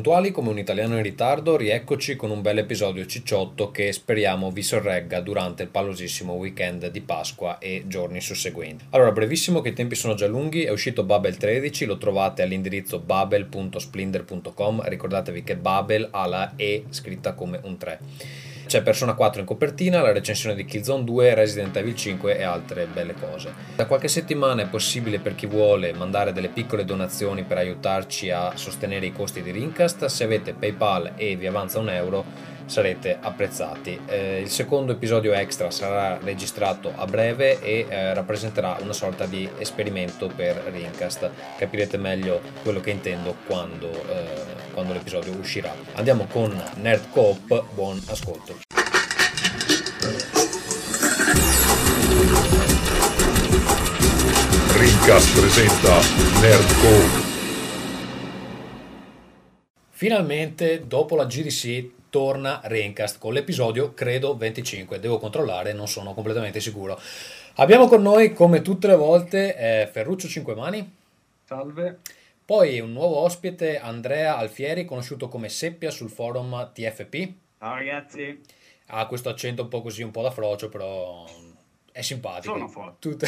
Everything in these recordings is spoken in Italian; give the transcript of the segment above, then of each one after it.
Puntuali come un italiano in ritardo, rieccoci con un bel episodio cicciotto che speriamo vi sorregga durante il pallosissimo weekend di Pasqua e giorni susseguenti. Allora, brevissimo che i tempi sono già lunghi, è uscito Babel 13, lo trovate all'indirizzo babel.splendor.com, ricordatevi che Babel ha la E scritta come un 3. C'è Persona 4 in copertina, la recensione di Killzone 2, Resident Evil 5 e altre belle cose. Da qualche settimana è possibile per chi vuole mandare delle piccole donazioni per aiutarci a sostenere i costi di Rincast. Se avete PayPal e vi avanza un euro sarete apprezzati. Eh, il secondo episodio extra sarà registrato a breve e eh, rappresenterà una sorta di esperimento per Rincast. Capirete meglio quello che intendo quando, eh, quando l'episodio uscirà. Andiamo con Nerd Coop, buon ascolto. Rincast presenta Nerd Coop. Finalmente, dopo la GDC, torna Raincast con l'episodio, credo, 25. Devo controllare, non sono completamente sicuro. Abbiamo con noi, come tutte le volte, eh, Ferruccio Cinquemani. Salve. Poi un nuovo ospite, Andrea Alfieri, conosciuto come Seppia sul forum TFP. Ciao ragazzi. Ha questo accento un po' così, un po' da frocio, però è simpatico. Sono forte. Tutto,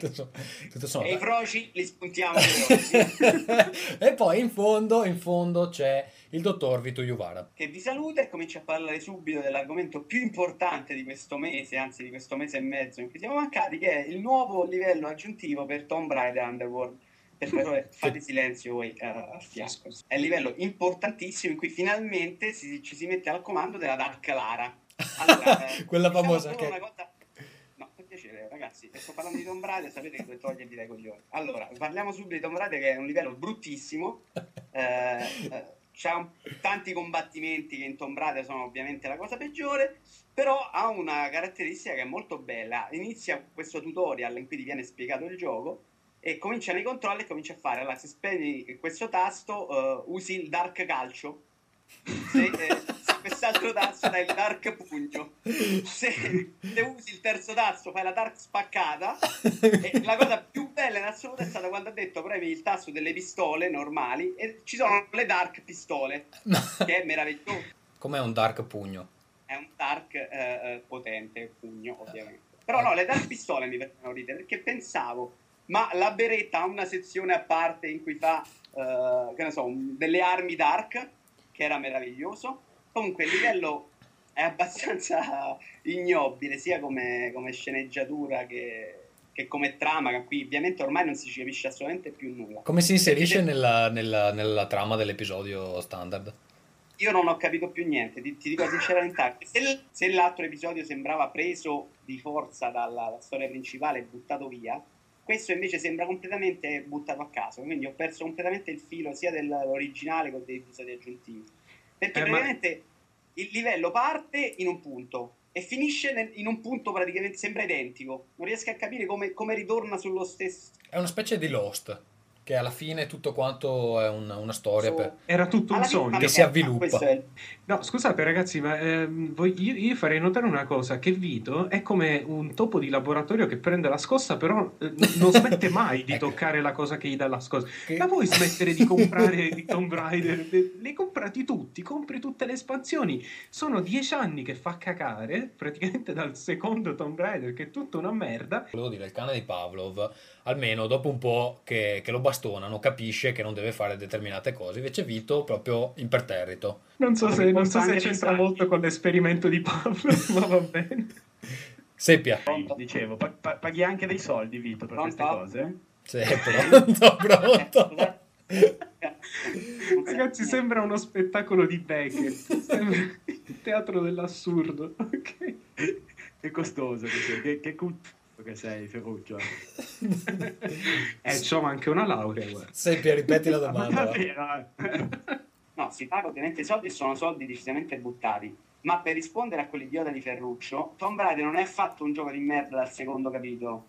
tutto, tutto sono- E i froci li spuntiamo e poi in fondo, in fondo c'è il dottor Vito Iuvara. che vi saluta e comincia a parlare subito dell'argomento più importante di questo mese, anzi di questo mese e mezzo in cui siamo mancati, che è il nuovo livello aggiuntivo per Tomb Raider Underworld. Per favore, fate silenzio voi eh, al fianco. È un livello importantissimo in cui finalmente si- ci si mette al comando della Dark Lara. Allora, eh, Quella diciamo famosa che- una cosa- No, per piacere, ragazzi, sto parlando di Tomb Raider, sapete che togliervi dai coglioni. Allora, parliamo subito di Tomb Raider che è un livello bruttissimo. Eh, eh, c'ha tanti combattimenti che in Tomb Raider sono ovviamente la cosa peggiore, però ha una caratteristica che è molto bella. Inizia questo tutorial in cui ti viene spiegato il gioco e cominciano i controlli e comincia a fare. Allora, se spegni questo tasto, eh, usi il Dark Calcio. Se, eh, quest'altro tasto dai il Dark Pugno. Se, se usi il terzo tasto fai la Dark Spaccata. E la cosa più bella in assoluto è stata quando ha detto premi il tasto delle pistole normali e ci sono le Dark Pistole, che è meraviglioso. Com'è un dark pugno? È un Dark eh, eh, potente, pugno ovviamente. Però no, le Dark Pistole mi facevano ridere perché pensavo, ma la beretta ha una sezione a parte in cui fa, eh, che ne so, un- delle armi Dark, che era meraviglioso. Comunque il livello è abbastanza ignobile, sia come, come sceneggiatura che, che come trama, che qui ovviamente ormai non si capisce assolutamente più nulla. Come si inserisce Perché- nella, nella- nella trama dell'episodio standard? Io non ho capito più niente, ti, ti dico sinceramente. Se, se l'altro episodio sembrava preso di forza dalla, dalla storia principale e buttato via, questo invece sembra completamente buttato a caso. Quindi ho perso completamente il filo sia dell'originale che degli episodi aggiuntivi. Perché Eh, ma- praticamente il livello parte in un punto e finisce nel- in un punto praticamente sembra identico. Non riesco a capire come, come ritorna sullo stesso. È una specie di Lost, che alla fine tutto quanto è un- una storia su- per... Era tutto un sogno. Che si avviluppa. è No, scusate ragazzi, ma ehm, voi- io, io farei notare una cosa, che Vito è come un topo di laboratorio che prende la scossa, però eh, non smette mai di Ecco. toccare la cosa che gli dà la scossa. Che- Ma vuoi smettere di comprare di Tomb Raider? Le comprati tutti, compri tutte le espansioni. Sono dieci anni che fa cacare, praticamente dal secondo Tomb Raider, che è tutta una merda. Volevo dire, il cane di Pavlov, almeno dopo un po' che, che lo bastonano, capisce che non deve fare determinate cose. Invece Vito proprio imperterrito. Non so se, non so se c'entra molto con l'esperimento di Pablo, ma va bene. Seppia. Pronto? Dicevo, pa- pa- paghi anche dei soldi, Vito, per queste Pronto? cose? Sì, pronto, pronto. Ragazzi, sembra uno spettacolo di Beckett. Sembra il teatro dell'assurdo. Ok. Che costoso che che, che che sei, Ferruccio. Eh, c'ho anche una laurea, guarda. Seppia, ripeti la Ma domanda. eh? No, si paga ovviamente i soldi e sono soldi decisamente buttati. Ma per rispondere a quell'idiota di Ferruccio, Tomb Raider non è affatto un gioco di merda dal secondo capitolo.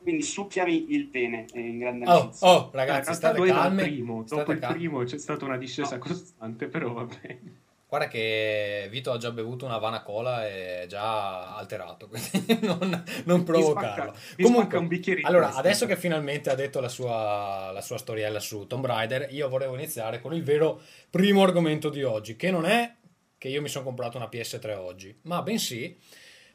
Quindi succhiami il pene eh, in grande Oh, amicizia. oh, ragazzi, state calmi. primo. Dopo State il calmi. primo c'è stata una discesa No. costante, però va bene. Guarda che Vito ha già bevuto una vana cola e è già alterato, quindi non, non provocarlo. mi spacca un bicchiere in allora, adesso che finalmente ha detto la sua, la sua storiella su Tomb Raider, io volevo iniziare con il vero primo argomento di oggi, che non è che io mi sono comprato una PS3 oggi, ma bensì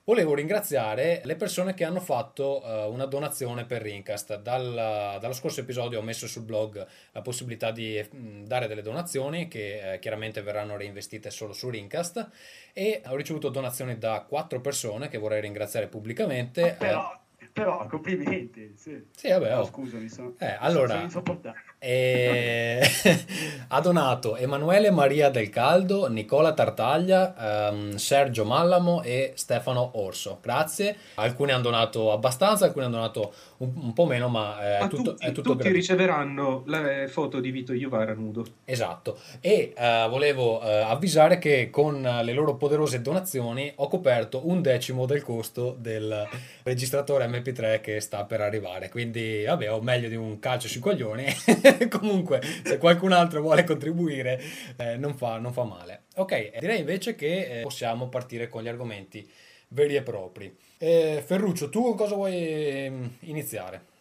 volevo ringraziare le persone che hanno fatto eh, una donazione per Rincast. Dal- dallo scorso episodio ho messo sul blog la possibilità di mm, dare delle donazioni che eh, chiaramente verranno reinvestite solo su Rincast e ho ricevuto donazioni da quattro persone che vorrei ringraziare pubblicamente. Ah, Però, però, complimenti. Sì. Sì, vabbè, No, oh. scusami, sono, Eh, allora- sono insopportabile. E... ha donato Emanuele Maria del Caldo, Nicola Tartaglia, ehm, Sergio Mallamo e Stefano Orso. Grazie. Alcuni hanno donato abbastanza, alcuni hanno donato un, un po' meno, ma è Ma tutto, tutti, è tutto tutti riceveranno le foto di Vito Iovara nudo. Esatto, e eh, volevo eh, avvisare che con le loro poderose donazioni ho coperto un decimo del costo del registratore MP3 che sta per arrivare, quindi vabbè, ho meglio di un calcio sui coglioni. Comunque, se qualcun altro vuole contribuire, eh, non fa, non fa male. Ok, direi invece che eh, possiamo partire con gli argomenti veri e propri. Eh, Ferruccio, tu con cosa vuoi ehm, iniziare?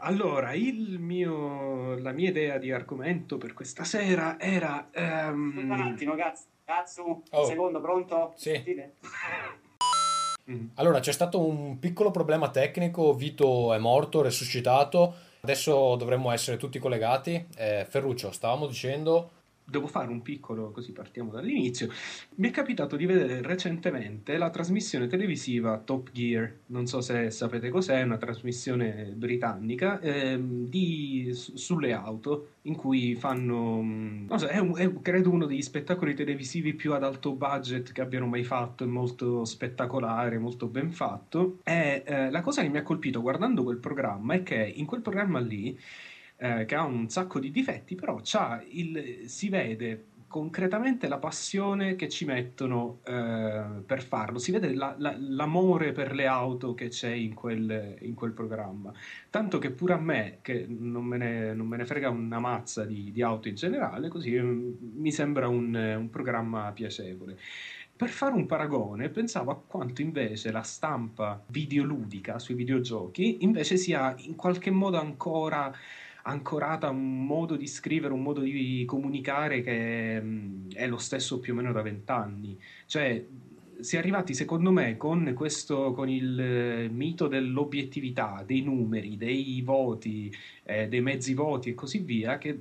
Allora, il mio, la mia idea di argomento per questa sera era... ehm, Un attimo, cazzo. Cazzo, Oh. un secondo, pronto? Sì. Sentite? mm, Allora, c'è stato un piccolo problema tecnico, Vito è morto, resuscitato, adesso dovremmo essere tutti collegati. Eh, Ferruccio, stavamo dicendo... Devo fare un piccolo, così partiamo dall'inizio. Mi è capitato di vedere recentemente la trasmissione televisiva Top Gear, non so se sapete cos'è, è una trasmissione britannica ehm, di- su- sulle auto in cui fanno, mm, non so, è, è credo uno degli spettacoli televisivi più ad alto budget che abbiano mai fatto, è molto spettacolare, molto ben fatto. E eh, la cosa che mi ha colpito guardando quel programma è che in quel programma lì eh, che ha un sacco di difetti, però il, si vede concretamente la passione che ci mettono eh, per farlo, si vede la- la- l'amore per le auto che c'è in quel, in quel programma. Tanto che pure a me, che non me ne, non me ne frega una mazza di, di auto in generale, così mm, mi sembra un, un programma piacevole. Per fare un paragone, pensavo a quanto invece la stampa videoludica sui videogiochi invece sia in qualche modo ancora ancorata a un modo di scrivere, un modo di comunicare che mh, è lo stesso più o meno da vent'anni. Cioè, si è arrivati, secondo me, con questo, con il eh, mito dell'obiettività, dei numeri, dei voti, eh, dei mezzi voti e così via, che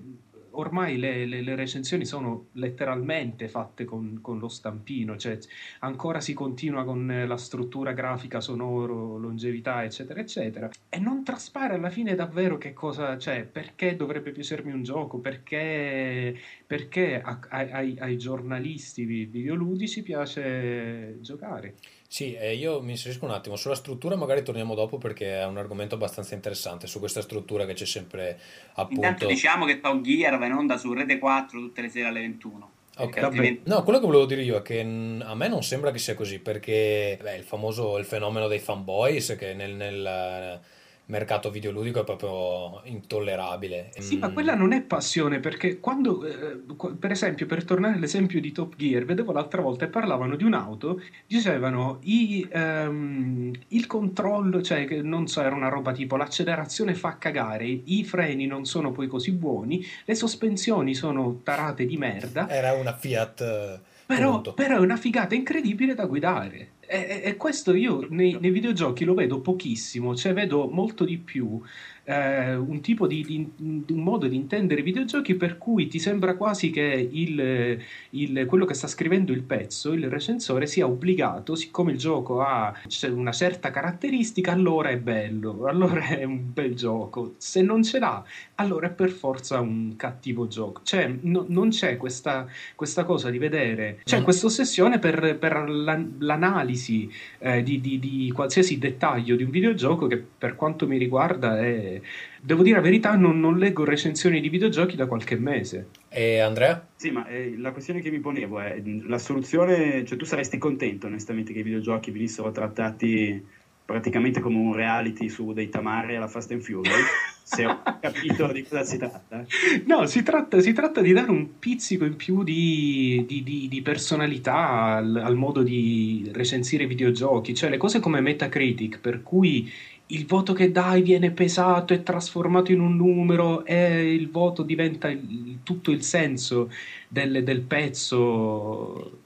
ormai le, le- le recensioni sono letteralmente fatte con, con lo stampino, cioè ancora si continua con eh, la struttura grafica, sonoro, longevità, eccetera, eccetera, e non traspare alla fine davvero che cosa c'è, perché dovrebbe piacermi un gioco, perché, perché a- ai, ai- ai giornalisti vi- videoludici piace giocare. Sì, eh, io mi inserisco un attimo. Sulla struttura, magari torniamo dopo perché è un argomento abbastanza interessante. Su questa struttura che c'è sempre Intanto appunto... diciamo che Top Gear va in onda su Rete 4 tutte le sere alle 21. Ok, Perché altrimenti- No, quello che volevo dire io è che a me non sembra che sia così, perché beh, il famoso il fenomeno dei fanboys che nel, nel, mercato videoludico è proprio intollerabile. Sì, ma Mm, quella non è passione, perché quando, eh, per esempio, per tornare all'esempio di Top Gear, vedevo l'altra volta e parlavano di un'auto, dicevano i, ehm, il controllo, cioè che non so, era una roba tipo l'accelerazione fa cagare, i freni non sono poi così buoni, le sospensioni sono tarate di merda, Era una Fiat, eh, però, però è una figata incredibile da guidare. E, e- questo io nei, nei videogiochi lo vedo pochissimo, cioè vedo molto di più eh, un tipo di, di- un modo di intendere i videogiochi per cui ti sembra quasi che il, il- quello che sta scrivendo il pezzo, il recensore, sia obbligato, siccome il gioco ha una certa caratteristica, allora è bello, allora è un bel gioco. Se non ce l'ha, allora è per forza un cattivo gioco. Cioè, no- non c'è questa, questa cosa di vedere, c'è Mm. questa ossessione per, per la- l'analisi eh, di, di- di qualsiasi dettaglio di un videogioco che per quanto mi riguarda è... Devo dire la verità, non, non leggo recensioni di videogiochi da qualche mese. E Andrea? Sì, ma eh, la questione che mi ponevo è la soluzione, cioè tu saresti contento onestamente che i videogiochi venissero trattati praticamente come un reality su dei tamari alla Fast and Furious? se ho capito di cosa si tratta. No, si tratta, si tratta di dare un pizzico in più di, di- di- di personalità al, al modo di recensire i videogiochi, cioè le cose come Metacritic, per cui il voto che dai viene pesato e trasformato in un numero e il voto diventa il- tutto il senso del, del pezzo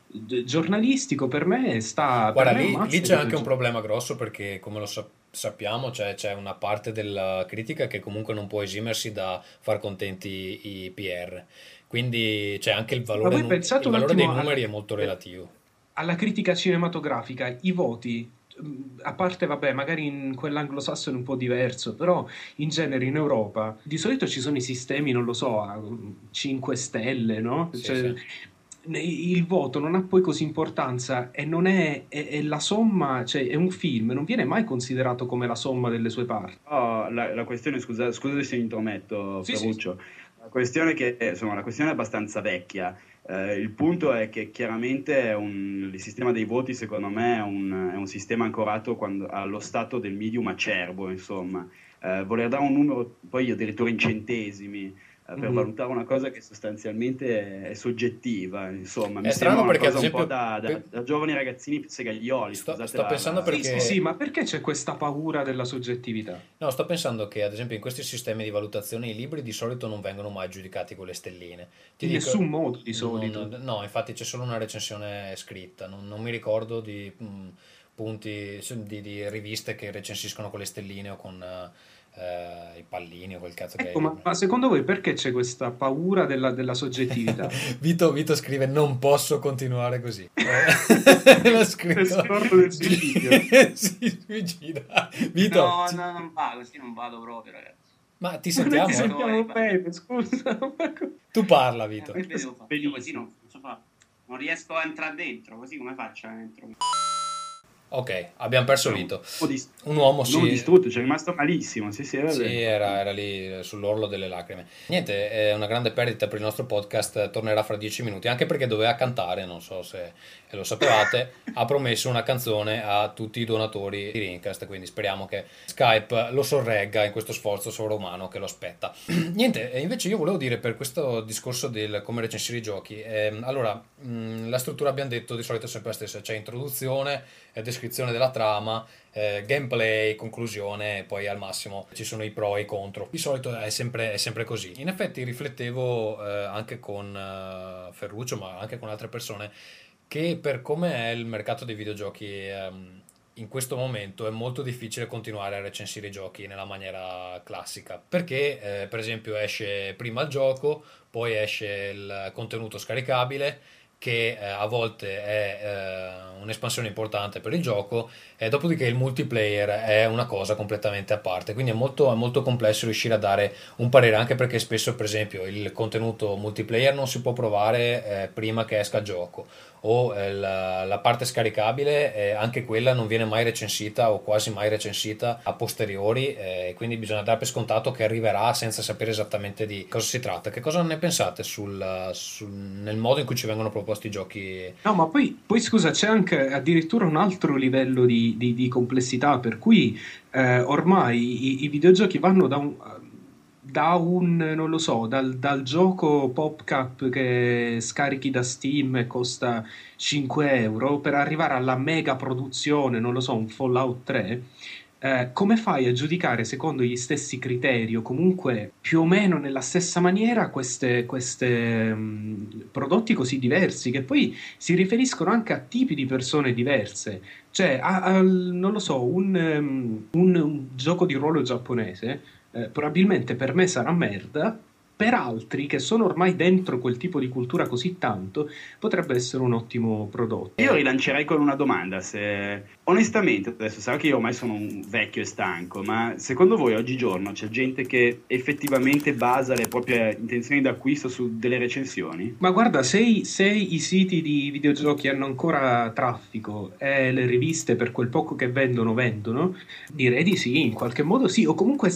giornalistico, per me sta... per Guarda, me lì, lì c'è anche un quel- problema grosso perché, come lo sa- sappiamo, c'è, c'è una parte della critica che comunque non può esimersi da far contenti i PR. Quindi c'è anche il valore, il un valore dei numeri al- è molto relativo. alla critica cinematografica, i voti, mh, a parte, vabbè, magari in quell'anglosassone un po' diverso, però in genere in Europa di solito ci sono i sistemi, non lo so, a 5 stelle, no? Sì, Cioè, sì. Il voto non ha poi così importanza e non è, è- è la somma, cioè è un film, non viene mai considerato come la somma delle sue parti. Oh, la, la questione, scusa, scusa se mi intrometto, Sì, sì, Ferruccio. La questione che, eh, insomma, la questione è abbastanza vecchia. Eh, il punto è che chiaramente un- il sistema dei voti, secondo me, è un, è un sistema ancorato quando- allo stato del medium acerbo, insomma. Eh, voler dare un numero, poi addirittura in centesimi, per Mhm. valutare una cosa che sostanzialmente è, è soggettiva, insomma. Mi È strano perché, ad cosa un po' esempio, da, da- per- da giovani ragazzini segaglioli. Sto- sto pensando la- perché- Sì, sì, ma perché c'è questa paura della soggettività? No, sto pensando che ad esempio in questi sistemi di valutazione i libri di solito non vengono mai giudicati con le stelline. Ti In dico- nessun modo di non- solito. no, infatti c'è solo una recensione scritta, non, non mi ricordo di mh, punti su- di, di riviste che recensiscono con le stelline o con eh, i pallini o quel cazzo che Ecco, è. ma, ma secondo voi perché c'è questa paura della, della soggettività? Vito, Vito scrive non posso continuare così. Eh, L'ha scritto. scordo del suicidio. si suicida. Vito, No, ci- no, non va, così non vado proprio, ragazzi. ma ti Ma sentiamo? ti sentiamo bene, scusa. ma Tu parla, Eh, Vito. che? Io così non, non so. Non riesco a entrare dentro, così come faccio a entrare? Ok, abbiamo perso Vito. Un po' di- Un uomo distrutto, c'è rimasto malissimo. Sì, sì, era Sì, era, era lì eh, sull'orlo delle lacrime. Niente, è una grande perdita per il nostro podcast, tornerà fra dieci minuti, anche perché doveva cantare, non so se lo sapevate, ha promesso una canzone a tutti i donatori di Rincast, quindi speriamo che Skype lo sorregga in questo sforzo sovrumano che lo aspetta. Niente, invece io volevo dire per questo discorso del come recensire i giochi, ehm, allora, mh, la struttura abbiamo detto di solito è sempre la stessa, c'è introduzione, eh, descrizione della trama, eh, gameplay, conclusione, poi al massimo ci sono i pro e i contro. Di solito è sempre, è sempre così. In effetti riflettevo eh, anche con eh, Ferruccio, ma anche con altre persone, che per come è il mercato dei videogiochi ehm, in questo momento è molto difficile continuare a recensire i giochi nella maniera classica, perché eh, per esempio esce prima il gioco, poi esce il contenuto scaricabile che eh, a volte è eh, un'espansione importante per il gioco, e dopodiché il multiplayer è una cosa completamente a parte, quindi è molto, è molto complesso riuscire a dare un parere, anche perché spesso, per esempio, il contenuto multiplayer non si può provare eh, prima che esca il gioco, o eh, la, la parte scaricabile, eh, anche quella non viene mai recensita o quasi mai recensita a posteriori, eh, quindi bisogna dare per scontato che arriverà senza sapere esattamente di cosa si tratta. Che cosa ne pensate sul, sul- nel modo in cui ci vengono proposti i giochi? No, ma poi, poi scusa, c'è anche addirittura un altro livello di, di- di complessità, per cui eh, ormai i, i videogiochi vanno da un, da un, non lo so, dal, dal gioco PopCap che scarichi da Steam e costa 5 euro per arrivare alla mega produzione, non lo so, un Fallout 3. Eh, come fai a giudicare secondo gli stessi criteri o comunque più o meno nella stessa maniera queste, mh, prodotti così diversi che poi si riferiscono anche a tipi di persone diverse? Cioè, a- al- non lo so, un, um, un- un gioco di ruolo giapponese eh, probabilmente per me sarà merda, per altri che sono ormai dentro quel tipo di cultura così tanto, potrebbe essere un ottimo prodotto. Io rilancerei con una domanda, se onestamente, adesso sarà che io ormai sono un vecchio e stanco, ma secondo voi oggigiorno c'è gente che effettivamente basa le proprie intenzioni d'acquisto su delle recensioni? Ma guarda, se i, se i siti di videogiochi hanno ancora traffico e le riviste per quel poco che vendono vendono, direi di sì, in qualche modo sì, o comunque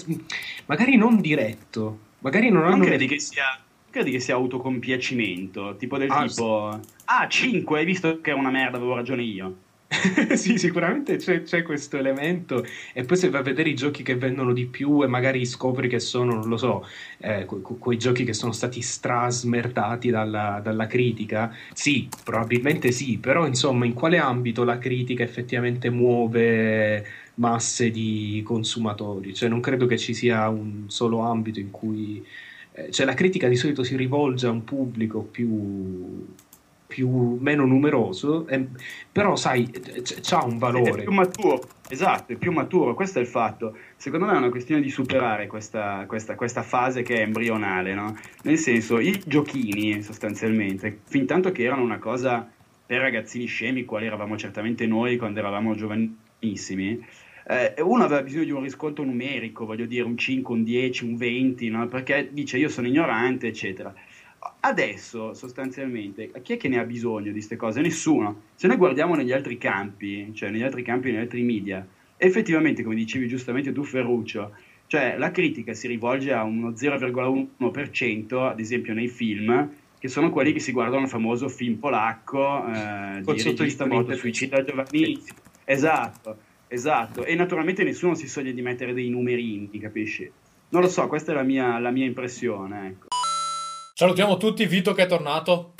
magari non diretto, magari non Non hanno... credi che sia, credi che sia autocompiacimento, tipo del Ah, tipo, ah 5, hai visto che è una merda, avevo ragione io. sì, sicuramente c'è, c'è, questo elemento e poi se vai a vedere i giochi che vendono di più e magari scopri che sono, non lo so, eh, que- quei giochi che sono stati strasmerdati dalla, dalla, critica, sì, probabilmente sì, però insomma in quale ambito la critica effettivamente muove masse di consumatori? Cioè non credo che ci sia un solo ambito in cui... Eh, cioè la critica di solito si rivolge a un pubblico più più, meno numeroso, eh, però sai, c'ha un valore. È più maturo, esatto, è più maturo, questo è il fatto. Secondo me è una questione di superare questa, questa, questa fase che è embrionale, no? Nel senso, i giochini sostanzialmente, fin tanto che erano una cosa per ragazzini scemi, quali eravamo certamente noi quando eravamo giovanissimi, eh, uno aveva bisogno di un riscontro numerico, voglio dire un 5, un 10, un 20, no? perché dice io sono ignorante, eccetera. Adesso, sostanzialmente, chi è che ne ha bisogno di queste cose? Nessuno. Se noi guardiamo negli altri campi, cioè negli altri campi, negli altri media, effettivamente, come dicevi giustamente tu, Ferruccio, cioè la critica si rivolge a uno 0,1%, ad esempio nei film, che sono quelli che si guardano il famoso film polacco eh, di regista morto suicida giovanissimo. Esatto, esatto. E naturalmente nessuno si sogna di mettere dei numerini, capisci? Non lo so, questa è la mia, la mia impressione, ecco. Salutiamo tutti, Vito che è tornato.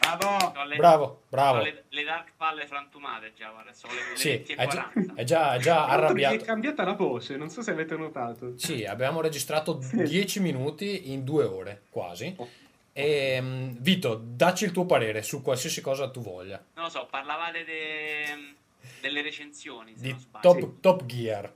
Bravo, le, bravo, bravo. Le, le, dark palle frantumate già, guarda, sono le, le sì, è già, è già, è già arrabbiato. È cambiata la voce, non so se avete notato. Sì, abbiamo registrato 10 minuti in due ore, quasi. Oh. E, ehm, Vito, dacci il tuo parere su qualsiasi cosa tu voglia. Non lo so, parlavate de, delle recensioni. Di top, sì. top Gear.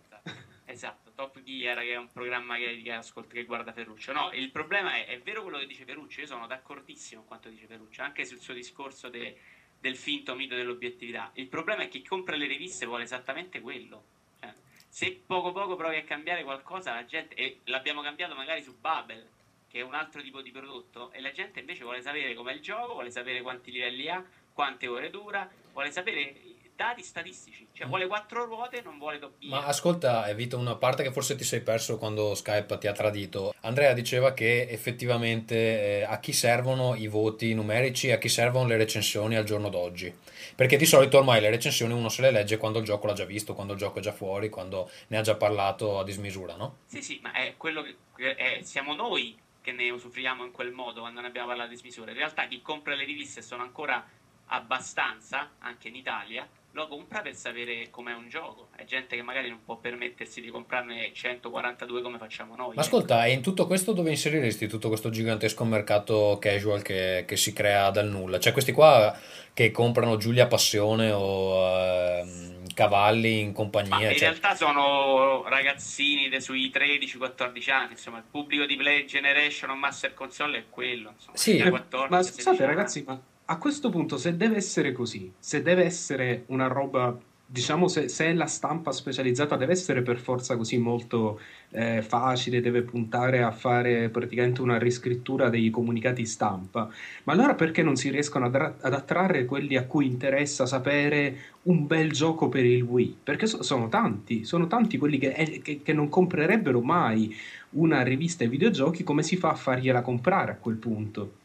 Esatto. Top Gear, che è un programma che, che, ascolta, che guarda Ferruccio. No, il problema è, è vero quello che dice Ferruccio, io sono d'accordissimo con quanto dice Ferruccio, anche sul suo discorso de, del finto mito dell'obiettività. Il problema è che chi compra le riviste vuole esattamente quello. Cioè, se poco poco provi a cambiare qualcosa, la gente, e l'abbiamo cambiato magari su Babel, che è un altro tipo di prodotto, e la gente invece vuole sapere com'è il gioco, vuole sapere quanti livelli ha, quante ore dura, vuole sapere dati statistici, cioè vuole quattro ruote, non vuole doppie. Ma ascolta, Evito, una parte che forse ti sei perso quando Skype ti ha tradito. Andrea diceva che effettivamente eh, a chi servono i voti numerici, a chi servono le recensioni al giorno d'oggi. Perché di solito ormai le recensioni uno se le legge quando il gioco l'ha già visto, quando il gioco è già fuori, quando ne ha già parlato a dismisura, no? Sì, sì, ma è quello che è, siamo noi che ne usufruiamo in quel modo quando ne abbiamo parlato a dismisura. In realtà chi compra le riviste sono ancora abbastanza, anche in Italia, lo compra per sapere com'è un gioco. È gente che magari non può permettersi di comprarne 142 come facciamo noi. Ma ascolta, e in tutto questo dove inseriresti tutto questo gigantesco mercato casual che, che si crea dal nulla? Cioè questi qua che comprano Giulia Passione o uh, cavalli in compagnia? Ma in cioè... realtà sono ragazzini de sui 13-14 anni, insomma il pubblico di Play Generation o Master Console è quello. Insomma, sì, 14, ma scusate ragazzi, ma a questo punto, se deve essere così, se deve essere una roba, diciamo, se, se la stampa specializzata deve essere per forza così molto eh, facile, deve puntare a fare praticamente una riscrittura dei comunicati stampa, ma allora perché non si riescono ad, ad attrarre quelli a cui interessa sapere un bel gioco per il Wii? Perché so, sono tanti, sono tanti quelli che, eh, che, che non comprerebbero mai una rivista ai videogiochi, come si fa a fargliela comprare a quel punto?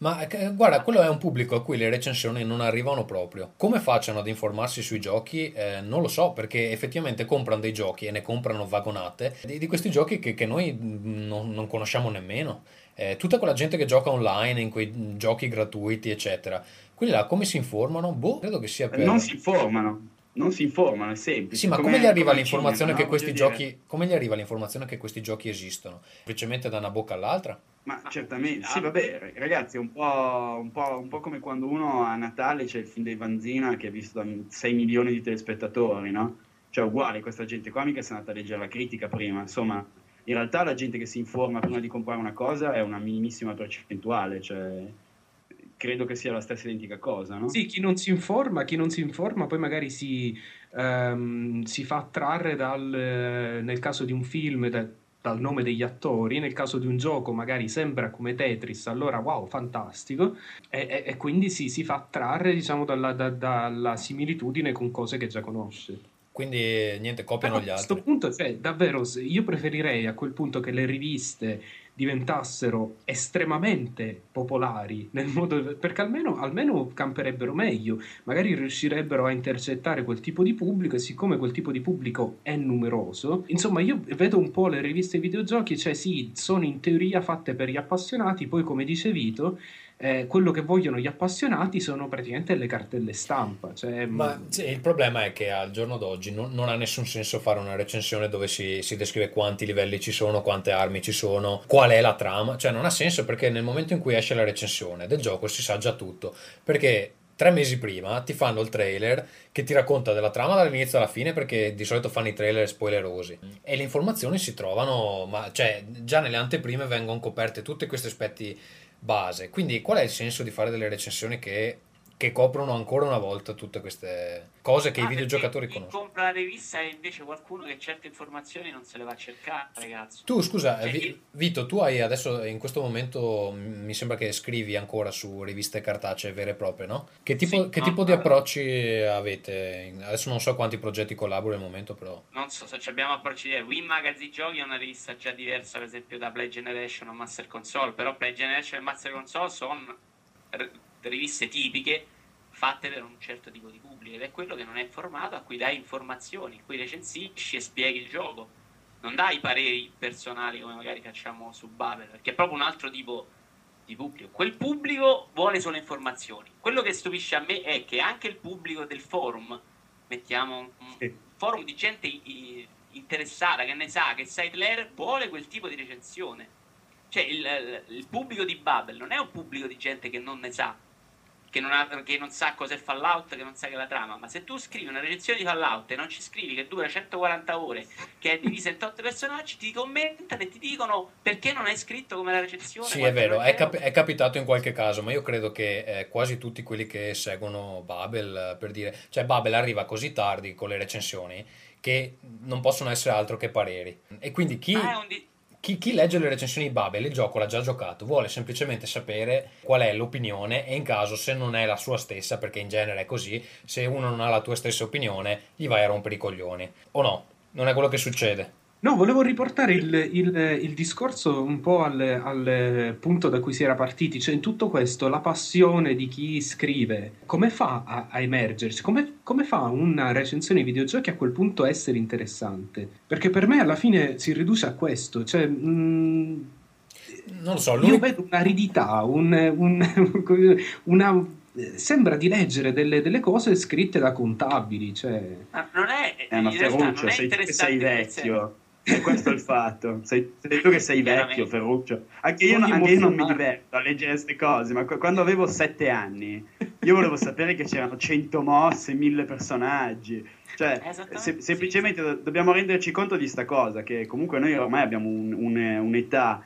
Ma eh, guarda, quello è un pubblico a cui le recensioni non arrivano proprio. Come facciano ad informarsi sui giochi? Eh, non lo so, perché effettivamente comprano dei giochi e ne comprano vagonate di, di questi giochi che, che noi non, non, conosciamo nemmeno. Eh, tutta quella gente che gioca online in quei giochi gratuiti, eccetera. Quelli là come si informano? Boh, credo che sia per... Non si informano non si informano, è semplice. Sì, ma come, come gli arriva l'informazione cinema, che no? questi giochi come gli arriva l'informazione che questi giochi esistono? Semplicemente da una bocca all'altra? Ma certamente, sì, vabbè, ragazzi, è un po', un, po', un po', come quando uno a Natale c'è il film dei Vanzina che è visto da 6 milioni di telespettatori, no? Cioè, uguale, questa gente qua mica si è andata a leggere la critica prima, insomma, in realtà la gente che si informa prima di comprare una cosa è una minimissima percentuale, cioè credo che sia la stessa identica cosa, no? Sì, chi non si informa, chi non si informa poi magari si, um, si fa attrarre dal, nel caso di un film, da, dal nome degli attori, nel caso di un gioco magari sembra come Tetris, allora wow, fantastico, e, e, e quindi si, si, fa attrarre diciamo dalla, da, dalla similitudine con cose che già conosce. Quindi niente, copiano Però gli a questo altri. punto, cioè, davvero, io preferirei a quel punto che le riviste diventassero estremamente popolari, nel modo, perché almeno, almeno camperebbero meglio, magari riuscirebbero a intercettare quel tipo di pubblico e siccome quel tipo di pubblico è numeroso, insomma io vedo un po' le riviste videogiochi, cioè sì, sono in teoria fatte per gli appassionati, poi come dice Vito, eh, quello che vogliono gli appassionati sono praticamente le cartelle stampa, cioè, Ma mh, sì, il problema è che al giorno d'oggi non, non ha nessun senso fare una recensione dove si, si descrive quanti livelli ci sono, quante armi ci sono, qual è la trama. Cioè, non ha senso perché nel momento in cui esce la recensione del gioco si sa già tutto. Perché tre mesi prima ti fanno il trailer che ti racconta della trama dall'inizio alla fine perché di solito fanno i trailer spoilerosi e le informazioni si trovano, ma cioè già nelle anteprime vengono coperte tutti questi aspetti base. Quindi qual è il senso di fare delle recensioni che, che coprono ancora una volta tutte queste cose che Ah, i videogiocatori chi conoscono? compra la rivista è invece qualcuno che certe informazioni non se le va a cercare, ragazzo. Tu scusa, Cioè, Vi- Vito, tu hai adesso in questo momento mi sembra che scrivi ancora su riviste cartacee vere e proprie, no? Che tipo, Sì, che no, tipo di allora- approcci avete? Adesso non so quanti progetti collabori al momento, però. non so se ci abbiamo approcci diversi. Win Magazine Giochi è una rivista già diversa, per esempio, da Play Generation o Master Console. Però Play Generation e Master Console sono riviste tipiche fatte per un certo tipo di pubblico ed è quello che non è informato, a cui dai informazioni, a cui recensisci e spieghi il gioco. Non dai pareri personali come magari facciamo su Babel, perché è proprio un altro tipo di pubblico. Quel pubblico vuole solo informazioni. Quello che stupisce a me è che anche il pubblico del forum, mettiamo un Sì. forum di gente i- interessata, che ne sa, che sa Hitler, vuole quel tipo di recensione. Cioè il, il pubblico di Babel non è un pubblico di gente che non ne sa, che non, ha- che non sa cos'è Fallout, che non sa che è la trama, ma se tu scrivi una recensione di Fallout e non ci scrivi che dura 140 ore, che è divisa in 8 personaggi, ti commentano e ti dicono perché non hai scritto come la recensione. Sì, è vero, è, cap- è capitato in qualche caso, ma io credo che eh, quasi tutti quelli che seguono Babel, per dire, cioè Babel arriva così tardi con le recensioni che non possono essere altro che pareri. E quindi chi, Ah, è un di- chi, chi legge le recensioni di Babel, il gioco l'ha già giocato, vuole semplicemente sapere qual è l'opinione e in caso se non è la sua stessa, perché in genere è così, se uno non ha la tua stessa opinione, gli vai a rompere i coglioni. O no? Non è quello che succede. No, volevo riportare il, il- il discorso un po' al, al punto da cui si era partiti, cioè in tutto questo la passione di chi scrive, come fa a, a emergersi? Come, come fa una recensione di videogiochi a quel punto a essere interessante? Perché per me alla fine si riduce a questo, cioè mm, Non lo so, io l'unico... vedo un'aridità, un, un- una, sembra di leggere delle, delle cose scritte da contabili, cioè... Ma non è, Eh, ma in realtà non è sei interessante sei senso. vecchio. E questo è il fatto. Sei, sei tu che sei vecchio, Ferruccio. Anche io, anche io non mi diverto a leggere queste cose, ma qu- quando avevo sette anni io volevo sapere che c'erano 100 mosse, 1000 personaggi. Cioè, se- sì, semplicemente do- dobbiamo renderci conto di sta cosa, che comunque noi ormai abbiamo un- un- un'età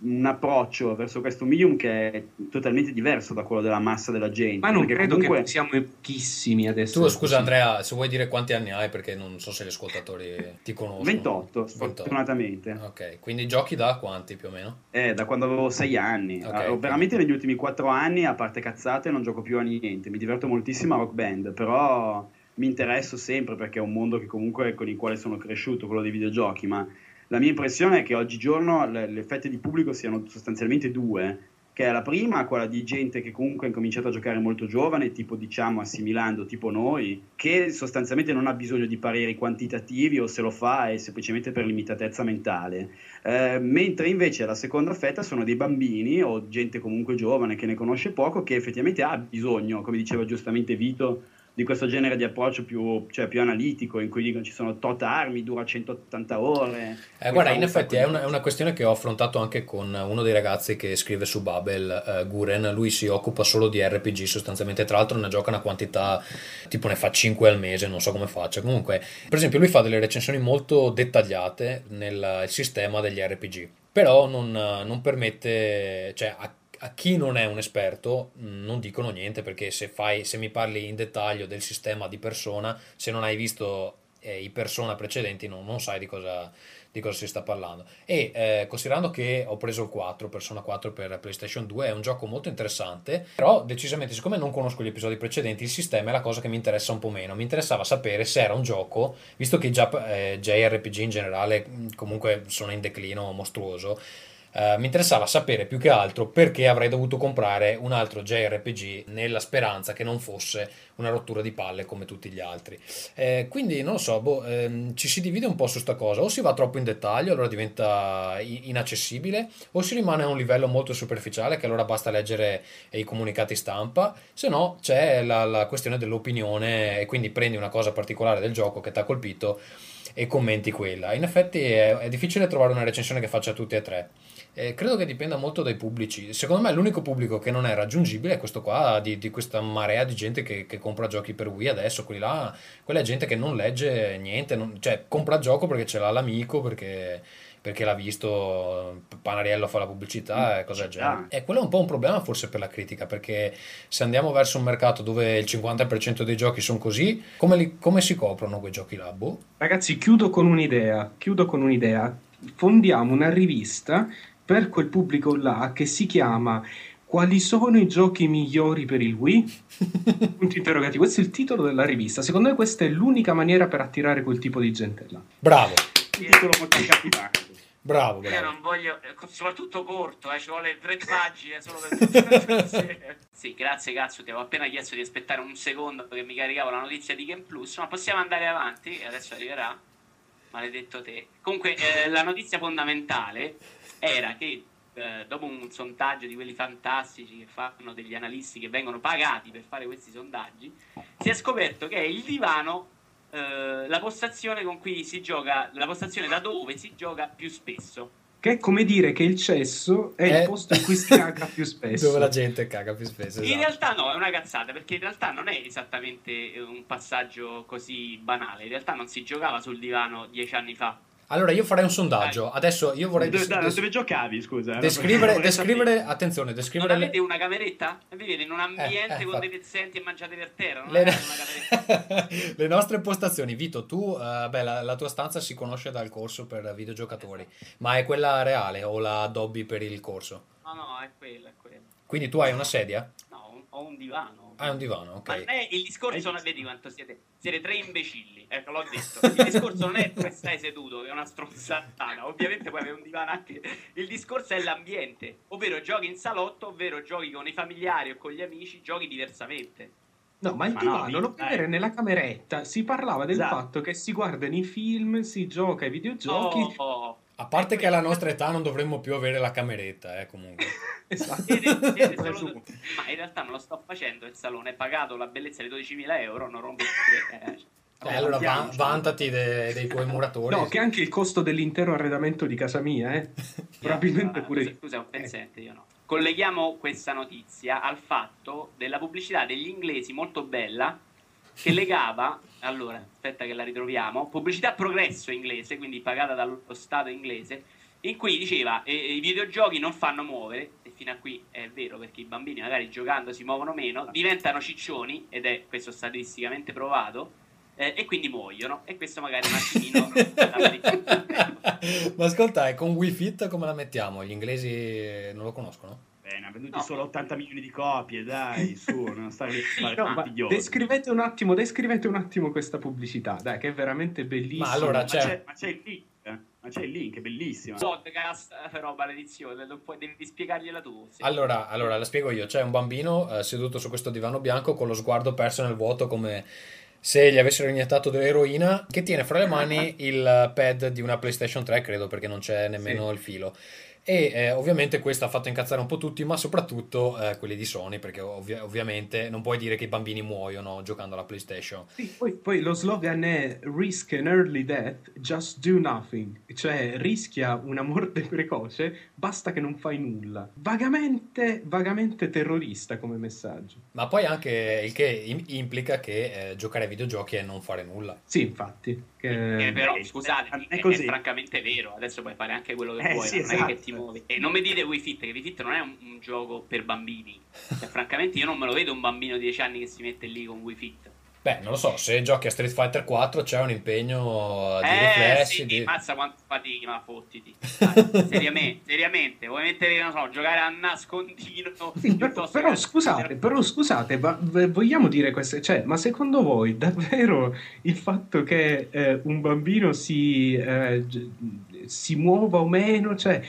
un approccio verso questo medium che è totalmente diverso da quello della massa della gente. Ma non credo comunque... che siamo pochissimi adesso. Tu scusa così. Andrea, se vuoi dire quanti anni hai perché non so se gli ascoltatori ti conoscono. 28, 28. sfortunatamente. Ok, quindi giochi da quanti più o meno? Eh, da quando avevo sei anni. Ok, Ah, ok. veramente negli ultimi quattro anni, a parte cazzate, non gioco più a niente. Mi diverto moltissimo a Rock Band, però mi interesso sempre perché è un mondo che comunque con il quale sono cresciuto, quello dei videogiochi, ma la mia impressione è che oggigiorno le, le fette di pubblico siano sostanzialmente due, che è la prima, quella di gente che comunque ha incominciato a giocare molto giovane, tipo diciamo assimilando, tipo noi, che sostanzialmente non ha bisogno di pareri quantitativi o se lo fa è semplicemente per limitatezza mentale. Eh, mentre invece la seconda fetta sono dei bambini o gente comunque giovane che ne conosce poco, che effettivamente ha bisogno, come diceva giustamente Vito, di questo genere di approccio più, cioè, più analitico, in cui dicono ci sono tot armi, dura 180 ore. Eh, guarda, in effetti è una, è una questione che ho affrontato anche con uno dei ragazzi che scrive su Babel, eh, Guren. Lui si occupa solo di RPG sostanzialmente, tra l'altro ne gioca una quantità, tipo ne fa 5 al mese, non so come faccia. Comunque, per esempio, lui fa delle recensioni molto dettagliate nel sistema degli RPG, però non, non permette, cioè a, a chi non è un esperto non dicono niente perché se, fai, se mi parli in dettaglio del sistema di persona, se non hai visto e i persona precedenti non, non sai di cosa, di cosa si sta parlando. E eh, considerando che ho preso il 4, Persona 4 per PlayStation 2, è un gioco molto interessante, però decisamente, siccome non conosco gli episodi precedenti, il sistema è la cosa che mi interessa un po' meno. Mi interessava sapere se era un gioco, visto che già eh, JRPG in generale comunque sono in declino mostruoso, Uh, mi interessava sapere più che altro perché avrei dovuto comprare un altro JRPG nella speranza che non fosse una rottura di palle come tutti gli altri. Eh, quindi non lo so, boh, ehm, ci si divide un po' su sta cosa, o si va troppo in dettaglio, allora diventa inaccessibile, o si rimane a un livello molto superficiale, che allora basta leggere i comunicati stampa, se no c'è la, la questione dell'opinione e quindi prendi una cosa particolare del gioco che ti ha colpito e commenti quella. In effetti è, è difficile trovare una recensione che faccia tutti e tre. Eh, credo che dipenda molto dai pubblici. Secondo me l'unico pubblico che non è raggiungibile è questo qua, di, di questa marea di gente che, che, compra giochi per Wii adesso, quelli là, quella è gente che non legge niente, non, cioè compra gioco perché ce l'ha l'amico, perché, perché l'ha visto, Panariello fa la pubblicità e cose del genere. E quello è un po' un problema forse per la critica, perché se andiamo verso un mercato dove il 50% dei giochi sono così, come, li, come si coprono quei giochi là? Boh? Ragazzi, chiudo con un'idea, chiudo con un'idea. Fondiamo una rivista per quel pubblico là che si chiama quali sono i giochi migliori per il Wii? Punto interrogativo. Questo è il titolo della rivista. Secondo me questa è l'unica maniera per attirare quel tipo di gente là. Bravo. Il titolo molto capitano. Bravo, bravo. Io non voglio, soprattutto corto, eh, ci vuole tre pagine solo per Sì, grazie cazzo, ti avevo appena chiesto di aspettare un secondo perché mi caricavo la notizia di Game Plus, ma possiamo andare avanti, adesso arriverà. Maledetto te. Comunque, eh, la notizia fondamentale era che eh, dopo un sondaggio di quelli fantastici che fanno degli analisti che vengono pagati per fare questi sondaggi, si è scoperto che è il divano eh, la postazione con cui si gioca, la postazione da dove si gioca più spesso. Che è come dire che il cesso è eh, il posto in cui si caga più spesso. Dove la gente caga più spesso. Esatto. In realtà no, è una cazzata, perché in realtà non è esattamente un passaggio così banale. In realtà non si giocava sul divano dieci anni fa allora io farei un sondaggio. Adesso io vorrei. Dove, des- dove giocavi, scusa? Descrivere, descrivere attenzione, descrivere. Non avete una cameretta? Vivete in un ambiente eh, eh, con dei pezzenti e mangiate per terra. Non le... le nostre postazioni, Vito, tu, uh, beh, la, la, tua stanza si conosce dal corso per videogiocatori, ma è quella reale o la Dobby per il corso? No, no, è quella, è quella. Quindi tu hai una sedia? No, ho un divano. Ah, è un divano, ok. Ma è, il discorso non è, vedi quanto siete, siete tre imbecilli, ecco l'ho detto. Il discorso non è dove stai seduto, che è una stronzata. Ovviamente puoi avere un divano anche. Il discorso è l'ambiente, ovvero giochi in salotto, ovvero giochi con i familiari o con gli amici, giochi diversamente. No, ma il ma divano no, lo puoi avere nella cameretta. Si parlava del esatto. fatto che si guardano i film, si gioca ai videogiochi. Oh, oh. A parte che alla nostra età non dovremmo più avere la cameretta, eh, comunque. esatto. ma in realtà non lo sto facendo il salone, è pagato la bellezza di 12.000 euro, non rompo eh, eh, allora va- vantati de- dei tuoi muratori. No, che anche il costo dell'intero arredamento di casa mia, eh. Probabilmente no, pure scusa, scusa, un pezzente, io no. Colleghiamo questa notizia al fatto della pubblicità degli inglesi molto bella che legava, allora, aspetta che la ritroviamo, pubblicità progresso inglese, quindi pagata dallo Stato inglese, in cui diceva eh, i videogiochi non fanno muovere, e fino a qui è vero perché i bambini magari giocando si muovono meno, diventano ciccioni, ed è questo statisticamente provato, eh, e quindi muoiono, e questo magari un attimino... Ma ascolta, e con Wii Fit come la mettiamo? Gli inglesi non lo conoscono? Ne ha venduti no. solo 80 milioni di copie, dai, su, non stare lì a fare no, descrivete un attimo, descrivete un attimo questa pubblicità, dai, che è veramente bellissima. Ma allora c'è... Ma c'è, ma c'è il link. Ma c'è il link, è bellissimo. Podcast, eh, però, maledizione, non puoi, devi spiegargliela tu. Sì. Allora, allora, la spiego io. C'è un bambino eh, seduto su questo divano bianco con lo sguardo perso nel vuoto come se gli avessero iniettato dell'eroina, che tiene fra le mani il pad di una PlayStation 3, credo, perché non c'è nemmeno sì. il filo e eh, ovviamente questo ha fatto incazzare un po' tutti, ma soprattutto eh, quelli di Sony, perché ovvi- ovviamente non puoi dire che i bambini muoiono giocando alla PlayStation. Sì, poi, poi, lo slogan è Risk an early death, just do nothing, cioè rischia una morte precoce, basta che non fai nulla. Vagamente, vagamente terrorista come messaggio. Ma poi anche il che implica che eh, giocare ai videogiochi è non fare nulla. Sì, infatti. Che... Eh, però, scusate, è, è, è, francamente vero, adesso puoi fare anche quello che eh, vuoi, sì, non esatto. è che ti muovi. E non mi dite Wii Fit, che Wii Fit non è un, un gioco per bambini. Cioè, francamente io non me lo vedo un bambino di 10 anni che si mette lì con Wii Fit. Beh, non lo so, se giochi a Street Fighter 4 c'è un impegno di Eh, riflessi. sì, di- mazza quanto fatichi, ma fottiti. Dai, seriamente, seriamente, vuoi mettere, non so, giocare a nascondino Sì, però, scusate, però scusate, ma vogliamo dire queste, cioè, ma secondo voi davvero il fatto che eh, un bambino si, eh, si muova o meno, cioè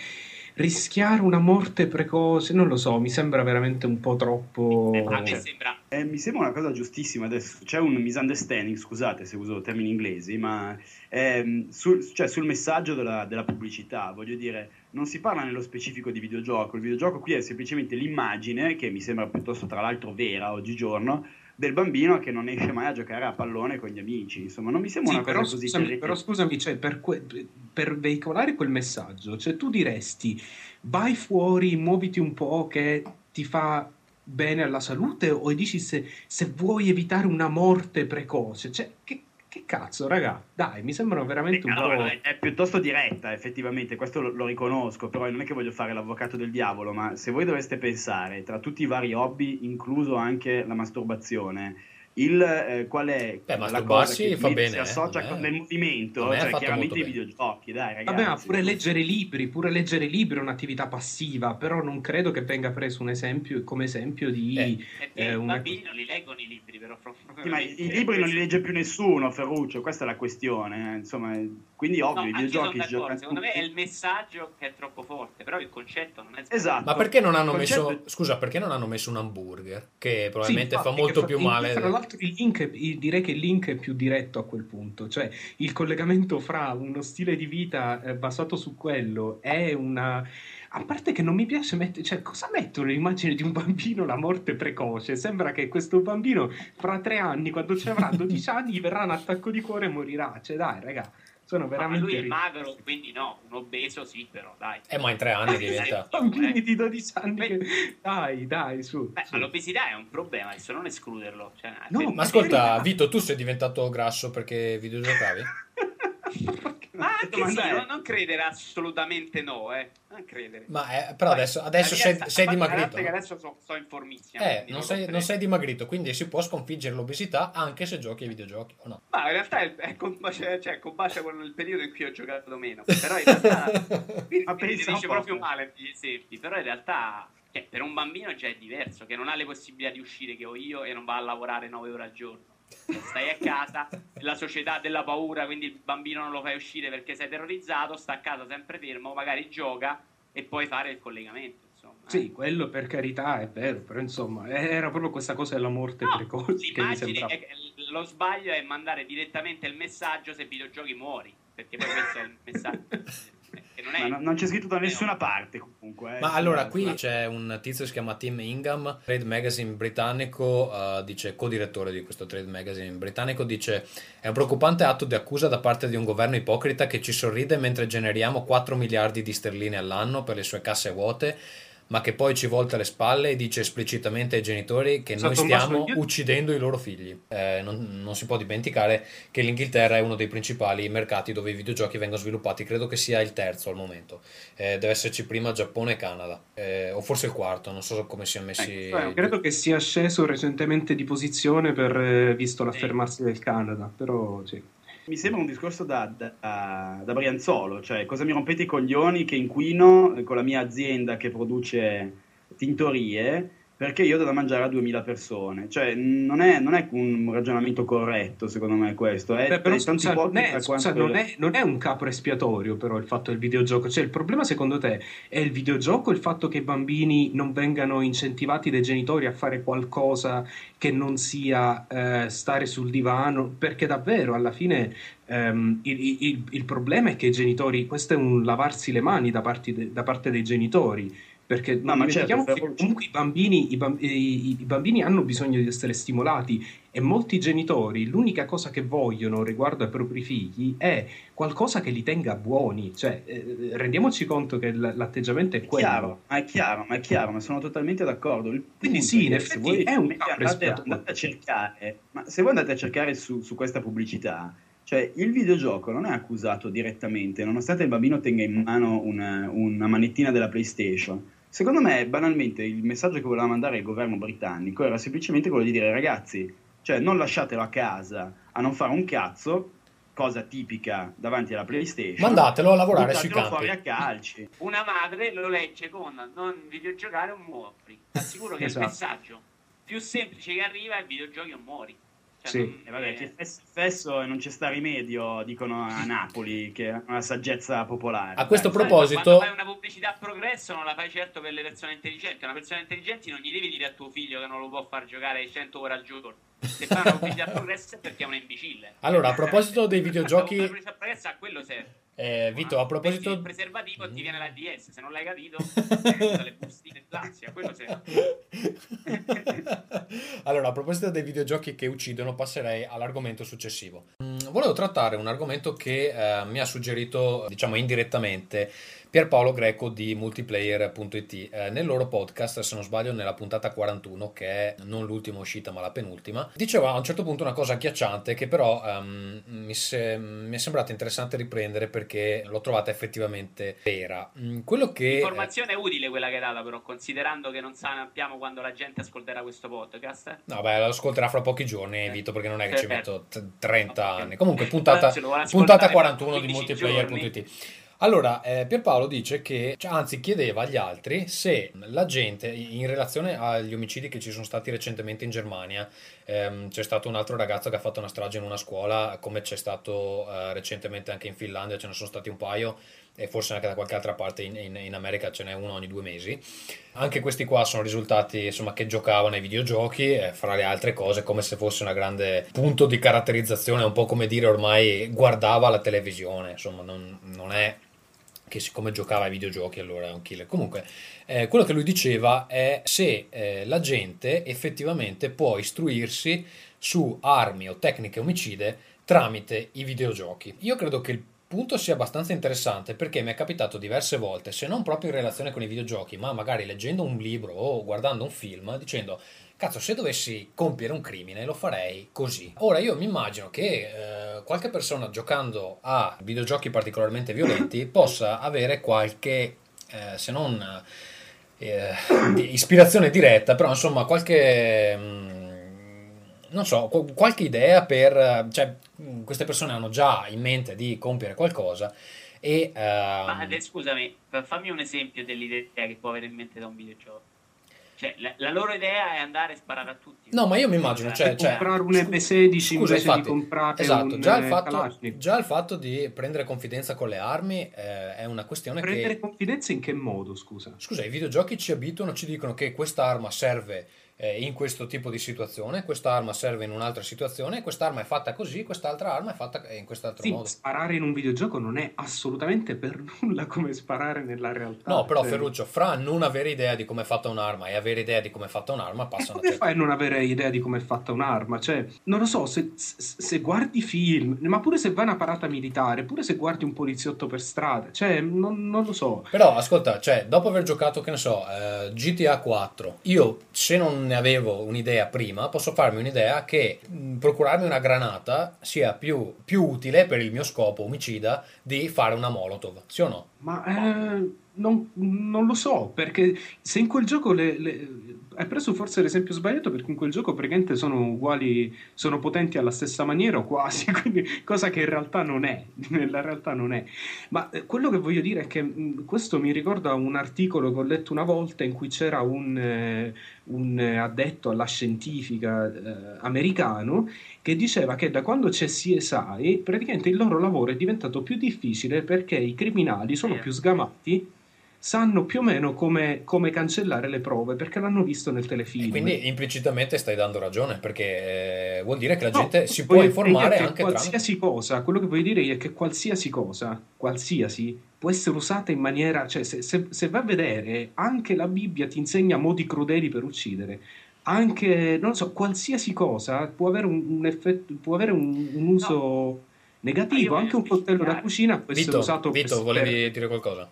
rischiare una morte precoce, non lo so, mi sembra veramente un po' troppo... Eh, a me cioè, sembra Eh, mi sembra una cosa giustissima adesso. C'è un misunderstanding, scusate se uso termini inglesi, ma ehm, sul, cioè, sul messaggio della, della pubblicità, voglio dire, non si parla nello specifico di videogioco. Il videogioco qui è semplicemente l'immagine, che mi sembra piuttosto tra l'altro vera oggigiorno, del bambino che non esce mai a giocare a pallone con gli amici. Insomma, non mi sembra Sì, una cosa così scusami, però scusami, cioè, per, que- per veicolare quel messaggio, cioè tu diresti vai fuori, muoviti un po' che ti fa bene alla salute o dici se, se vuoi evitare una morte precoce, cioè che, che cazzo raga, dai, mi sembrano veramente un Allora, po'... è, è piuttosto diretta, effettivamente, questo lo, lo riconosco, però non è che voglio fare l'avvocato del diavolo, ma se voi doveste pensare, tra tutti i vari hobby, incluso anche la masturbazione, il, eh, qual è Beh, la cosa che fa bene, si eh, associa me- con a movimento, cioè chiaramente i videogiochi, dai ragazzi. Vabbè, ma pure leggere libri, pure leggere libri è un'attività passiva, però non credo che venga preso un esempio come esempio di... Eh. È Eh, vero, i una- bambini non li leggono i libri, però. Sì, ma i i libri non li legge più nessuno, Ferruccio, questa è la questione, eh, insomma, quindi No, ovvio, i io sono videogiochi giocano secondo me è il messaggio che è troppo forte, però il concetto non è sbagliato. Esatto. Ma perché non hanno Il concetto messo, scusa, perché non hanno messo un hamburger? Che Sì, probabilmente infatti, fa molto che più male. Tra l'altro, il link, direi che il link è più diretto a quel punto, cioè il collegamento fra uno stile di vita eh, basato su quello e una. A parte che non mi piace mettere, cioè, cosa mettono l'immagine di un bambino la morte precoce? Sembra che questo bambino fra tre anni, quando ci avrà 12 anni, gli verrà un attacco di cuore e morirà. Cioè, dai, raga, sono No, ma veramente. lui è magro, quindi no, un obeso sì, però dai. Eh, ma in tre anni diventa... Bambini di 12 anni, che- dai, dai, su. Beh, su. ma l'obesità è un problema, adesso non escluderlo. Cioè, No, Ma ascolta, Vito, tu sei diventato grasso perché videogiocavi? Ma Che anche sì, è? non, non credere assolutamente no, eh. Non credere. Ma eh, però Poi, adesso, adesso sei, mia- sei dimagrito. no? adesso so- sto in formissima. Eh, non sei, non sei dimagrito, quindi si può sconfiggere l'obesità anche se giochi ai videogiochi, o no? Ma in realtà è, è combacia, cioè, combacia con il periodo in cui ho giocato meno. Però in realtà. quindi, Ma quindi pensa si un dice po'. proprio male gli esempi. Però in realtà. cioè, per un bambino già è diverso, che non ha le possibilità di uscire che ho io e non va a lavorare 9 ore al giorno. Stai a casa, la società della paura, quindi il bambino non lo fai uscire perché sei terrorizzato, sta a casa sempre fermo, magari gioca e poi fare il collegamento. Insomma, eh. Sì, quello per carità è vero, però insomma era proprio questa cosa della morte No, precoce che mi sembrava. è- lo sbaglio è mandare direttamente il messaggio se videogiochi muori, perché poi questo è il messaggio. Che non è Ma no- non c'è scritto da nessuna parte comunque. eh, Ma allora qui c'è un tizio che si chiama Tim Ingham, trade magazine britannico, eh, dice co-direttore di questo trade magazine britannico, dice è un preoccupante atto di accusa da parte di un governo ipocrita che ci sorride mentre generiamo 4 miliardi di sterline all'anno per le sue casse vuote, ma che poi ci volta le spalle e dice esplicitamente ai genitori che noi Esatto, Tommaso, stiamo uccidendo i loro figli. Eh, non, non si può dimenticare che l'Inghilterra è uno dei principali mercati dove i videogiochi vengono sviluppati, credo che sia il terzo al momento. Eh, deve esserci prima Giappone e Canada, eh, o forse il quarto, non so come siano messi. Ecco, credo che sia sceso recentemente di posizione per, eh, visto l'affermarsi del Canada, però sì. Mi sembra un discorso da, da, da Brianzolo, cioè cosa mi rompete i coglioni che inquino con la mia azienda che produce tintorie perché io do da mangiare a 2000 persone. Cioè non è, non è un ragionamento corretto secondo me questo, è, Beh, però scusa, non, è, scusa, non è- non è un capo espiatorio però il fatto del videogioco, cioè il problema secondo te è il videogioco il fatto che i bambini non vengano incentivati dai genitori a fare qualcosa che non sia eh, stare sul divano, perché davvero alla fine ehm, il, il- il problema è che i genitori, questo è un lavarsi le mani da, parti de- da parte dei genitori. Perché No, ma certo, che comunque i bambini, i, bam- i- bambini hanno bisogno di essere stimolati e molti genitori l'unica cosa che vogliono riguardo ai propri figli è qualcosa che li tenga buoni. Cioè, eh, rendiamoci conto che l'atteggiamento è È quello. chiaro, ma è chiaro, ma è chiaro, ma sono totalmente d'accordo. Quindi sì, in effetti voi è un andate, andate a cercare, ma se voi andate a cercare su, su questa pubblicità, cioè il videogioco non è accusato direttamente, nonostante il bambino tenga in mano una, una manettina della PlayStation. Secondo me, banalmente, il messaggio che voleva mandare il governo britannico era semplicemente quello di dire, ragazzi, Cioè non lasciatelo a casa a non fare un cazzo, cosa tipica davanti alla PlayStation. Mandatelo a lavorare sui campi. fuori a calci. Una madre lo legge con non videogiocare o muori. Assicuro che Esatto. il messaggio più semplice che arriva è videogiochi o muori. Cioè, Sì. non- E vabbè, che fesso, fesso e non c'è sta rimedio, dicono a Napoli, che è una saggezza popolare. A questo sai, proposito- Quando fai una pubblicità a progresso non la fai certo per le persone intelligenti. Una persona intelligente non gli devi dire a tuo figlio che non lo può far giocare 100 ore al giorno. Se fa una pubblicità a progresso è perché è un imbecille. Allora, a proposito dei videogiochi- Una pubblicità a progresso a quello serve. Eh, Vito, a Perché il proposito... preservativo ti viene la DS, se non l'hai capito, dalle bustine d'ansia, quello serve. allora, a proposito dei videogiochi che uccidono, passerei all'argomento successivo. Mm, volevo trattare un argomento che eh, mi ha suggerito, diciamo indirettamente, Pierpaolo Greco di multiplayer.it eh, nel loro podcast, se non sbaglio, nella puntata 41, che è non l'ultima uscita ma la penultima. Diceva a un certo punto una cosa agghiacciante che però ehm, mi, se- mi è sembrata interessante riprendere perché l'ho trovata effettivamente vera. Mm, quello che... Informazione utile quella che hai data, però, considerando che non sappiamo quando la gente ascolterà questo podcast. eh. No, beh, lo ascolterà fra pochi giorni, Eh, Vito, perché non è che ci metto t- 30 Ok. anni. Comunque, puntata, puntata fra 41 di 15 multiplayer.it. Allora, eh, Pierpaolo dice che, cioè, anzi chiedeva agli altri se la gente, in relazione agli omicidi che ci sono stati recentemente in Germania, ehm, c'è stato un altro ragazzo che ha fatto una strage in una scuola, come c'è stato eh, recentemente anche in Finlandia, ce ne sono stati un paio, e forse anche da qualche altra parte in, in- in America ce n'è uno ogni due mesi. Anche questi qua sono risultati insomma, che giocavano ai videogiochi, eh, fra le altre cose, come se fosse un grande punto di caratterizzazione, un po' come dire ormai guardava la televisione, insomma, non, non è che siccome giocava ai videogiochi allora è un killer. Comunque, eh, quello che lui diceva è se eh, la gente effettivamente può istruirsi su armi o tecniche omicide tramite i videogiochi. Io credo che il punto sia abbastanza interessante perché mi è capitato diverse volte, se non proprio in relazione con i videogiochi, ma magari leggendo un libro o guardando un film, dicendo Cazzo, se dovessi compiere un crimine lo farei così. Ora io mi immagino che eh, qualche persona giocando a videogiochi particolarmente violenti possa avere qualche, eh, se non eh, di- ispirazione diretta, però insomma qualche... mm, non so, qu- qualche idea per... cioè, mm, queste persone hanno già in mente di compiere qualcosa e... Ma ehm, eh, scusami, fa- fammi un esempio dell'idea che può avere in mente da un videogioco. Cioè, la, la loro idea è andare a sparare a tutti. No, ma io mi immagino, cioè, cioè- comprare un scu- MP16 scusa, infatti, di comprare esatto, un già il eh, fatto, già il fatto di prendere confidenza con le armi eh, è una questione Prendere che... confidenza in che modo, scusa? Scusa, i videogiochi ci abituano, ci dicono che quest'arma serve eh, in questo tipo di situazione, quest'arma serve in un'altra situazione, quest'arma è fatta così, quest'altra arma è fatta in quest'altro Sì, modo. sparare in un videogioco non è assolutamente per nulla come sparare nella realtà. No, però cioè, Ferruccio, fra non avere idea di come è fatta un'arma e avere idea di come è fatta un'arma E passano come certe- fai a non avere idea di come è fatta un'arma? Cioè, non lo so, se, se- se guardi film, ma pure se vai a una parata militare, pure se guardi un poliziotto per strada, cioè, non, non lo so. Però ascolta, cioè, dopo aver giocato, che ne so, eh, GTA 4, io se non ne avevo un'idea prima, posso farmi un'idea che procurarmi una granata sia più, più utile per il mio scopo omicida di fare una molotov, sì o no? Ma eh, non, non lo so, perché se in quel gioco le, le- hai preso forse l'esempio sbagliato, perché in quel gioco praticamente sono uguali, sono potenti alla stessa maniera o quasi, quindi cosa che in realtà non è, nella realtà non è. Ma eh, quello che voglio dire è che mh, questo mi ricorda un articolo che ho letto una volta in cui c'era un, eh, un addetto alla scientifica eh, americano che diceva che da quando c'è CSI praticamente il loro lavoro è diventato più difficile perché i criminali sono più sgamati, sanno più o meno come, come cancellare le prove perché l'hanno visto nel E telefilm. quindi implicitamente stai dando ragione, perché eh, vuol dire che la No, gente si può informare che anche tramite... qualsiasi cosa, quello che voglio dire è che qualsiasi cosa, qualsiasi, può essere usata in maniera, cioè se, se, se vai a vedere, anche la Bibbia ti insegna modi crudeli per uccidere. Anche, non so, qualsiasi cosa può avere un, un effetto, può avere un, un uso negativo. Ma io Anche un coltello da cucina può essere Vito, usato per- Vito, volevi dire qualcosa?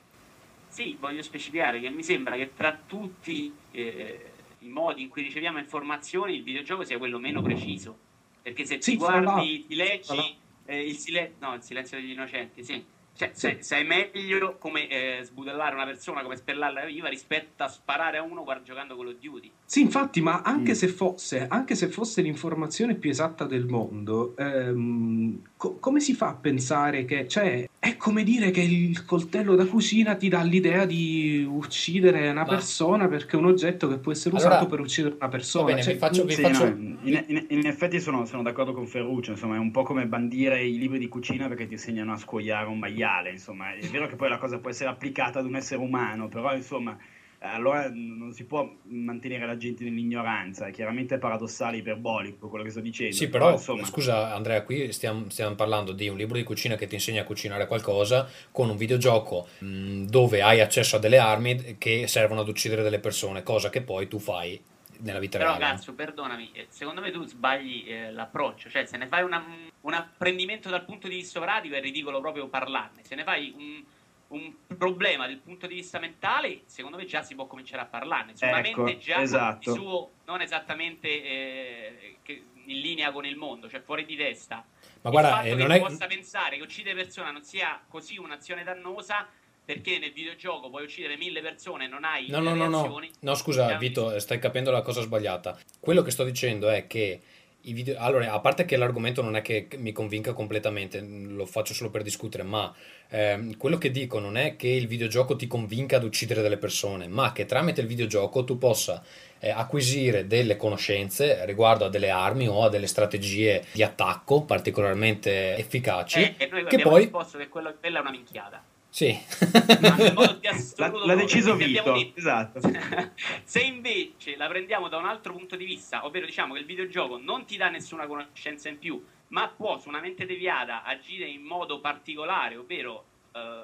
Sì, voglio specificare che mi sembra che tra tutti eh, i modi in cui riceviamo informazioni il videogioco sia quello meno preciso. Perché se Sì, ti guardi, ti leggi eh, il, silen- no, il silenzio degli innocenti, sì. Cioè, se- sei meglio come eh, sbudellare una persona, come spellarla viva rispetto a sparare a uno guarda, giocando con lo Duty. Sì, infatti, ma anche Mm. se fosse, anche se fosse l'informazione più esatta del mondo, ehm, co- come si fa a pensare che, cioè, è come dire che il coltello da cucina ti dà l'idea di uccidere una Ma- persona perché è un oggetto che può essere Allora, usato per uccidere una persona. bene, Cioè, vi faccio- vi Sì, faccio- no, in, in- in effetti sono, sono d'accordo con Ferruccio, insomma è un po' come bandire i libri di cucina perché ti insegnano a scuoiare un maiale, insomma è vero che poi la cosa può essere applicata ad un essere umano, però insomma allora non si può mantenere la gente nell'ignoranza, è chiaramente paradossale, iperbolico quello che sto dicendo. Sì, però insomma scusa Andrea, qui stiamo, stiamo parlando di un libro di cucina che ti insegna a cucinare qualcosa con un videogioco mh, dove hai accesso a delle armi che servono ad uccidere delle persone, cosa che poi tu fai nella vita Però, reale. cazzo, perdonami, eh, secondo me tu sbagli eh, l'approccio. Cioè, se ne fai una- un apprendimento dal punto di vista pratico è ridicolo proprio parlarne. Se ne fai un, un problema dal punto di vista mentale, secondo me già si può cominciare a parlarne. Sicuramente Ecco, già esatto. di suo non esattamente eh, in linea con il mondo, cioè fuori di testa. Ma il guarda, fatto eh, che non tu è... possa pensare che uccidere persona non sia così un'azione dannosa perché nel videogioco puoi uccidere mille persone e non hai No, no, no, no, no, scusa Vito, stai capendo la cosa sbagliata. Quello che sto dicendo è che video... Allora, a parte che l'argomento non è che mi convinca completamente, lo faccio solo per discutere, ma ehm, quello che dico non è che il videogioco ti convinca ad uccidere delle persone, ma che tramite il videogioco tu possa eh, acquisire delle conoscenze riguardo a delle armi o a delle strategie di attacco particolarmente efficaci, Eh, e noi che poi... risposto che quello, quella è una minchiata. Sì. L'ha, deciso Vito, detto- esatto. Se invece la prendiamo da un altro punto di vista, ovvero diciamo che il videogioco non ti dà nessuna conoscenza in più, ma può su una mente deviata agire in modo particolare, ovvero eh,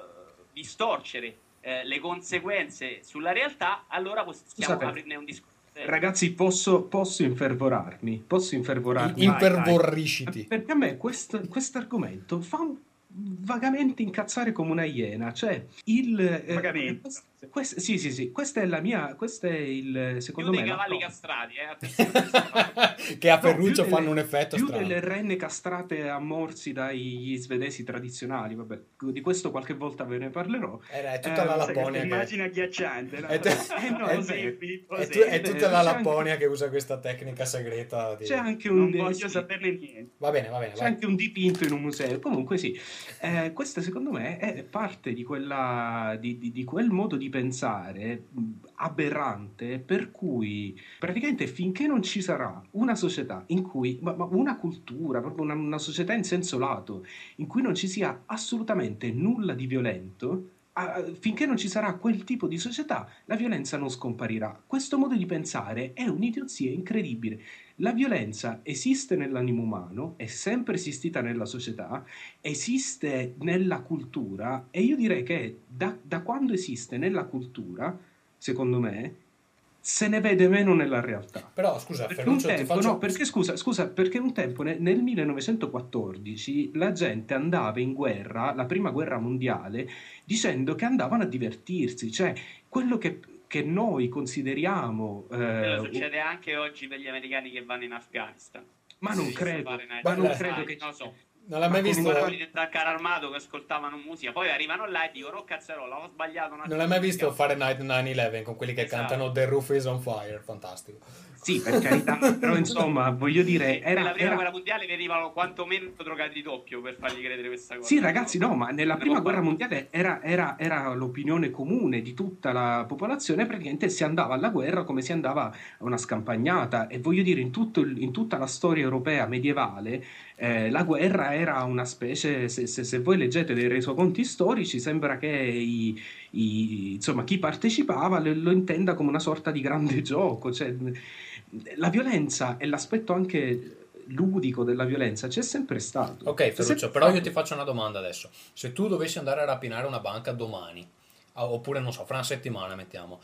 distorcere eh, le conseguenze sulla realtà, allora possiamo Scusate. aprirne un discorso. Ragazzi, posso, posso infervorarmi? Posso infervorarmi? Impervorrisciti. Perché a me questo argomento fa un- vagamente incazzare come una iena. Cioè, il. eh, Vagamente. quest- quest- sì, sì, sì. Questa è la mia. Questo è il. Più Secondo dei me. cavalli l'approccio. castrati, eh, che a No, Ferruccio più fanno delle- un effetto più strano. delle renne castrate a morsi dai svedesi tradizionali. Vabbè, di questo qualche volta ve ne parlerò. Era- è Eh, tutta la sai Questa Lapponia che... immagine agghiacciante, no? È, te- Eh, no, è- Osepi, è tu- è tutta la C'è anche- Lapponia che usa questa tecnica segreta. di- C'è anche un. non eh, voglio sì. saperne niente. Va bene, va bene. C'è vai. anche un dipinto in un museo. Comunque, sì, Eh, questo secondo me è parte di, quella, di, di- di quel modo di pensare mh, aberrante per cui praticamente finché non ci sarà una società in cui, ma, ma una cultura, proprio una, una società in senso lato, in cui non ci sia assolutamente nulla di violento. Finché non ci sarà quel tipo di società, la violenza non scomparirà. Questo modo di pensare è un'idiozia incredibile. La violenza esiste nell'animo umano, è sempre esistita nella società, esiste nella cultura e io direi che da, da quando esiste nella cultura, secondo me, se ne vede meno nella realtà. Però scusa, Perché un Ferruccio, tempo, faccio... no, perché scusa, scusa, perché un tempo ne- nel 1914 la gente andava in guerra, la prima guerra mondiale, dicendo che andavano a divertirsi, cioè quello che, che noi consideriamo... eh, Quello succede anche oggi per gli americani che vanno in Afghanistan. ma non credo, ma non credo che... non lo so. Non l'hai Ma mai visto... Quelli del carro armato che ascoltavano musica, poi arrivano là e dicono: Oh cazzarola, ho sbagliato una Non l'hai mai visto Fahrenheit 9-11 con quelli che Esatto. cantano The Roof is on Fire? Fantastico. Sì, per carità, però insomma, voglio dire, Nella era... prima era- guerra mondiale venivano quantomeno drogati di doppio per fargli credere questa cosa. Sì, ragazzi, no, ma nella Ne prima guerra mondiale era, era- era l'opinione comune di tutta la popolazione, praticamente si andava alla guerra come si andava a una scampagnata e voglio dire, in, tutto in tutta la storia europea medievale, eh, la guerra era una specie, se, se- se voi leggete dei resoconti storici, sembra che i- i- insomma, chi partecipava lo, lo intenda come una sorta di grande gioco, cioè, la violenza e l'aspetto anche ludico della violenza c'è sempre stato. Ok, Ferruccio, però io ti faccio una domanda adesso. Se tu dovessi andare a rapinare una banca domani, oppure non so, fra una settimana mettiamo,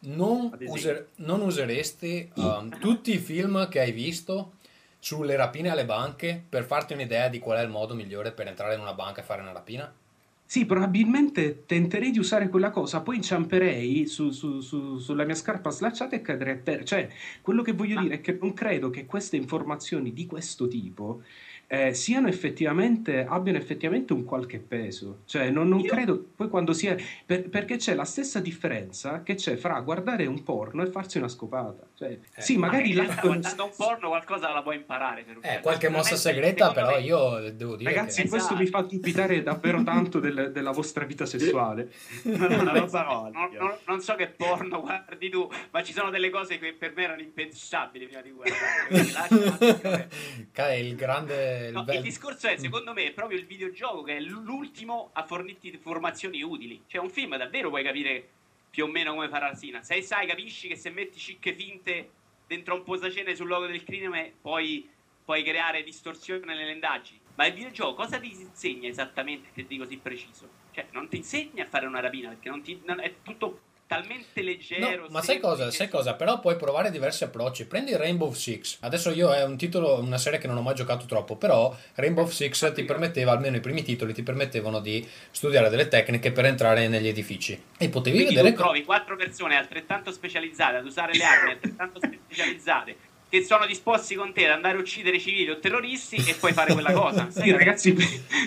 non, user- non useresti um, tutti i film che hai visto sulle rapine alle banche per farti un'idea di qual è il modo migliore per entrare in una banca e fare una rapina? Sì, probabilmente tenterei di usare quella cosa, poi inciamperei su- su- su- sulla mia scarpa slacciata e cadrei a terra. Cioè, quello che voglio Ma- dire è che non credo che queste informazioni di questo tipo eh, siano effettivamente, abbiano effettivamente un qualche peso. Cioè, non, non Io- credo poi quando si è. per- perché c'è la stessa differenza che c'è fra guardare un porno e farsi una scopata. Cioè, sì, magari Ma l'atto. guardando un porno qualcosa la puoi imparare. Eh, qualche mossa segreta, però me- io devo dire Ragazzi, che... questo Esatto. mi fa dubitare davvero tanto del- della vostra vita sessuale. Non ho Vabbè, parole. non, non- so che porno guardi tu, ma ci sono delle cose che per me erano impensabili prima di guardare. lascia il grande... il No, bel- il discorso è, secondo me, è proprio il videogioco che è l'ultimo a fornirti informazioni utili. Cioè, un film davvero puoi capire più o meno come farà la Sina. Se sai, capisci che se metti cicche finte dentro un posacene sul logo del crimine, poi puoi creare distorsione nelle indagini. Ma il videogioco cosa ti insegna esattamente di così preciso? Cioè, non ti insegna a fare una rapina perché non ti, non- è tutto talmente leggero. No, ma sai cosa? Sai cosa? Però puoi provare diversi approcci. Prendi Rainbow Six. Adesso io è un titolo, una serie che non ho mai giocato troppo, però Rainbow Six ti permetteva, almeno i primi titoli, ti permettevano di studiare delle tecniche per entrare negli edifici. E potevi Quindi vedere... trovi quattro persone altrettanto specializzate ad usare le armi altrettanto specializzate che sono disposti con te ad andare a uccidere civili o terroristi e puoi fare quella cosa. Sì, ragazzi,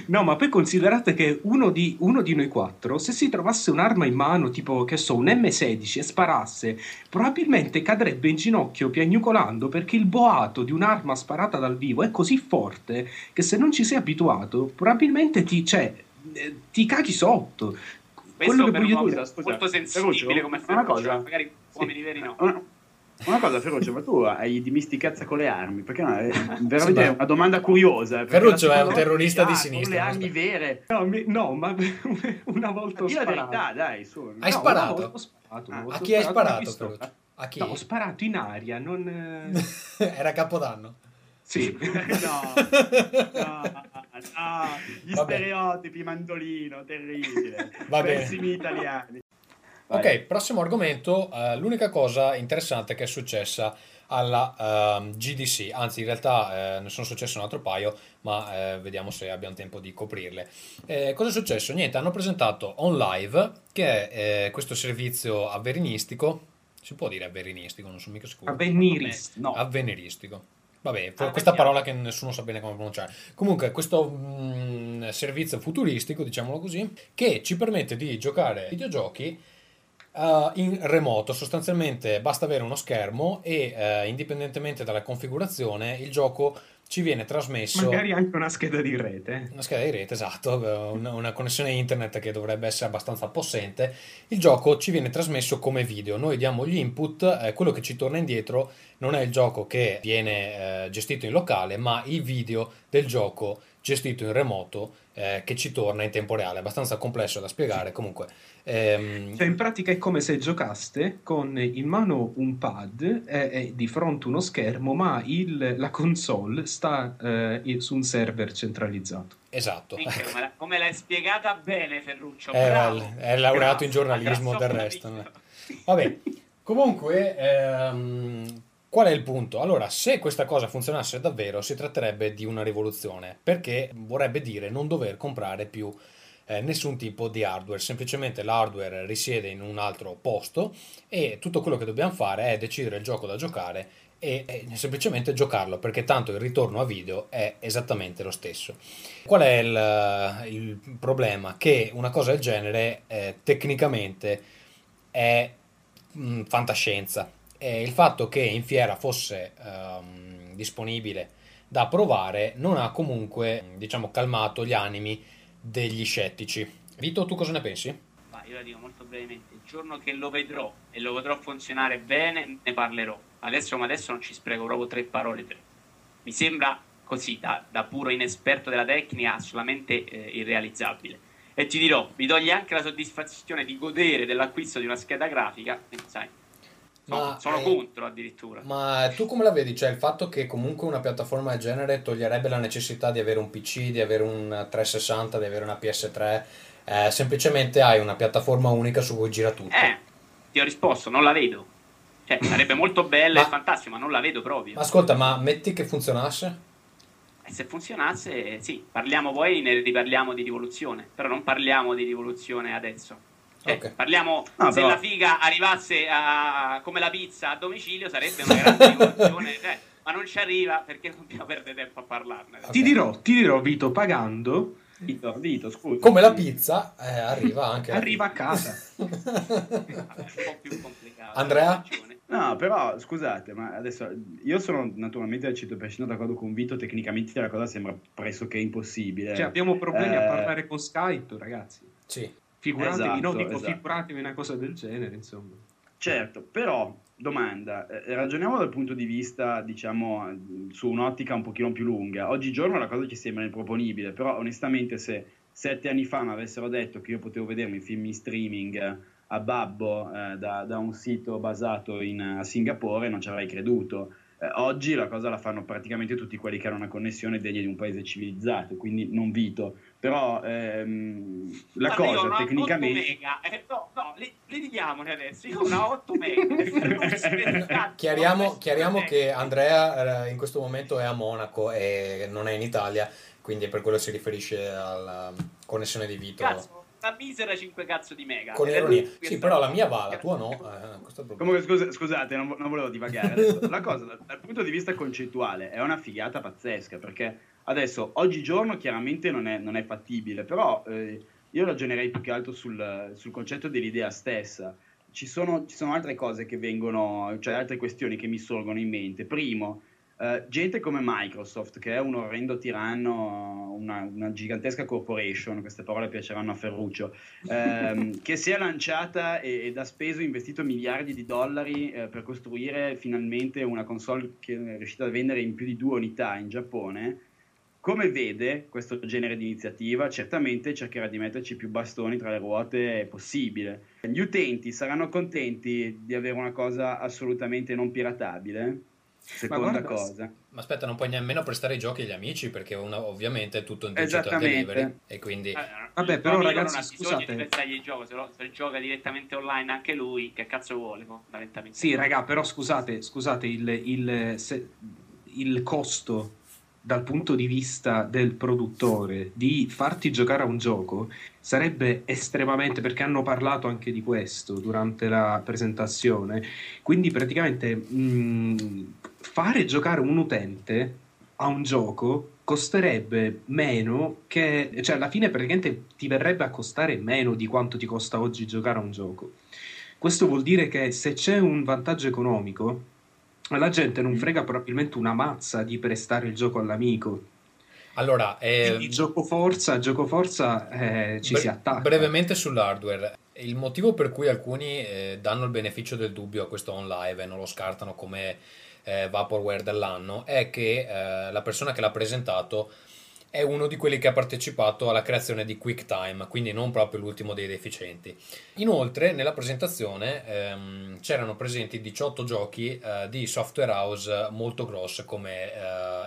no, ma poi considerate che uno di, uno di noi quattro, se si trovasse un'arma in mano, tipo, che so, un M16 e sparasse, probabilmente cadrebbe in ginocchio piagnucolando perché il boato di un'arma sparata dal vivo è così forte che se non ci sei abituato, probabilmente ti, cioè, eh, ti caghi sotto. Questo Quello che per voglio un uomo dire- scusa, molto sensibile Ferruccio, come una Ferruccio, cosa. magari uomini veri no. Una, una cosa, Ferruccio, ma tu hai dimestichezza con le armi? Perché no, è Sì, veramente ma- una domanda curiosa. Ferruccio la è un terrorista di ah, sinistra, Con le armi vere. No, mi- no, ma una volta ho Dì la sparato. verità, dai, su. Hai No, sparato? sparato, Ah, A chi hai sparato. Ferruccio? A chi? No, ho sparato in aria, non... eh, Era Capodanno. Sì. No, no, no, gli Vabbè. stereotipi, mandolino, terribile. Va bene. Pessimi italiani. Ok, prossimo argomento. eh, l'unica cosa interessante che è successa alla ehm, GDC, anzi in realtà eh, ne sono successe un altro paio, ma eh, vediamo se abbiamo tempo di coprirle. Cosa è successo? Niente, hanno presentato OnLive, che è questo servizio avverinistico, si può dire avverinistico, non sono mica sicuro. Avvenirist, no. Avveniristico. Vabbè, Ah, questa parola che nessuno sa bene come pronunciare. Comunque, questo mm, servizio futuristico, diciamolo così, che ci permette di giocare ai videogiochi eh, in remoto. Sostanzialmente basta avere uno schermo e eh, indipendentemente dalla configurazione, il gioco ci viene trasmesso. Magari anche una scheda di rete. Una scheda di rete, esatto, eh, una, una connessione internet che dovrebbe essere abbastanza possente. Il gioco ci viene trasmesso come video. Noi diamo gli input, eh, quello che ci torna indietro non è il gioco che viene eh, gestito in locale, ma il video del gioco gestito in remoto eh, che ci torna in tempo reale. Abbastanza complesso da spiegare, comunque. ehm, Cioè, in pratica è come se giocaste con in mano un pad e, e di fronte uno schermo, ma il- la console sta eh, in- su un server centralizzato. esatto. Minchia, come, la- come l'hai spiegata bene Ferruccio, È, bravo. è laureato in Bravo, giornalismo del grazie, resto. Vabbè, comunque, ehm, qual è il punto? Allora, se questa cosa funzionasse davvero, si tratterebbe di una rivoluzione, perché vorrebbe dire non dover comprare più eh, nessun tipo di hardware, semplicemente l'hardware risiede in un altro posto e tutto quello che dobbiamo fare è decidere il gioco da giocare e, e semplicemente giocarlo, perché tanto il ritorno a video è esattamente lo stesso. Qual è il, il problema? Che una cosa del genere eh, tecnicamente è mh, fantascienza. E il fatto che in fiera fosse ehm, disponibile da provare non ha comunque, diciamo, calmato gli animi degli scettici. Vito, tu cosa ne pensi? Ma io la dico molto brevemente, il giorno che lo vedrò e lo vedrò funzionare bene, ne parlerò. Adesso come adesso non ci spreco proprio tre parole. per- Mi sembra così, da, da puro inesperto della tecnica, assolutamente eh, irrealizzabile. E ti dirò, mi toglie anche la soddisfazione di godere dell'acquisto di una scheda grafica, quindi, sai, Ma, sono eh, contro addirittura. Ma tu come la vedi? Cioè il fatto che comunque una piattaforma del genere toglierebbe la necessità di avere un PC, di avere un 360, di avere una PS3, eh, semplicemente hai una piattaforma unica su cui gira tutto. Eh, ti ho risposto, non la vedo. Cioè, sarebbe molto bella Ma- e fantastica, ma non la vedo proprio. Ascolta, ma metti che funzionasse? E se funzionasse, sì, parliamo poi, ne riparliamo di rivoluzione, però non parliamo di rivoluzione adesso. Cioè, Ok. Parliamo, No, se però- la figa arrivasse a- come la pizza a domicilio sarebbe una grande rivoluzione, cioè, ma non ci arriva perché non dobbiamo perdere tempo a parlarne. Ti dirò, ti dirò, Vito, pagando, Vito, Vito, scusa. Come la pizza, eh, arriva anche. arriva a casa. Vabbè, è un po' più complicato. Andrea? No, però scusate, ma adesso io sono naturalmente al 100% d'accordo con Vito, tecnicamente la cosa sembra pressoché impossibile. Cioè, abbiamo problemi a Eh, parlare con Skype, ragazzi. Sì. Figuratevi, Esatto, no, dico esatto. figuratevi una cosa del genere, insomma. Certo, però, domanda, eh, ragioniamo dal punto di vista, diciamo, su un'ottica un pochino più lunga. Oggigiorno la cosa ci sembra improponibile, però onestamente se sette anni fa mi avessero detto che io potevo vedermi i film in streaming eh, a babbo eh, da, da un sito basato in, a Singapore, non ci avrei creduto. Eh, oggi la cosa la fanno praticamente tutti quelli che hanno una connessione degna di un paese civilizzato, quindi non Vito. Però ehm, la ho cosa una 8 tecnicamente... mega, eh, no, no, li- litighiamone adesso. Io ho una 8 mega. Chiariamo, chiariamo si che. Andrea eh, in questo momento è a Monaco e non è in Italia, quindi per quello si riferisce alla connessione di Vito. Cazzo, una misera 5 cazzo di mega. Con è ironia. Sì, però la mia va, la tua no. eh. Comunque, scusa- scusate, non, non volevo divagare. Adesso, la cosa, dal, dal punto di vista concettuale, è una figata pazzesca perché adesso, oggigiorno, chiaramente non è, non è fattibile, però eh, io ragionerei più che altro sul, sul concetto dell'idea stessa. Ci sono, ci sono altre cose che vengono, cioè altre questioni che mi sorgono in mente. Primo, eh, gente come Microsoft, che è un orrendo tiranno, una, una gigantesca corporation, queste parole piaceranno a Ferruccio, ehm, che si è lanciata e- ed ha speso, investito miliardi di dollari eh, per costruire finalmente una console che è riuscita a vendere in più di due unità in Giappone. Come vede questo genere di iniziativa, certamente cercherà di metterci più bastoni tra le ruote possibile. Gli utenti saranno contenti di avere una cosa assolutamente non piratabile? Seconda guarda, cosa. Ma aspetta, non puoi nemmeno prestare i giochi agli amici perché una- ovviamente è tutto in digital delivery e quindi Eh, Vabbè, però, ragazzi, non ha bisogno scusate. di prestargli il gioco, se, lo, se gioca direttamente online anche lui, che cazzo vuole fondamentalmente? Sì, raga, però scusate, scusate, il, il- se- il costo dal punto di vista del produttore di farti giocare a un gioco sarebbe estremamente, perché hanno parlato anche di questo durante la presentazione, quindi praticamente mh, fare giocare un utente a un gioco costerebbe meno che, cioè alla fine praticamente ti verrebbe a costare meno di quanto ti costa oggi giocare a un gioco. Questo vuol dire che se c'è un vantaggio economico, alla gente non frega probabilmente una mazza di prestare il gioco all'amico. allora eh, Quindi gioco forza, gioco forza eh, ci bre- si attacca. brevemente sull'hardware il motivo per cui alcuni eh, danno il beneficio del dubbio a questo on live e non lo scartano come eh, vaporware dell'anno è che eh, la persona che l'ha presentato è uno di quelli che ha partecipato alla creazione di QuickTime, quindi non proprio l'ultimo dei deficienti. Inoltre, nella presentazione ehm, c'erano presenti 18 giochi eh, di software house molto grosse come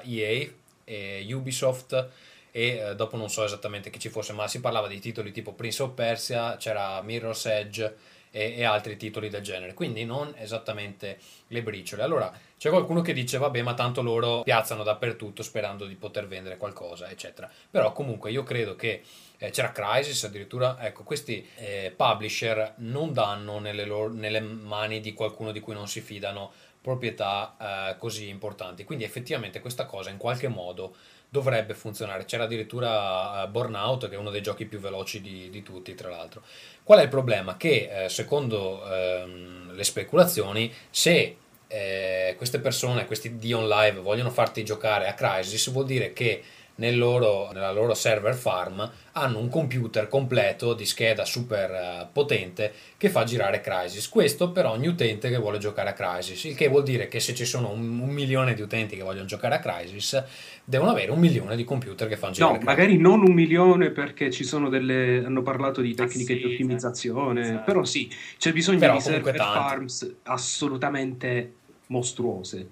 eh, EA, Ubisoft e eh, dopo non so esattamente chi ci fosse, ma si parlava di titoli tipo Prince of Persia, c'era Mirror's Edge e, e altri titoli del genere, quindi non esattamente le briciole. Allora c'è qualcuno che dice vabbè ma tanto loro piazzano dappertutto sperando di poter vendere qualcosa eccetera. Però comunque io credo che eh, c'era Crysis addirittura ecco questi eh, publisher non danno nelle, loro- nelle mani di qualcuno di cui non si fidano proprietà eh, così importanti. Quindi effettivamente questa cosa in qualche modo dovrebbe funzionare c'era addirittura eh, Burnout che è uno dei giochi più veloci di, di tutti tra l'altro qual è il problema? che eh, secondo ehm, le speculazioni se eh, queste persone, questi Dion Live vogliono farti giocare a Crysis, vuol dire che nel loro, nella loro server farm hanno un computer completo di scheda super eh, potente che fa girare Crysis. Questo per ogni utente che vuole giocare a Crysis, il che vuol dire che se ci sono un, un milione di utenti che vogliono giocare a Crysis, devono avere un milione di computer che fanno girare No, magari non un milione perché ci sono delle. hanno parlato di tecniche Ah, sì, di ottimizzazione. esatto. Però sì, c'è bisogno Però di server tanti. farms assolutamente mostruose.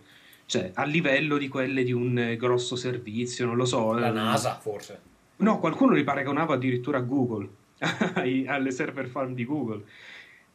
Cioè, a livello di quelle di un eh, grosso servizio, non lo so. La eh, NASA forse. No, qualcuno li paragonava addirittura a Google, alle server farm di Google.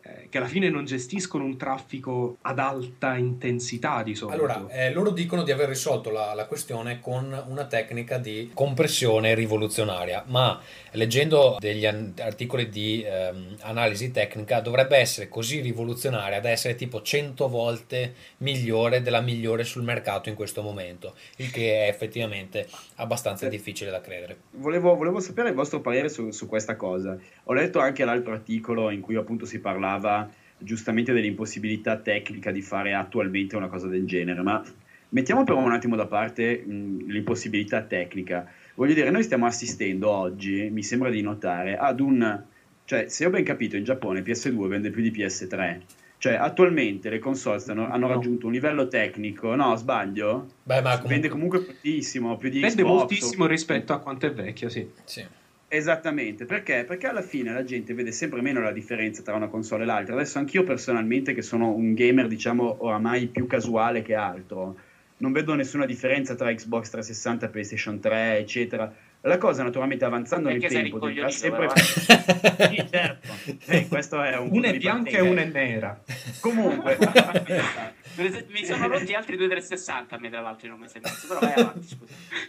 Eh, che alla fine non gestiscono un traffico ad alta intensità di solito. Allora, eh, loro dicono di aver risolto la, la, questione con una tecnica di compressione rivoluzionaria, ma leggendo degli an- articoli di ehm, analisi tecnica dovrebbe essere così rivoluzionaria da essere tipo 100 volte migliore della migliore sul mercato in questo momento, il che è effettivamente abbastanza difficile da credere. Volevo, volevo sapere il vostro parere su, su questa cosa. Ho letto anche l'altro articolo in cui appunto si parlava parlava giustamente dell'impossibilità tecnica di fare attualmente una cosa del genere, ma mettiamo però un attimo da parte mh, l'impossibilità tecnica. Voglio dire, noi stiamo assistendo oggi, mi sembra di notare, ad un... cioè, se ho ben capito, in Giappone PS2 vende più di PS3. Cioè, attualmente le console stanno, hanno raggiunto un livello tecnico, no, sbaglio? Beh, ma comunque... Vende comunque moltissimo, più di Vende Xbox, moltissimo o... rispetto a quanto è vecchia, sì. Sì. Esattamente, perché? Perché alla fine la gente vede sempre meno la differenza tra una console e l'altra. Adesso anch'io personalmente, che sono un gamer, diciamo, oramai più casuale che altro, non vedo nessuna differenza tra Xbox 360, PlayStation 3, eccetera. La cosa naturalmente avanzando Perché nel tempo diventerà sempre sì, certo. eh, questo è un una è bianca e una è nera. Comunque, mi sono rotti altri 2 360 a me tra l'altro non mi sembra, però vai avanti,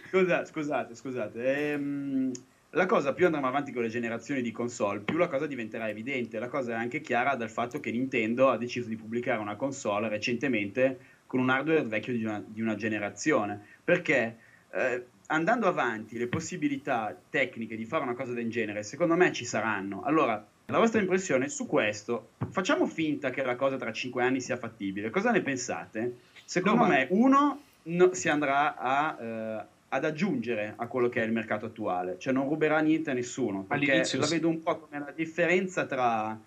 scusate. Scusate, scusate. Ehm la cosa più andremo avanti con le generazioni di console, più la cosa diventerà evidente. La cosa è anche chiara dal fatto che Nintendo ha deciso di pubblicare una console recentemente con un hardware vecchio di una, di una generazione. Perché eh, andando avanti, le possibilità tecniche di fare una cosa del genere, secondo me ci saranno. Allora, la vostra impressione su questo? Facciamo finta che la cosa tra cinque anni sia fattibile. Cosa ne pensate? Secondo no, me, uno, no, si andrà a. Eh, ad aggiungere a quello che è il mercato attuale, cioè non ruberà niente a nessuno, perché All'inizio la vedo un po' come la differenza tra,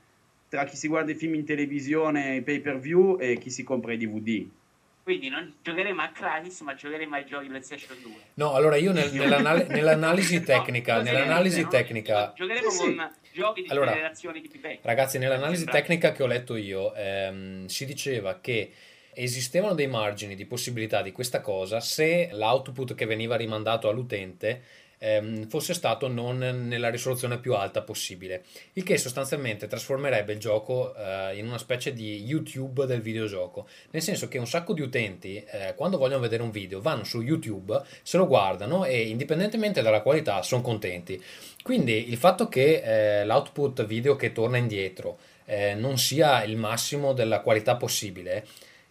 tra chi si guarda i film in televisione, i pay per view e chi si compra i DVD. Quindi non giocheremo a Crysis, ma giocheremo ai giochi PlayStation 2. No, allora io nel, nell'anal- nell'analisi tecnica, no, nell'analisi no? tecnica... Giocheremo sì, con giochi di allora, generazioni di. Ragazzi, nell'analisi tecnica che ho letto io, ehm, si diceva che esistevano dei margini di possibilità di questa cosa se l'output che veniva rimandato all'utente ehm, fosse stato non nella risoluzione più alta possibile, il che sostanzialmente trasformerebbe il gioco eh, in una specie di YouTube del videogioco, nel senso che un sacco di utenti eh, quando vogliono vedere un video vanno su YouTube, se lo guardano e indipendentemente dalla qualità sono contenti. Quindi il fatto che eh, l'output video che torna indietro eh, non sia il massimo della qualità possibile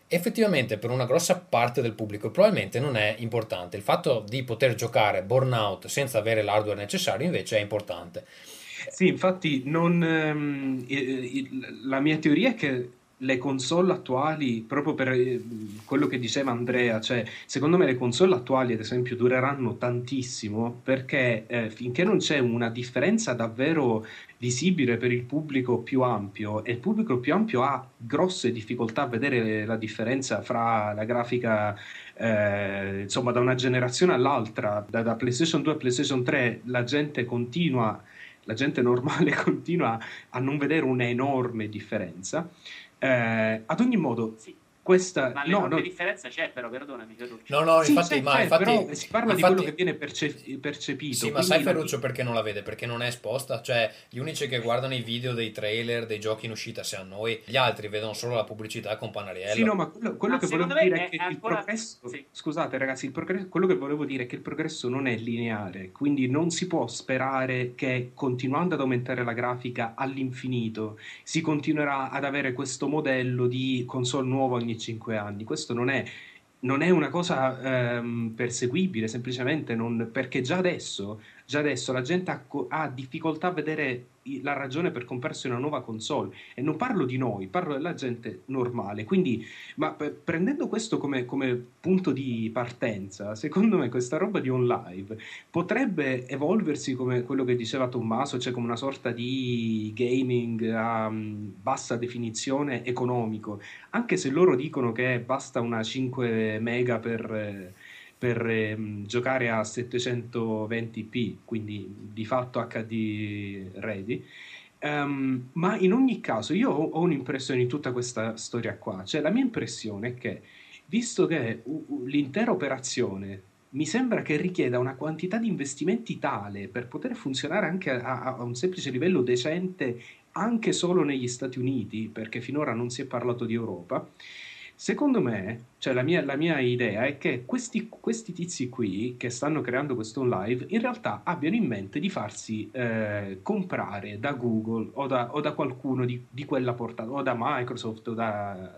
effettivamente per una grossa parte del pubblico probabilmente non è importante. Il fatto di poter giocare Burnout senza avere l'hardware necessario invece è importante. Sì, infatti non, ehm, la mia teoria è che le console attuali, proprio per eh, quello che diceva Andrea, cioè secondo me le console attuali ad esempio dureranno tantissimo perché eh, finché non c'è una differenza davvero visibile per il pubblico più ampio e il pubblico più ampio ha grosse difficoltà a vedere la differenza fra la grafica eh, insomma da una generazione all'altra, da, da PlayStation 2 a PlayStation 3 la gente continua la gente normale continua a non vedere un'enorme differenza. Eh, ad ogni modo, sì. Questa ma no, no. differenza c'è, però, perdonami, Ferruccio. No, no, sì, infatti, ma c'è, infatti, però si parla infatti, di quello che viene perce- percepito. Sì, ma sai Ferruccio la... perché non la vede? Perché non è esposta? Cioè, gli unici che guardano i video dei trailer, dei giochi in uscita siamo noi, gli altri vedono solo la pubblicità con Panariello. Sì, no, ma quello, quello ma che volevo dire è che ancora... il progresso... Sì. Scusate ragazzi, il progresso... quello che volevo dire è che il progresso non è lineare, quindi non si può sperare che continuando ad aumentare la grafica all'infinito si continuerà ad avere questo modello di console nuova ogni 5 anni. Questo non è, non è una cosa ehm, perseguibile, semplicemente non, perché già adesso, già adesso la gente ha, ha difficoltà a vedere la ragione per comprarsi una nuova console. E non parlo di noi, parlo della gente normale. Quindi, ma prendendo questo come, come punto di partenza, secondo me questa roba di on live potrebbe evolversi come quello che diceva Tommaso, cioè come una sorta di gaming a um, bassa definizione economico, anche se loro dicono che basta una 5 mega per... Eh, per ehm, giocare a 720p, quindi di fatto HD ready. Um, ma in ogni caso io ho, ho, un'impressione di tutta questa storia qua, cioè la mia impressione è che visto che uh, l'intera operazione mi sembra che richieda una quantità di investimenti tale per poter funzionare anche a, a un semplice livello decente anche solo negli Stati Uniti, perché finora non si è parlato di Europa, Secondo me, cioè la mia, la mia, idea è che questi, questi, tizi qui che stanno creando questo live in realtà abbiano in mente di farsi eh, comprare da Google o da, o da qualcuno di, di, quella portata, o da Microsoft o da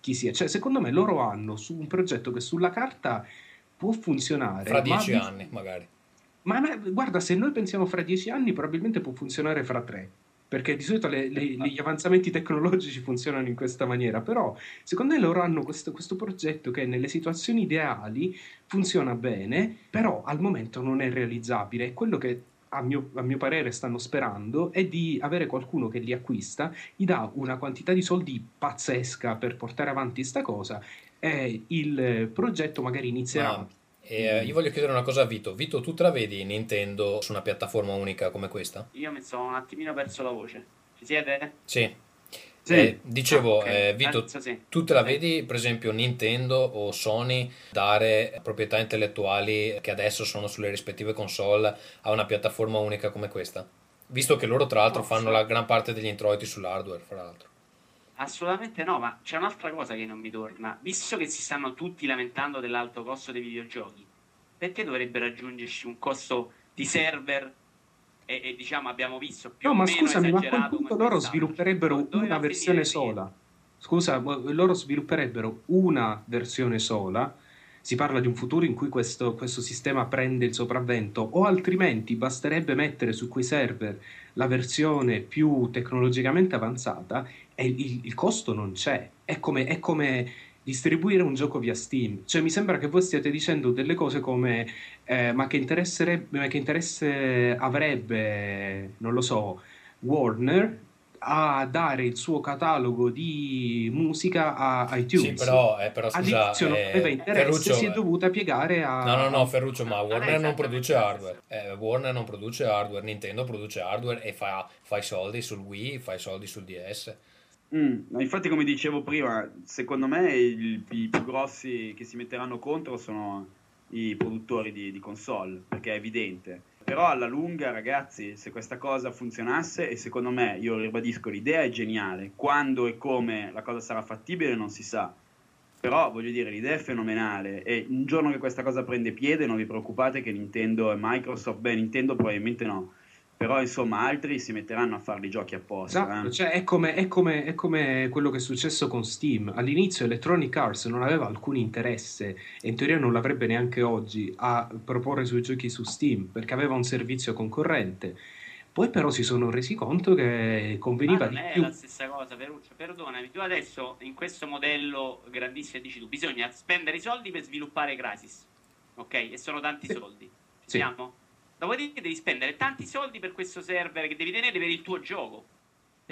chi sia. Cioè, secondo me loro hanno su un progetto che sulla carta può funzionare. Fra dieci anni, magari. Ma guarda, se noi pensiamo fra dieci anni, probabilmente può funzionare fra tre perché di solito le, le, gli avanzamenti tecnologici funzionano in questa maniera, però secondo me loro hanno questo, questo, progetto che nelle situazioni ideali funziona bene, però al momento non è realizzabile. Quello che a mio, a mio, parere stanno sperando è di avere qualcuno che li acquista, gli dà una quantità di soldi pazzesca per portare avanti sta cosa e il progetto magari inizierà. Ma e eh, io voglio chiedere una cosa a Vito. Vito, tu te la vedi Nintendo su una piattaforma unica come questa? Io mi sono un attimino perso la voce. Ci siete? Sì. Sì. Eh, dicevo, ah, okay. eh, Vito, sì. tu te la vedi per esempio Nintendo o Sony dare proprietà intellettuali che adesso sono sulle rispettive console a una piattaforma unica come questa? Visto che loro tra l'altro no, fanno sì. la gran parte degli introiti sull'hardware, fra l'altro. Assolutamente no, ma c'è un'altra cosa che non mi torna. Visto che si stanno tutti lamentando dell'alto costo dei videogiochi, perché dovrebbero aggiungerci un costo di server? E, e diciamo abbiamo visto più no, o ma meno scusami, ma a quel punto loro svilupperebbero una versione sola. Scusa, loro svilupperebbero una versione sola si parla di un futuro in cui questo, questo, sistema prende il sopravvento o altrimenti basterebbe mettere su quei server la versione più tecnologicamente avanzata il, il costo non c'è. È come, è come, distribuire un gioco via Steam. Cioè mi sembra che voi stiate dicendo delle cose come eh, ma, che ma che interesse avrebbe, non lo so, Warner a dare il suo catalogo di musica a iTunes. Sì, però, eh, però scusa, All'inizio non aveva eh, interesse, Ferruccio, si è dovuta piegare a... No, no, no, Ferruccio, ma Warner non produce hardware. Eh, Warner non produce hardware, Nintendo produce hardware e fa, fa i soldi sul Wii, fa i soldi sul DS. Mm, infatti, come dicevo prima, secondo me il, i più grossi che si metteranno contro sono i produttori di, di console, perché è evidente. Però alla lunga, ragazzi, se questa cosa funzionasse, e secondo me, io ribadisco, l'idea è geniale, quando e come la cosa sarà fattibile non si sa. Però voglio dire, l'idea è fenomenale. E un giorno che questa cosa prende piede non vi preoccupate che Nintendo e Microsoft, beh Nintendo probabilmente no, però insomma altri si metteranno a fare i giochi apposta. Esatto, eh. cioè, è, come, è, come, è, come, quello che è successo con Steam. All'inizio Electronic Arts non aveva alcun interesse e in teoria non l'avrebbe neanche oggi a proporre i suoi giochi su Steam perché aveva un servizio concorrente. Poi però si sono resi conto che conveniva di più. Non è la stessa cosa, Ferruccio, perdonami, tu adesso in questo modello grandissimo dici tu, bisogna spendere i soldi per sviluppare Crisis, ok? E sono tanti sì. soldi. Ci sì. siamo? Dopodiché devi spendere tanti soldi per questo server che devi tenere per il tuo gioco.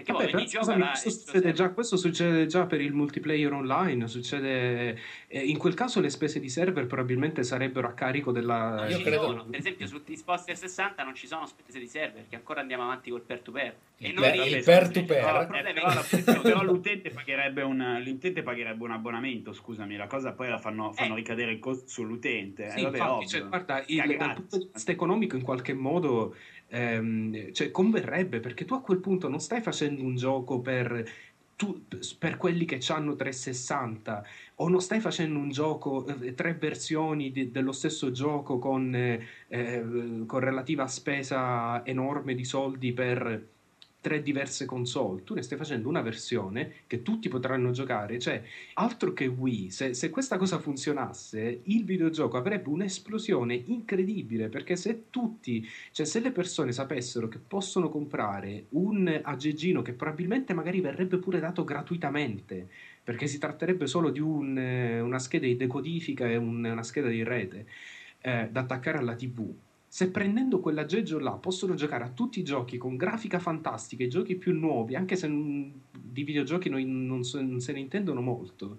Perché Vabbè, ogni gioco scusami, questo, succede già, questo succede già per il multiplayer online, succede, eh, in quel caso le spese di server probabilmente sarebbero a carico della... Non Io credo... Sono. Per esempio su Xbox 60 non ci sono spese di server, che ancora andiamo avanti col peer-to-peer. E noi il peer-to-peer. Però, però l'utente, pagherebbe un, l'utente, pagherebbe un, abbonamento, scusami, la cosa poi la fanno, fanno eh. ricadere il costo sull'utente. Sì, eh, vabbè, infatti, cioè, guarda, il, dal punto di vista economico in qualche modo ehm, cioè converrebbe perché tu a quel punto non stai facendo un gioco per, tu, per quelli che hanno 360 o non stai facendo un gioco, eh, tre versioni di, dello stesso gioco con, eh, con relativa spesa enorme di soldi per tre diverse console, tu ne stai facendo una versione che tutti potranno giocare, cioè altro che Wii, se, se, questa cosa funzionasse il videogioco avrebbe un'esplosione incredibile perché se tutti, cioè se le persone sapessero che possono comprare un aggeggino che probabilmente magari verrebbe pure dato gratuitamente, perché si tratterebbe solo di un, una scheda di decodifica e un, una scheda di rete eh, da attaccare alla TV, se prendendo quell'aggeggio là possono giocare a tutti i giochi con grafica fantastica, i giochi più nuovi, anche se di videogiochi noi non, so, non se ne intendono molto,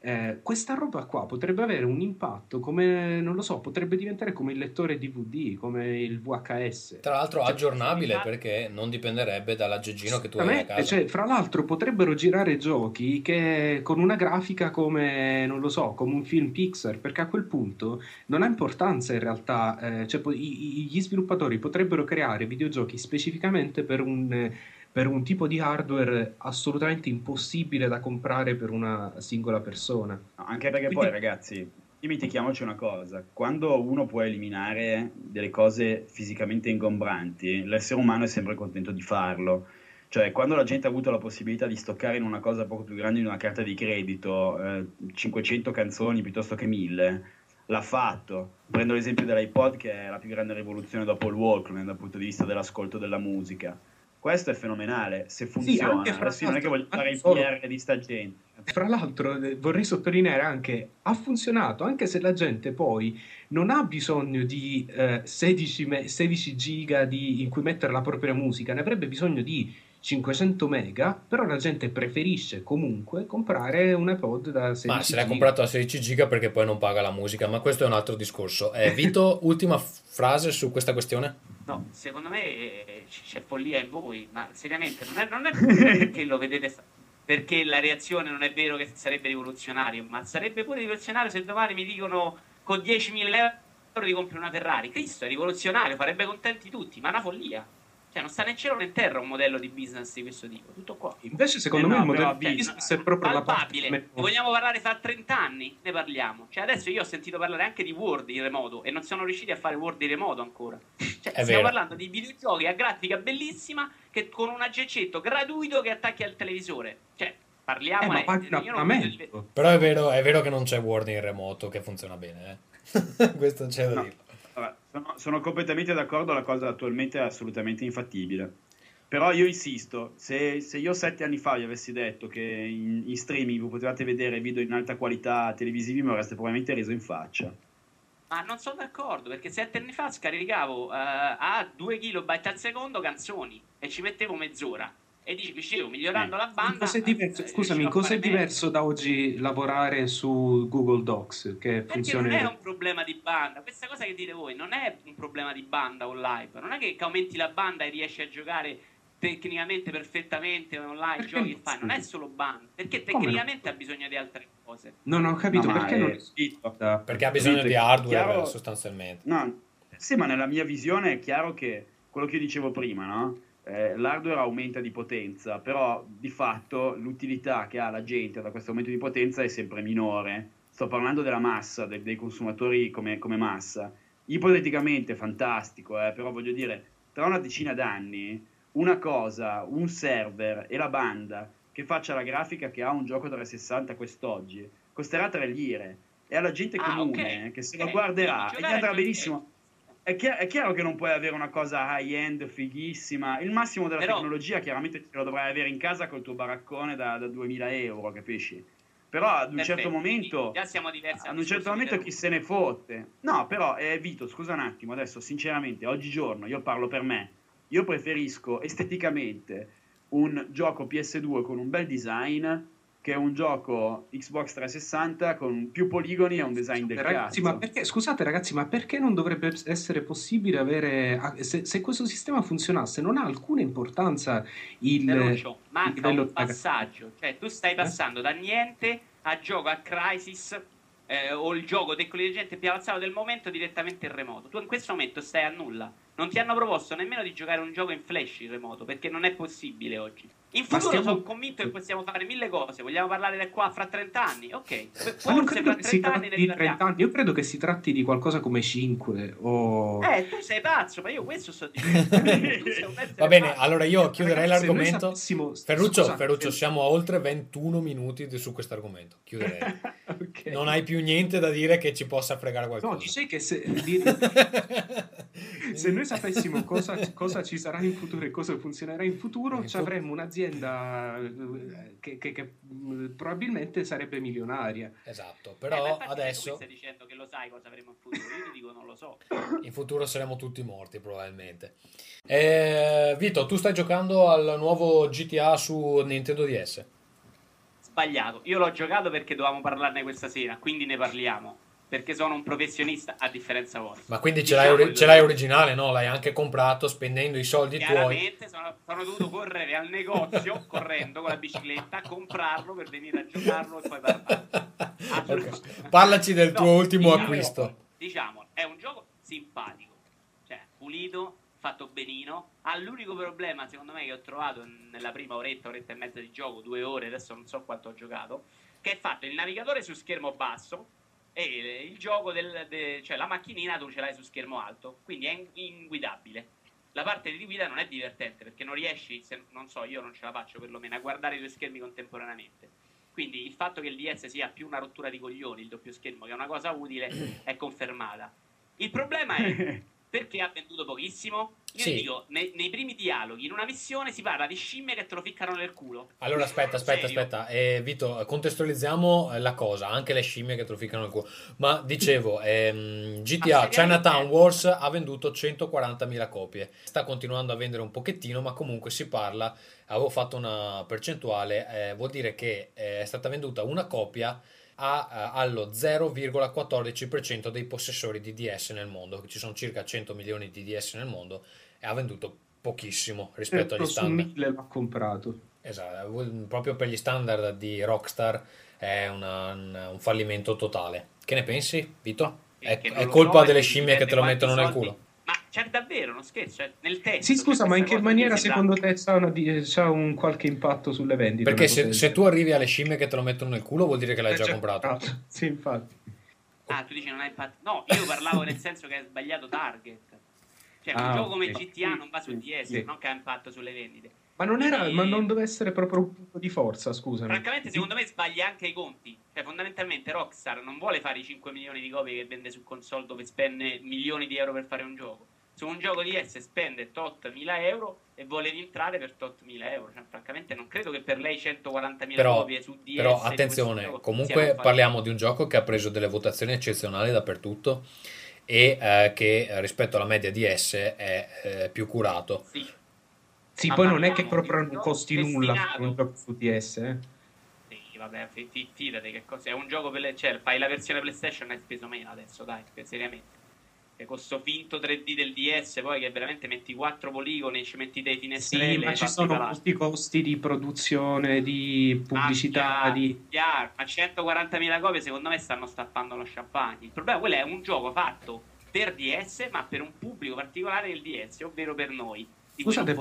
eh, questa roba qua potrebbe avere un impatto come, non lo so, potrebbe diventare come il lettore DVD, come il VHS. Tra l'altro cioè, aggiornabile perché non dipenderebbe dall'aggeggino che tu hai a casa. Cioè, fra l'altro potrebbero girare giochi che con una grafica come, non lo so, come un film Pixar, perché a quel punto non ha importanza in realtà, eh, cioè, gli sviluppatori potrebbero creare videogiochi specificamente per un per un tipo di hardware assolutamente impossibile da comprare per una singola persona. No, anche perché Quindi- poi, ragazzi, dimentichiamoci una cosa: quando uno può eliminare delle cose fisicamente ingombranti, l'essere umano è sempre contento di farlo. Cioè, quando la gente ha avuto la possibilità di stoccare in una cosa poco più grande di una carta di credito eh, 500 canzoni piuttosto che 1000, l'ha fatto. Prendo l'esempio dell'iPod, che è la più grande rivoluzione dopo il Walkman dal punto di vista dell'ascolto della musica. Questo è fenomenale, se funziona. fra Adesso non è che voglio fare il PR di sta gente. Fra l'altro eh, vorrei sottolineare anche, ha funzionato anche se la gente poi non ha bisogno di eh, 16, me- 16 giga di- in cui mettere la propria musica, ne avrebbe bisogno di 500 mega, però la gente preferisce comunque comprare un iPod da 16 Ma se l'ha giga. comprato a 16 giga perché poi non paga la musica, ma questo è un altro discorso. Eh, Vito, ultima frase su questa questione? No, secondo me eh, c'è follia in voi, ma seriamente non è, non è perché lo vedete perché la reazione non è vero che sarebbe rivoluzionario, ma sarebbe pure rivoluzionario se domani mi dicono con 10.000 euro ti compri una Ferrari. Cristo è rivoluzionario, farebbe contenti tutti, ma è una follia. Cioè non sta né in cielo né in terra un modello di business di questo tipo, tutto qua. Invece secondo Eh me no, il modello di Vito, business è proprio la parte palpabile. come- Ne vogliamo parlare fra 30 anni? Ne parliamo. Cioè, adesso io ho sentito parlare anche di Word in remoto e non sono riusciti a fare Word in remoto ancora. Cioè, È stiamo vero. parlando di videogiochi a grafica bellissima che con un aggeggetto gratuito che attacchi al televisore. Cioè, parliamo Eh, ma non abbonamento. Però è vero, è vero che non c'è Word in remoto che funziona bene, eh. questo c'è da No. dirlo. Sono, sono completamente d'accordo, la cosa attualmente è assolutamente infattibile. Però io insisto, se, se io sette anni fa vi avessi detto che in, in streaming voi potevate vedere video in alta qualità televisivi, mi avreste probabilmente reso in faccia. Ma non sono d'accordo perché sette anni fa scaricavo eh, a 2 kilobyte al secondo canzoni e ci mettevo mezz'ora. E dici, dicevo, migliorando Eh. la banda. Cos'è diverso- eh, scusami, cos'è meglio. diverso da oggi lavorare su Google Docs che Perché funziona non è un problema di banda, questa cosa che dite voi non è un problema di banda o live, non è che aumenti la banda e riesci a giocare tecnicamente perfettamente online, Perché giochi e fai, non è solo banda, perché no? tecnicamente ha bisogno di altre cose. Non ho capito No, perché è- non Vito, da- Perché ha bisogno di è hardware chiaro- sostanzialmente. No, sì, ma nella mia visione è chiaro che quello che io dicevo prima, no? Eh, l'hardware aumenta di potenza, però di fatto l'utilità che ha la gente da questo aumento di potenza è sempre minore. Sto parlando della massa, de- dei consumatori come, come massa. Ipoteticamente fantastico, eh, però voglio dire, tra una decina d'anni, una cosa, un server e la banda che faccia la grafica che ha un gioco 360 quest'oggi costerà 3 lire. E alla gente Ah, comune ok, che se ok, lo guarderà e gli andrà benissimo. È, chi- è chiaro che non puoi avere una cosa high end fighissima. Il massimo della Però- tecnologia chiaramente te lo dovrai avere in casa col tuo baraccone da, da 2000 euro, capisci? Però ad un Perfetto, certo momento, Già siamo diversi. ad un certo momento chi se ne fotte. No, però eh, Vito, scusa un attimo, adesso sinceramente, oggigiorno io parlo per me. Io preferisco esteticamente un gioco PS2 con un bel design che un gioco Xbox 360 con più poligoni e un design del Ragazzi, cazzo. ma perché, scusate ragazzi, ma perché non dovrebbe essere possibile avere, ah, se, se questo sistema funzionasse, non ha alcuna importanza il... Ferruccio, manca livello- un passaggio, cioè tu stai passando da niente a gioco a Crisis eh, o il gioco tecnologicamente più avanzato del momento direttamente in remoto. Tu in questo momento stai a nulla. Non ti hanno proposto nemmeno di giocare un gioco in flash in remoto perché non è possibile oggi. In futuro stiamo- sono convinto che possiamo fare mille cose. Vogliamo parlare da qua fra 30 anni? Ok, forse fra che si 30 anni tratti ne di 30 parliamo. anni, io credo che si tratti di qualcosa come 5 o... Eh, tu sei pazzo, ma io questo sto dicendo. Va bene, pazzo. allora io chiuderei Ragazzi, l'argomento. sapessimo- Ferruccio, scusate, Ferruccio, siamo a oltre 21 minuti di- su questo argomento. Chiuderei. Ok. Non hai più niente da dire che ci possa fregare qualcosa. No, dice che se, se noi sapessimo cosa, cosa ci sarà in futuro e cosa funzionerà in futuro, Eh, ci avremmo un'azienda eh, che, che- che, mh, probabilmente sarebbe milionaria. Esatto, Eh, però tu adesso stai dicendo che lo sai cosa avremo in futuro. Io ti dico non lo so. in futuro saremo tutti morti probabilmente. Eh, Vito, tu stai giocando al nuovo GTA su Nintendo DS. Sbagliato. Io l'ho giocato perché dovevamo parlarne questa sera, quindi ne parliamo. Perché sono un professionista a differenza vostra. Ma quindi ce Diciamo l'hai, ce l'hai originale, no? L'hai anche comprato spendendo i soldi tuoi. Chiaramente sono, sono dovuto correre al negozio correndo con la bicicletta, comprarlo per venire a giocarlo e poi parlare. Ok. Parlaci del tuo ultimo diciamo- acquisto. Diciamo, è un gioco simpatico, cioè pulito, fatto benino. Ha l'unico problema, secondo me, che ho trovato nella prima oretta, oretta e mezza di gioco, due ore, adesso non so quanto ho giocato, che è fatto il navigatore su schermo basso e il gioco del, de, cioè la macchinina tu ce l'hai su schermo alto, quindi è inguidabile. La parte di guida non è divertente perché non riesci, se, non so, io non ce la faccio perlomeno, a guardare i due schermi contemporaneamente. Quindi il fatto che il DS sia più una rottura di coglioni, il doppio schermo, che è una cosa utile, è confermata. Il problema è perché ha venduto pochissimo? Io sì. dico, nei, nei, primi dialoghi, in una missione si parla di scimmie che te lo ficcano nel culo. Allora aspetta, aspetta, Serio? aspetta. Eh, Vito, contestualizziamo eh, la cosa, anche le scimmie che te lo ficcano nel culo. Ma dicevo, ehm, GTA Chinatown Wars ha venduto 140.000 copie. Sta continuando a vendere un pochettino, ma comunque si parla, avevo fatto una percentuale, eh, vuol dire che eh, è stata venduta una copia a, eh, allo 0,14% dei possessori di DS nel mondo. Ci sono circa 100 milioni di DS nel mondo e ha venduto pochissimo rispetto eh, agli standard. Su l'ha comprato. Esatto, proprio per gli standard di Rockstar è una, un fallimento totale. Che ne pensi, Vito? È, è colpa so, delle scimmie che te lo mettono nel culo. Ma c'è davvero uno scherzo? Cioè, nel testo. Sì, scusa, ma in che maniera secondo te c'ha, una, c'ha, un qualche impatto sulle vendite? Perché se, se, tu arrivi alle scimmie che te lo mettono nel culo, vuol dire che l'hai eh, già comprato. Ah, sì, infatti. Ah, tu dici non ha impatto. No, io parlavo nel senso che hai sbagliato target. Cioè, un ah, gioco come GTA non va su DS, sì. non che ha impatto sulle vendite. Ma non, era, e... ma non deve essere proprio un punto di forza, scusa. Francamente, secondo me sbaglia anche i conti. Cioè, fondamentalmente Rockstar non vuole fare i 5 milioni di copie che vende su console dove spende milioni di euro per fare un gioco su un gioco di S spende tot 1000 euro e vuole rientrare per tot 1000 euro. Cioè, francamente, non credo che per lei 140.000 però, copie su DS. Però attenzione, comunque parliamo di un gioco che ha preso delle votazioni eccezionali dappertutto e eh, che rispetto alla media di S è eh, più curato. Sì, sì poi non è che proprio non costi nulla un gioco su DS. Eh. Sì, vabbè, fidati che cosa è un gioco per le, cioè, fai la versione PlayStation hai speso meno adesso, dai, seriamente con questo finto 3D del DS poi che veramente metti quattro poligoni ci metti dei finestrelle sì, ma ci sono palazzi. molti costi di produzione di pubblicità ah, di... chiaro, ma 140.000 copie secondo me stanno stappando lo champagne il problema quello è un gioco fatto per DS ma per un pubblico particolare del DS ovvero per noi Scusate,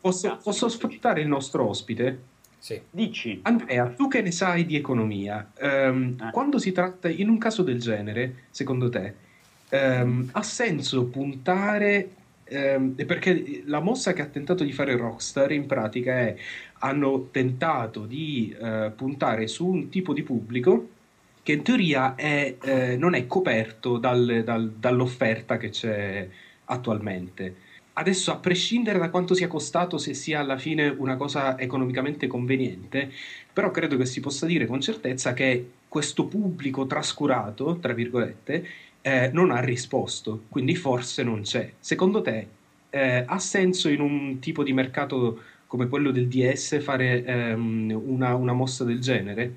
posso, posso sfruttare il nostro ospite? Sì. Dici. Andrea, tu che ne sai di economia, um, eh. quando si tratta, in un caso del genere, secondo te, ehm, ha senso puntare ehm, perché la mossa che ha tentato di fare Rockstar in pratica è hanno tentato di eh, puntare su un tipo di pubblico che in teoria è, eh, non è coperto dal, dal, dall'offerta che c'è attualmente. Adesso, a prescindere da quanto sia costato, se sia alla fine una cosa economicamente conveniente, però credo che si possa dire con certezza che questo pubblico trascurato, tra virgolette, eh, non ha risposto, quindi forse non c'è. Secondo te eh, ha senso in un tipo di mercato come quello del DS fare ehm, una, una, mossa del genere?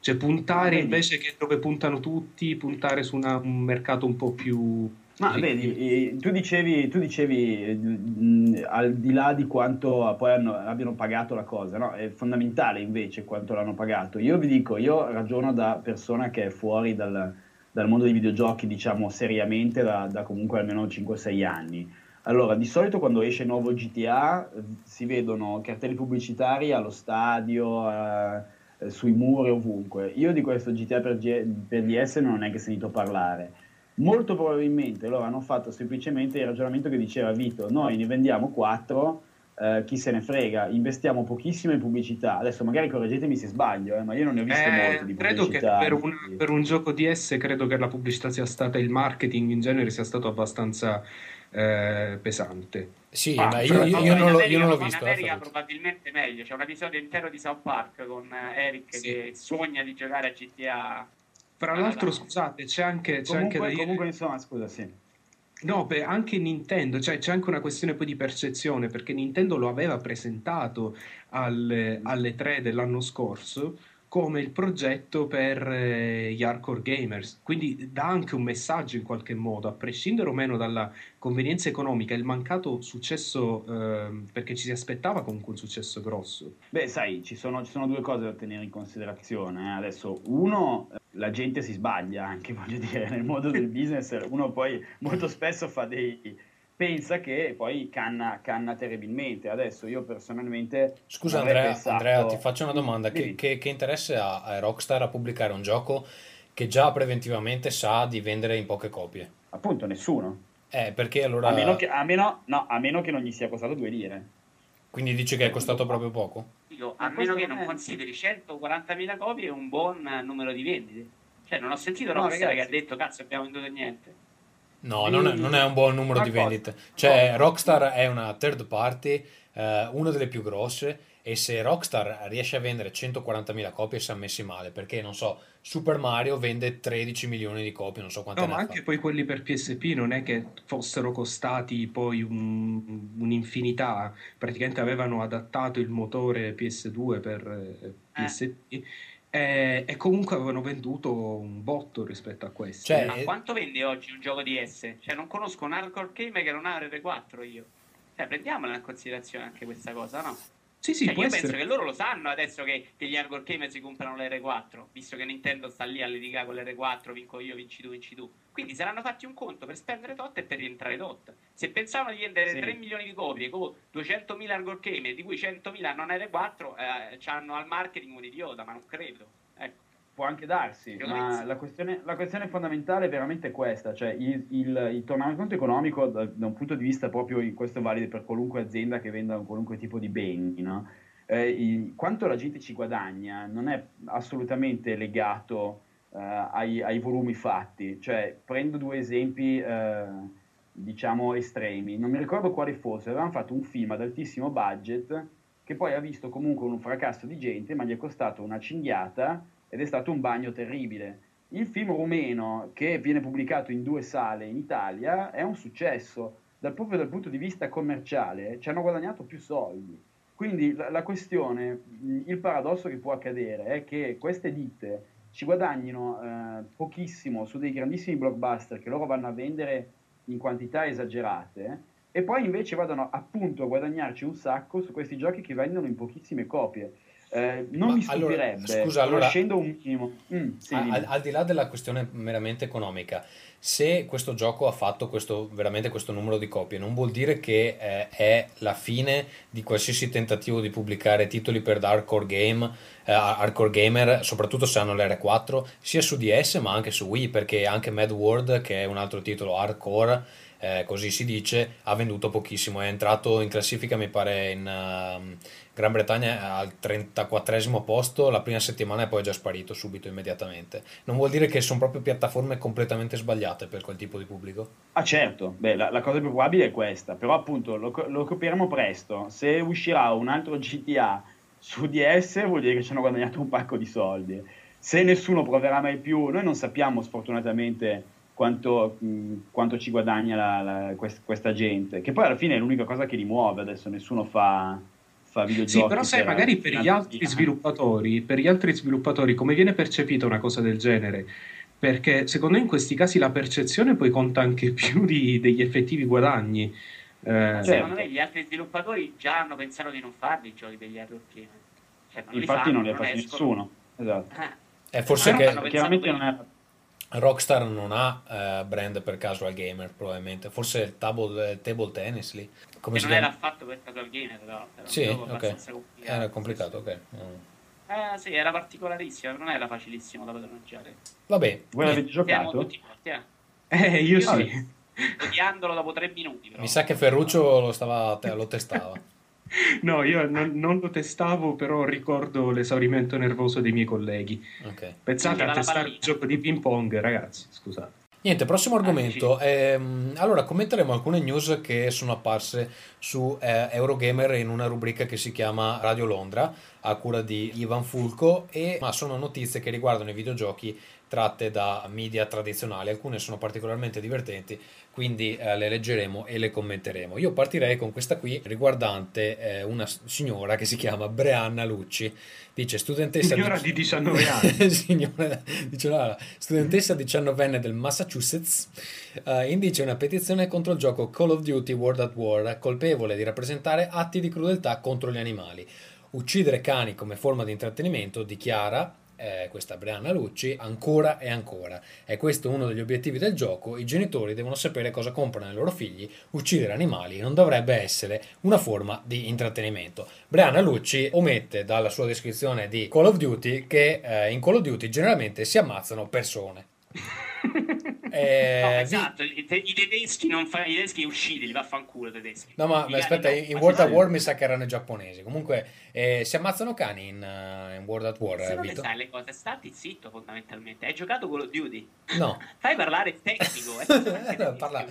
Cioè puntare invece che dove puntano tutti, puntare su una, un mercato un po' più... Ma vedi, tu dicevi, tu dicevi mh, al di là di quanto poi hanno, abbiano pagato la cosa, no? è fondamentale invece quanto l'hanno pagato. Io vi dico, io ragiono da persona che è fuori dal, dal mondo dei videogiochi, diciamo, seriamente da, da comunque almeno 5-6 anni. Allora, di solito quando esce nuovo GTA si vedono cartelli pubblicitari allo stadio, eh, sui muri, ovunque. Io di questo GTA per, G- per DS non è che ho sentito parlare. Molto probabilmente loro hanno fatto semplicemente il ragionamento che diceva Vito, noi ne vendiamo 4 eh, chi se ne frega, investiamo pochissimo in pubblicità. Adesso magari correggetemi se sbaglio, eh, ma io non ne ho visto eh, molto di credo pubblicità. Credo che per un, per un, gioco DS credo che la pubblicità sia stata, il marketing in genere sia stato abbastanza eh, pesante. Sì, ah, ma io, io, io, non, lo, io non l'ho visto. In America probabilmente meglio, c'è un episodio intero di South Park con eh, Eric sì. che sogna di giocare a GTA. Tra l'altro, scusate, c'è anche, c'è comunque, anche da. Comunque, insomma, scusa, sì No, beh, anche Nintendo, cioè c'è anche una questione poi di percezione, perché Nintendo lo aveva presentato alle, alle 3 dell'anno scorso come il progetto per eh, gli hardcore gamers. Quindi dà anche un messaggio in qualche modo, a prescindere o meno dalla convenienza economica, il mancato successo, eh, perché ci si aspettava comunque un successo grosso. Beh, sai, ci sono, ci sono due cose da tenere in considerazione. Eh. Adesso, uno, la gente si sbaglia anche, voglio dire, nel mondo del business, uno poi molto spesso fa dei pensa che poi canna, canna terribilmente. Adesso io personalmente... Scusa Andrea, pensato- Andrea, ti faccio una domanda. Che, che- che interesse ha a Rockstar a pubblicare un gioco che già preventivamente sa di vendere in poche copie? Appunto, nessuno. Eh, perché allora... A meno, che, a, meno, no, a meno che non gli sia costato due lire. Quindi dici che è costato proprio poco? Dico, Ma a meno che non è- consideri 140.000 copie un buon eh, numero di vendite. Cioè, non ho sentito No, Rockstar che ragazzi. ha detto cazzo abbiamo venduto niente. No, non è, non è un buon numero di vendite. Cioè? Rockstar è una third party, eh, una delle più grosse, e se Rockstar riesce a vendere 140.000 copie si è messi male, perché, non so, Super Mario vende 13 milioni di copie, non so quante No, ma anche poi quelli per PSP non è che fossero costati poi un- un'infinità, praticamente avevano adattato il motore PS2 per eh, PSP e, e comunque avevano venduto un botto rispetto a questi. Cioè, Ma eh, quanto vende oggi un gioco di S? Cioè, non conosco un hardcore gamer che non ha R4 io. Cioè, prendiamola in considerazione anche questa cosa, no? sì, sì, Cioè, può io essere. penso che loro lo sanno adesso che, che gli hardcore gamer si comprano l'R4, visto che Nintendo sta lì a litigare con l'R4, vinco io, vinci tu, vinci tu. Quindi saranno fatti un conto per spendere tot e per rientrare tot. Se pensavano di vendere Sì. 3 milioni di copie con 200.000 hardcore gamer, di cui 100.000 non R4, eh, hanno al marketing un idiota, ma non credo. Ecco. Può anche darsi, Io ma la questione, la questione fondamentale è veramente questa, cioè il, il, il tornaconto economico da, da un punto di vista proprio, questo è valido per qualunque azienda che venda qualunque tipo di beni, no? Eh, il- quanto la gente ci guadagna non è assolutamente legato eh, ai, ai volumi fatti, cioè prendo due esempi eh, diciamo estremi, non mi ricordo quale fosse, avevano fatto un film ad altissimo budget che poi ha visto comunque un fracasso di gente, ma gli è costato una cinghiata ed è stato un bagno terribile. Il film rumeno che viene pubblicato in due sale in Italia è un successo, dal, proprio dal punto di vista commerciale ci hanno guadagnato più soldi. Quindi la, la questione, il paradosso che può accadere è che queste ditte ci guadagnino eh, pochissimo su dei grandissimi blockbuster che loro vanno a vendere in quantità esagerate e poi invece vadano appunto a guadagnarci un sacco su questi giochi che vendono in pochissime copie. Eh, non Ma mi allora, stupirebbe, scusa, allora- conoscendo un minimo. Mm, sì, Al, al- di là della questione meramente economica, se questo gioco ha fatto questo, veramente questo numero di copie, non vuol dire che eh, è la fine di qualsiasi tentativo di pubblicare titoli per hardcore game, eh, hardcore gamer, soprattutto se hanno l'R4, sia su DS ma anche su Wii, perché anche Mad World, che è un altro titolo hardcore, eh, così si dice, ha venduto pochissimo, è entrato in classifica mi pare in ehm, Gran Bretagna al 34 posto la prima settimana e poi è già sparito subito immediatamente. Non vuol dire che sono proprio piattaforme completamente sbagliate per quel tipo di pubblico. Ah certo, Beh, la, la cosa più probabile è questa, però appunto lo, lo capiremo presto. Se uscirà un altro GTA su DS vuol dire che ci hanno guadagnato un pacco di soldi. Se nessuno proverà mai più, noi non sappiamo sfortunatamente quanto, mh, quanto ci guadagna la- la- quest- questa gente, che poi alla fine è l'unica cosa che li muove, adesso nessuno fa, fa videogiochi. Sì, però sai, magari per gli altri sviluppatori, per gli altri sviluppatori, come viene percepita una cosa del genere? Perché secondo me in questi casi la percezione poi conta anche più di- degli effettivi guadagni. Eh, Certo. Secondo me gli altri sviluppatori già hanno pensato di non farli i giochi degli gamer. Cioè, non li Infatti fanno, non li ha fatti nessuno. Esatto. Eh, È forse che Chiaramente non è... Rockstar non ha eh, brand per casual gamer, probabilmente. Forse il table, table tennis lì. Come che si non era affatto per casual gamer, però. Era un Sì, gioco ok. abbastanza complicato. Era complicato, ok. Mm. Eh sì, era particolarissimo, non era facilissimo da padroneggiare. Vabbè, Voi l'avete giocato? tutti morti, eh. eh, io No, sì. Odiandolo dopo tre minuti, però. mi sa che Ferruccio lo, stava, lo testava. No, io non, non lo testavo, però ricordo l'esaurimento nervoso dei miei colleghi. Ok. Pensate a testare un gioco di ping pong, ragazzi, scusate. Niente, prossimo Ah, argomento. Ehm, allora, commenteremo alcune news che sono apparse su eh, Eurogamer in una rubrica che si chiama Radio Londra, a cura di Ivan Fulco, e, ma sono notizie che riguardano i videogiochi tratte da media tradizionali. Alcune sono particolarmente divertenti, quindi eh, le leggeremo e le commenteremo. Io partirei con questa qui riguardante eh, una signora che si chiama Breanna Lucci. Dice studentessa Signora di 19 anni. Signora, diceva, studentessa diciannovenne del Massachusetts eh, indice una petizione contro il gioco Call of Duty World at War, colpevole di rappresentare atti di crudeltà contro gli animali. Uccidere cani come forma di intrattenimento, dichiara, eh, questa Brianna Lucci, ancora e ancora. È questo uno degli obiettivi del gioco, i genitori devono sapere cosa comprano ai loro figli, uccidere animali non dovrebbe essere una forma di intrattenimento. Brianna Lucci omette dalla sua descrizione di Call of Duty che eh, in Call of Duty generalmente si ammazzano persone. Eh, No, vi- esatto, i, te- i tedeschi non fanno i tedeschi usciti, li vaffanculo i tedeschi. No, ma ma aspetta, no, in ma World at War mi sa che erano i giapponesi. Comunque, eh, si ammazzano cani in, eh, in World at War, Se eh, non le sai le cose, stati zitto fondamentalmente. Hai giocato Call of Duty? No. Fai parlare tecnico. eh, devi parla,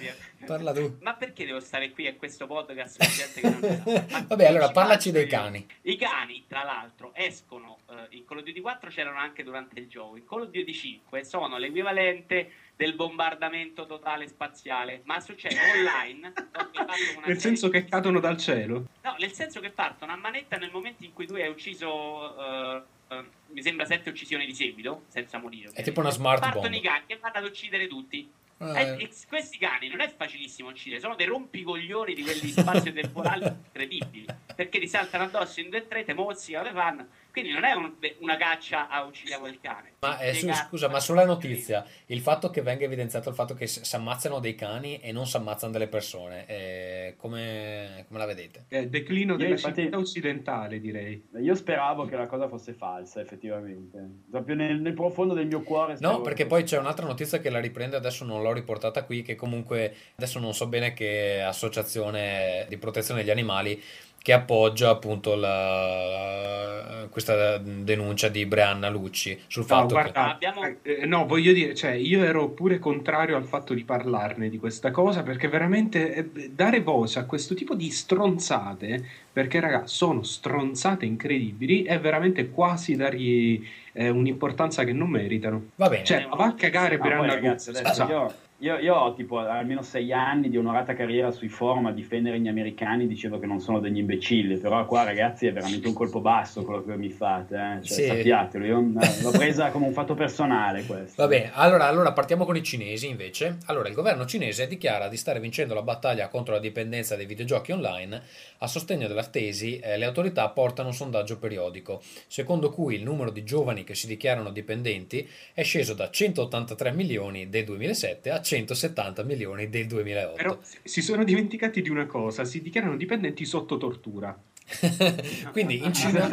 parla tu. Ma perché devo stare qui a questo podcast con gente che non sa? Vabbè, allora ci parlaci dei cani. I cani, tra l'altro, escono eh, in Call of Duty 4 c'erano anche durante il gioco. In Call of Duty 5 sono l'equivalente del bombardamento totale spaziale, ma succede online. Nel senso che cadono dal cielo. No, nel senso che partono a manetta nel momento in cui tu hai ucciso, eh, eh, mi sembra, sette uccisioni di seguito, senza morire. È tipo una smart Partono bomb. i cani e vanno ad uccidere tutti. Eh, E- e questi cani non è facilissimo uccidere, sono dei rompicoglioni di quelli spazio-temporali incredibili. Perché ti saltano addosso in due e tre, te mozzicano, te fanno. Quindi non è un- una caccia a uccidiamo il cane. Ma eh, su- scusa, ma sulla notizia, il fatto che venga evidenziato il fatto che si ammazzano dei cani e non si ammazzano delle persone, eh, come, come la vedete? È il declino Io della infatti- civiltà occidentale, direi. Io speravo che la cosa fosse falsa, effettivamente. Proprio nel, nel profondo del mio cuore. No, perché poi c'è un'altra notizia che la riprende, adesso non l'ho riportata qui, che comunque adesso non so bene che associazione di protezione degli animali che appoggia appunto la- questa denuncia di Brianna Lucci sul No, fatto guarda, Abbiamo- eh, no, voglio dire, cioè, io ero pure contrario al fatto di parlarne di questa cosa perché veramente eh, dare voce a questo tipo di stronzate, perché raga, sono stronzate incredibili, è veramente quasi dargli eh, un'importanza che non meritano. che va bene. Cioè, ma va a cagare Ah, Brianna ragazzi, Lucci, adesso scusa. io, io- io ho tipo almeno sei anni di onorata carriera sui forum a difendere gli americani dicendo che non sono degli imbecilli, però qua ragazzi è veramente un colpo basso quello che mi fate, eh. Cioè, Sì. sappiatelo, io l'ho presa come un fatto personale questo. Va bene, allora, allora partiamo con i cinesi invece. Allora, il governo cinese dichiara di stare vincendo la battaglia contro la dipendenza dai videogiochi online. A sostegno della tesi, eh, le autorità portano un sondaggio periodico, secondo cui il numero di giovani che si dichiarano dipendenti è sceso da 183 milioni del 2007 a 170 milioni del 2008. Però si sono dimenticati di una cosa, si dichiarano dipendenti sotto tortura. Quindi in Cina,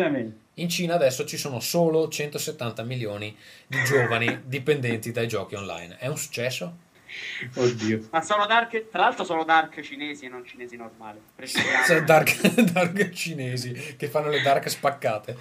in Cina adesso ci sono solo 170 milioni di giovani dipendenti dai giochi online. È un successo? Oddio. Ma sono dark, tra l'altro sono dark cinesi e non cinesi normali. Sono dark, dark cinesi che fanno le dark spaccate.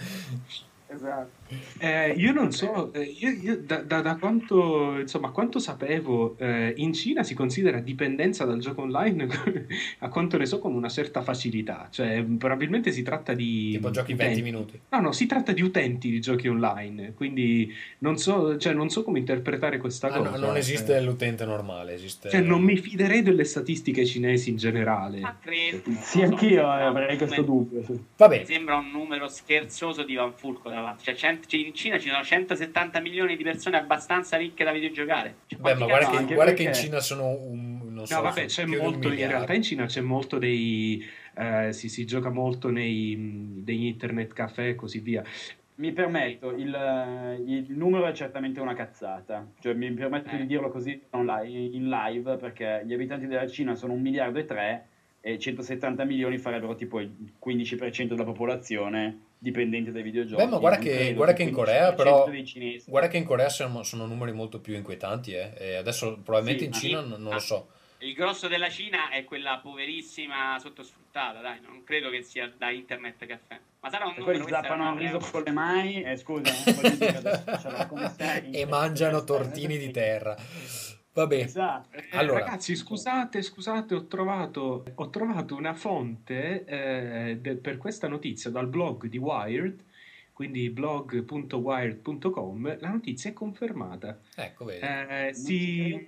Esatto. Eh, io non so, eh, io, io da, da- da quanto, insomma, quanto sapevo, eh, in Cina si considera dipendenza dal gioco online, a quanto ne so, con una certa facilità. Cioè, probabilmente si tratta di... Tipo giochi utenti. 20 minuti. No, no, si tratta di utenti di giochi online, quindi non so, cioè, non so come interpretare questa Ah, cosa. no, non eh. esiste l'utente normale, esiste... Cioè, non mi fiderei delle statistiche cinesi in generale. Ma credo. Sì, anch'io eh, avrei questo dubbio. sì. Va Mi bene, sembra un numero scherzoso di Van Fulco davanti. Cioè, cent- cioè, in Cina ci sono 170 milioni di persone abbastanza ricche da videogiocare. Cioè, Beh, ma guarda, che, guarda che in Cina sono un... non so, No, vabbè, sono c'è molto, in realtà in Cina c'è molto dei, eh, si, si gioca molto nei, degli internet caffè e così via. Mi permetto, il, eh, il numero è certamente una cazzata, cioè mi permetto Eh. di dirlo così online- in live perché gli abitanti della Cina sono un miliardo e tre e 170 milioni farebbero tipo il 15% della popolazione dipendente dai videogiochi. Beh, ma guarda che- guarda che in Corea, 15% però- Guarda che in Corea sono, sono numeri molto più inquietanti, eh. E adesso probabilmente Sì, in Cina non, non lo so. Il grosso della Cina è quella poverissima sottosfruttata, dai, non credo che sia da internet caffè. Ma sarà un E poi numero, è zappano il riso con le mani, eh, scusa? E mangiano tortini di terra. Vabbè, Esatto. Eh, Allora. ragazzi, scusate, scusate, ho trovato, ho trovato una fonte eh, de- per questa notizia dal blog di Wired, quindi blog.wired.com. La notizia è confermata. ecco, vedi. Eh, sì,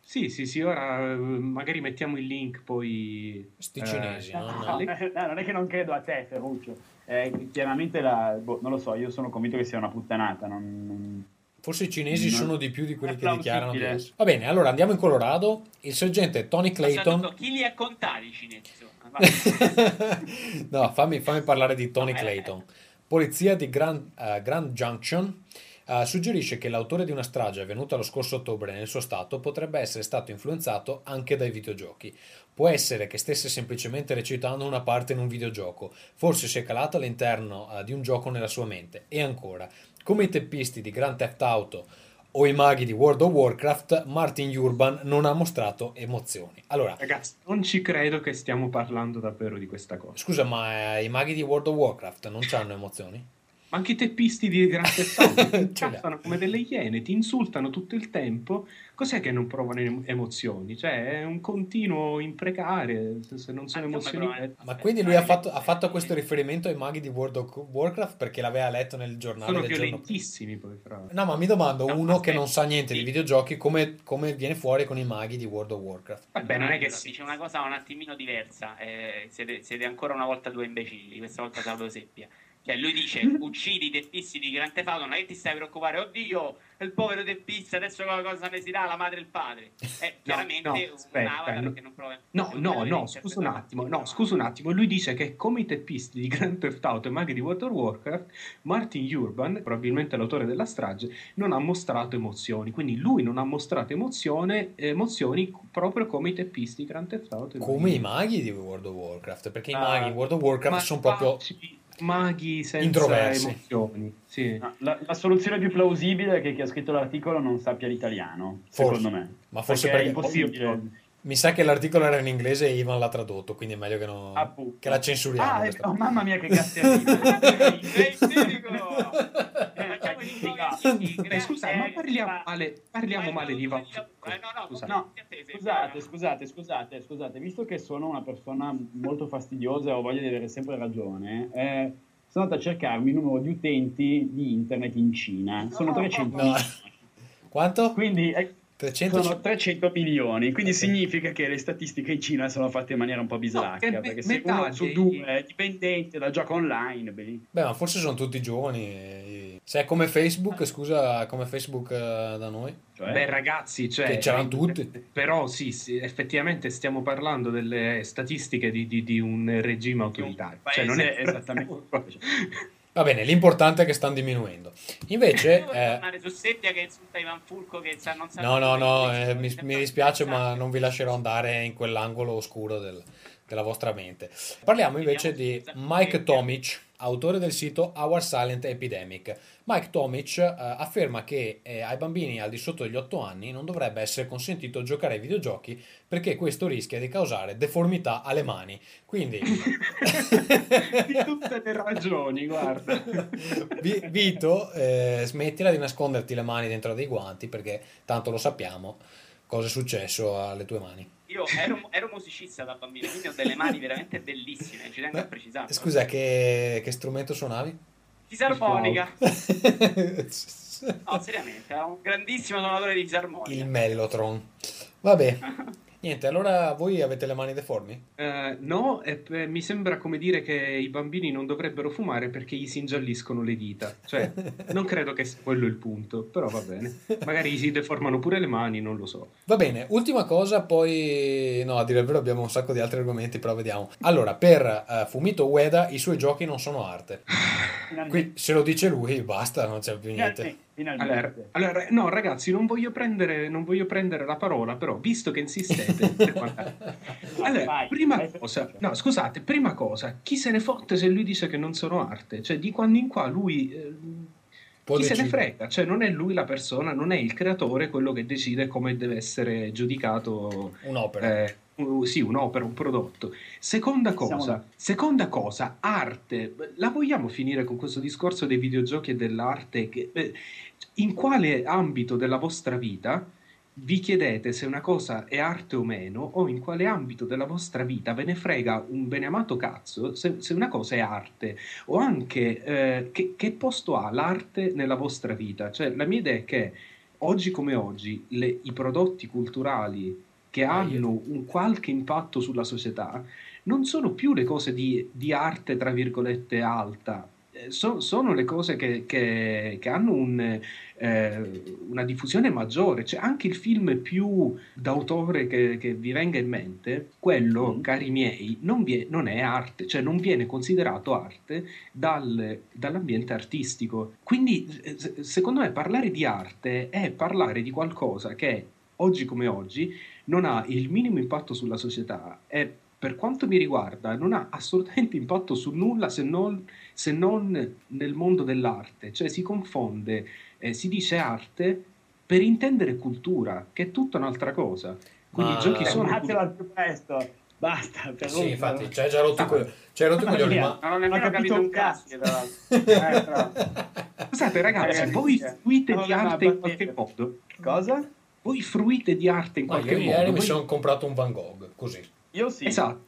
sì, sì, sì, ora eh, magari mettiamo il link poi. Sti eh, cinesi, No, non- Ale- no, non è che non credo a te, Ferruccio. Eh, chiaramente, la, boh, non lo so, io sono convinto che sia una puttanata. Non, non- Forse i cinesi Non- sono di più di quelli che dichiarano di essere. Va bene, allora andiamo in Colorado. Il sergente Tony Ma soprattutto, Clayton. chi li ha contati i cinesi? Vabbè. no, fammi, fammi parlare di Tony No. Clayton. Polizia di Grand, eh, Grand Junction eh, suggerisce che l'autore di una strage avvenuta lo scorso ottobre nel suo stato potrebbe essere stato influenzato anche dai videogiochi. Può essere che stesse semplicemente recitando una parte in un videogioco, forse si è calato all'interno eh, di un gioco nella sua mente. E ancora, come i teppisti di Grand Theft Auto o i maghi di World of Warcraft, Martin Urban non ha mostrato emozioni. Allora, Ragazzi, non ci credo che stiamo parlando davvero di questa cosa. scusa, ma eh, i maghi di World of Warcraft non hanno emozioni? Ma anche i teppisti di Grand Theft Auto ti trattano come delle iene, ti insultano tutto il tempo. Cos'è che non provano em- emozioni? Cioè, è un continuo imprecare, se, non sono Ah, emozioni... però, eh, Ma quindi lui ha fatto, ha fatto questo riferimento ai maghi di World of Warcraft perché l'aveva letto nel giornale sono del giorno violentissimi poi, fra l'altro. No, ma mi domando, No, uno che non sa niente di sì. videogiochi, come, come viene fuori con i maghi di World of Warcraft? Vabbè, non è che si... dice una cosa un attimino diversa. eh, siete, siete ancora una volta due imbecilli. Questa volta Salvo Seppia. Cioè, lui dice: uccidi i teppisti di Grand Theft Auto. Non è che ti stai a preoccupare, oddio, il povero teppista. Adesso cosa ne si dà alla madre e il padre? Eh, chiaramente no, un aspetta, avatar no. che non prova. No, no, no, scusa un attimo, no, no. scusa un attimo. Lui dice che come i teppisti di Grand Theft Auto e magari di World of Warcraft, Martin Urban, probabilmente l'autore della strage, non ha mostrato emozioni. Quindi lui non ha mostrato emozione, emozioni proprio come i teppisti di Grand Theft Auto. Come i maghi di World of Warcraft, perché i Ah, maghi di World of Warcraft Ma sono proprio... facci maghi senza introversi. emozioni. Sì. No, la, la soluzione più plausibile è che chi ha scritto l'articolo non sappia l'italiano, Forse. secondo me. Ma forse perché è perché... impossibile. Mi sa che l'articolo era in inglese e Ivan l'ha tradotto, quindi è meglio che, no- Appunto. che la censuriamo. Ah, parte. mamma mia che cazzerina. Sei Eh, scusa, ma grazie, parliamo ma- male, parliamo male di Van Eh, no, Scusate, scusate, scusate, scusate, visto che sono una persona molto fastidiosa e ho voglia di avere sempre ragione, eh, sono andato a cercarmi il numero di utenti di internet in Cina. Sono 300 No. Quanto? Quindi eh, 300... sono 300 milioni, quindi Ok. significa che le statistiche in Cina sono fatte in maniera un po' bislacca, me- perché se metà uno su due è dipendente dal gioco online, beh, Beh, ma forse sono tutti giovani. Se è come Facebook, scusa, come Facebook eh, da noi. cioè, Beh, ragazzi, cioè, Che c'erano tutti. Però sì, sì, effettivamente stiamo parlando delle statistiche di, di- di un regime autoritario. paese Cioè, non è esattamente. Va bene, l'importante è che stanno diminuendo. Invece... Eh, No, no, no, eh, mi, mi dispiace, ma non vi lascerò andare in quell'angolo oscuro del- della vostra mente. Parliamo invece di Mike Tomic, autore del sito Our Silent Epidemic. Mike Tomic eh, afferma che eh, ai bambini al di sotto degli 8 anni non dovrebbe essere consentito giocare ai videogiochi perché questo rischia di causare deformità alle mani. Quindi, di tutte le ragioni, guarda. Vi- Vito, eh, smettila di nasconderti le mani dentro dei guanti perché tanto lo sappiamo cosa è successo alle tue mani. Io ero, ero musicista da bambino, quindi ho delle mani veramente bellissime, ci tengo a precisarlo. Scusa, che, che strumento suonavi? Fisarmonica. No, seriamente, è un grandissimo suonatore di fisarmonica. Il Mellotron. Vabbè, niente, allora voi avete le mani deformi? Eh, no, e p- mi sembra come dire che i bambini non dovrebbero fumare perché gli si ingialliscono le dita. Cioè, non credo che sia quello il punto, però va bene. Magari gli si deformano pure le mani, non lo so. Va bene, ultima cosa, poi no, a dire il vero abbiamo un sacco di altri argomenti, però vediamo. Allora, per eh, Fumito Ueda i suoi giochi non sono arte. Qui se lo dice lui, basta, non c'è più niente. Finalmente, Allora, allora, no, ragazzi, non voglio, prendere, non voglio prendere la parola, però, visto che insistete. Allora, Vai, prima vai, cosa, no, scusate, prima cosa, chi se ne fotte se lui dice che non sono arte? Cioè, di quando in qua lui, eh, chi se ne decidere. frega? Cioè, non è lui la persona, non è il creatore quello che decide come deve essere giudicato, Un'opera. eh, un- sì, un'opera, un prodotto. Seconda cosa, seconda cosa, arte. La vogliamo finire con questo discorso dei videogiochi e dell'arte? Che, eh, in quale ambito della vostra vita vi chiedete se una cosa è arte o meno, o in quale ambito della vostra vita ve ne frega un beneamato cazzo se, se una cosa è arte, o anche eh, che, che posto ha l'arte nella vostra vita? Cioè, la mia idea è che oggi come oggi le- i prodotti culturali che hanno un qualche impatto sulla società non sono più le cose di, di arte, tra virgolette, alta. Eh, so- sono le cose che, che- che hanno un, eh, una diffusione maggiore. Cioè, anche il film più d'autore che, che vi venga in mente, quello, Mm. cari miei, non, vie- non è arte, cioè non viene considerato arte dal- dall'ambiente artistico. Quindi, eh, se- secondo me, parlare di arte è parlare di qualcosa che oggi come oggi non ha il minimo impatto sulla società e per quanto mi riguarda non ha assolutamente impatto su nulla se non, se non nel mondo dell'arte, cioè si confonde, eh, si dice arte per intendere cultura, che è tutta un'altra cosa. Quindi Ma- i giochi Eh, sono... Fermatela al più presto. Basta, per Sì, infatti, c'hai già rotto co- c'hai rotto mia. ma... Non ho nemmeno capito, capito un cazzo. cazzo. tra l'altro. Eh. Scusate ragazzi, Ragazzi, voi eh. fruite No, di no, arte in qualche modo? Cosa? Voi fruite di arte in Ma qualche io modo? ieri mi Voi- sono comprato un Van Gogh, così. Io sì. Esatto.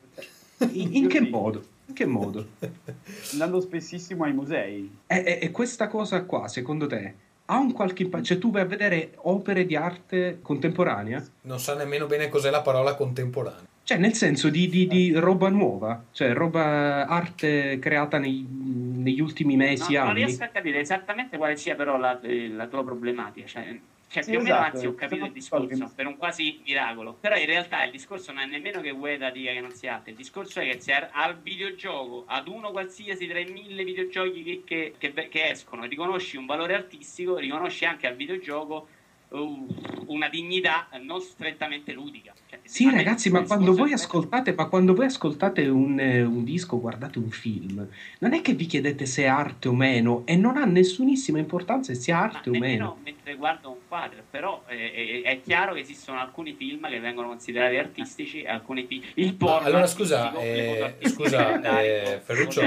In, in che sì. modo? In che modo? Andando spessissimo ai musei. E, e- e questa cosa qua, secondo te, ha un qualche impatto? Cioè, tu vai a vedere opere di arte contemporanea? Non sa nemmeno bene cos'è la parola contemporanea. Cioè, nel senso di, di- di roba nuova? Cioè, roba arte creata nei- negli ultimi mesi, No, non anni? riesco a capire esattamente quale sia però la, la tua problematica. Cioè, cioè, Sì, più o meno, esatto. anzi, ho capito Sono il discorso per un quasi miracolo. Però in realtà il discorso non è nemmeno che Ueda dica che non sia arte. Il discorso è che se al videogioco, ad uno qualsiasi tra i mille videogiochi che, che- che- che escono, riconosci un valore artistico, riconosci anche al videogioco una dignità non strettamente ludica. Cioè, Sì, ragazzi, ma quando ascoltate, ma quando voi ascoltate un, eh, un disco, guardate un film, non è che vi chiedete se è arte o meno, e non ha nessunissima importanza se sia Ma arte o nemmeno meno. mentre guardo un quadro, però eh, è, è chiaro che esistono alcuni film che vengono considerati artistici, alcuni film. Il porno. allora, scusa, eh, scusa, eh, Ferruccio.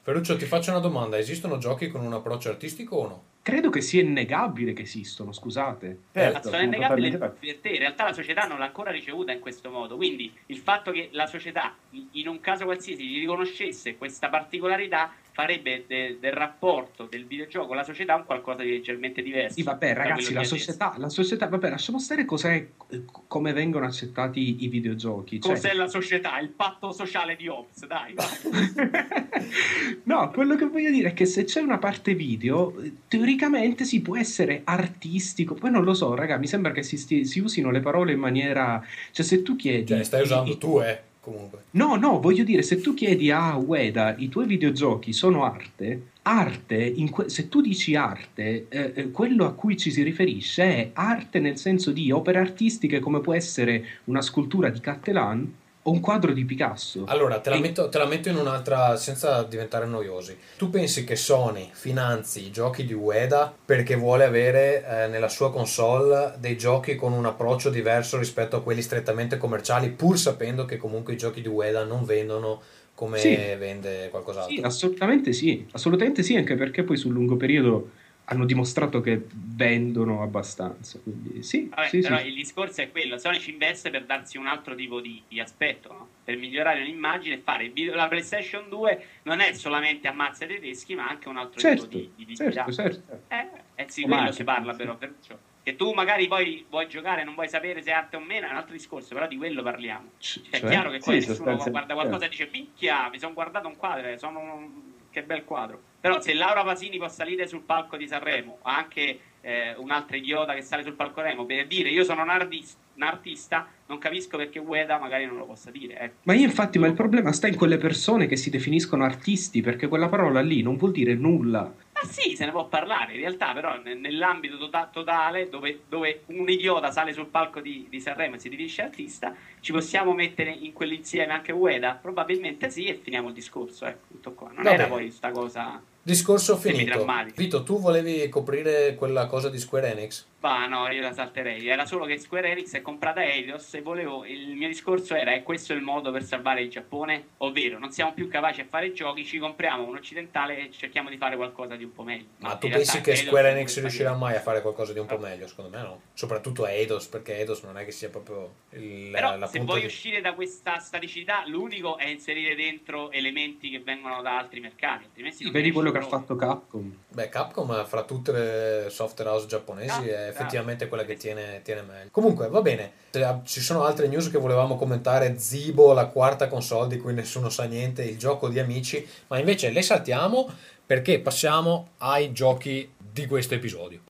Ferruccio, ti faccio una domanda. Esistono giochi con un approccio artistico o no? Credo che sia innegabile che esistono, scusate. Certo, sono innegabili totalmente per te. In realtà la società non l'ha ancora ricevuta in questo modo. Quindi il fatto che la società, in un caso qualsiasi, gli riconoscesse questa particolarità farebbe de- del rapporto del videogioco con la società un qualcosa di leggermente diverso. Sì, vabbè, ragazzi, la è società, la società, vabbè, lasciamo stare cos'è, eh, come vengono accettati i videogiochi. Cioè, Cos'è la società? Il patto sociale di Hobbes, dai. no, quello che voglio dire è che se c'è una parte video, eh, teoricamente si può essere artistico. Poi non lo so, raga, mi sembra che si, sti- si usino le parole in maniera. Cioè, se tu chiedi. Cioè, stai usando i- tu, eh, comunque. No, no, voglio dire, se tu chiedi a Ueda i tuoi videogiochi sono arte, arte, in que- se tu dici arte, eh, eh, quello a cui ci si riferisce è arte nel senso di opere artistiche come può essere una scultura di Cattelan o un quadro di Picasso. Allora, te la, E- metto, te la metto in un'altra, senza diventare noiosi. Tu pensi che Sony finanzi i giochi di Ueda perché vuole avere eh, nella sua console dei giochi con un approccio diverso rispetto a quelli strettamente commerciali, pur sapendo che comunque i giochi di Ueda non vendono come Sì. vende qualcos'altro? Sì, assolutamente sì, assolutamente sì, anche perché poi sul lungo periodo hanno dimostrato che vendono abbastanza. Quindi sì, Vabbè, sì, però sì. il discorso è quello, Sony ci investe per darsi un altro tipo di, di aspetto, no? per migliorare un'immagine e fare il video- la PlayStation 2 non è solamente ammazza i tedeschi, ma anche un altro Certo, tipo di, di certo, dignità. certo. Eh, eh sì, quello si parla sì. però, Ferruccio. Che tu magari poi vuoi giocare e non vuoi sapere se è arte o meno, è un altro discorso, però di quello parliamo. Cioè, cioè? è chiaro che Sì, poi nessuno sostanzialmente. guarda qualcosa e dice minchia, mi sono guardato un quadro, eh, sono un- che bel quadro. Però se Laura Pasini può salire sul palco di Sanremo, anche eh, un altro idiota che sale sul palco Remo per dire io sono un, artis- un artista, non capisco perché Ueda magari non lo possa dire. ecco. Ma io infatti, ma il problema sta in quelle persone che si definiscono artisti, perché quella parola lì non vuol dire nulla. Sì, se ne può parlare, in realtà però ne- nell'ambito tota- totale dove, dove un idiota sale sul palco di, di Sanremo e si definisce artista, ci possiamo mettere in quell'insieme anche Ueda? Probabilmente sì e finiamo il discorso, ecco, tutto qua. Non Va era bene. poi sta cosa... Discorso finito. Vito, tu volevi coprire quella cosa di Square Enix? Ma no, io la salterei. Era solo che Square Enix è comprata Eidos e volevo. Il mio discorso era: è questo il modo per salvare il Giappone? Ovvero, non siamo più capaci a fare giochi, ci compriamo un occidentale e cerchiamo di fare qualcosa di un po' meglio. Ma in tu realtà pensi che Eidos Square Enix riuscirà fare- mai a fare qualcosa di un po' meglio? Secondo me no. Soprattutto Eidos, perché Eidos non è che sia proprio il, Però la se vuoi di- uscire da questa staticità, l'unico è inserire dentro elementi che vengono da altri mercati. Altrimenti non Vedi quello che ha fatto Capcom. Beh, Capcom fra tutte le software house giapponesi Ah, è effettivamente ah. quella che tiene, tiene meglio. Comunque, va bene. Se- Ci sono altre news che volevamo commentare. Zibo, la quarta console di cui nessuno sa niente, il gioco di amici, ma invece le saltiamo perché passiamo ai giochi di questo episodio.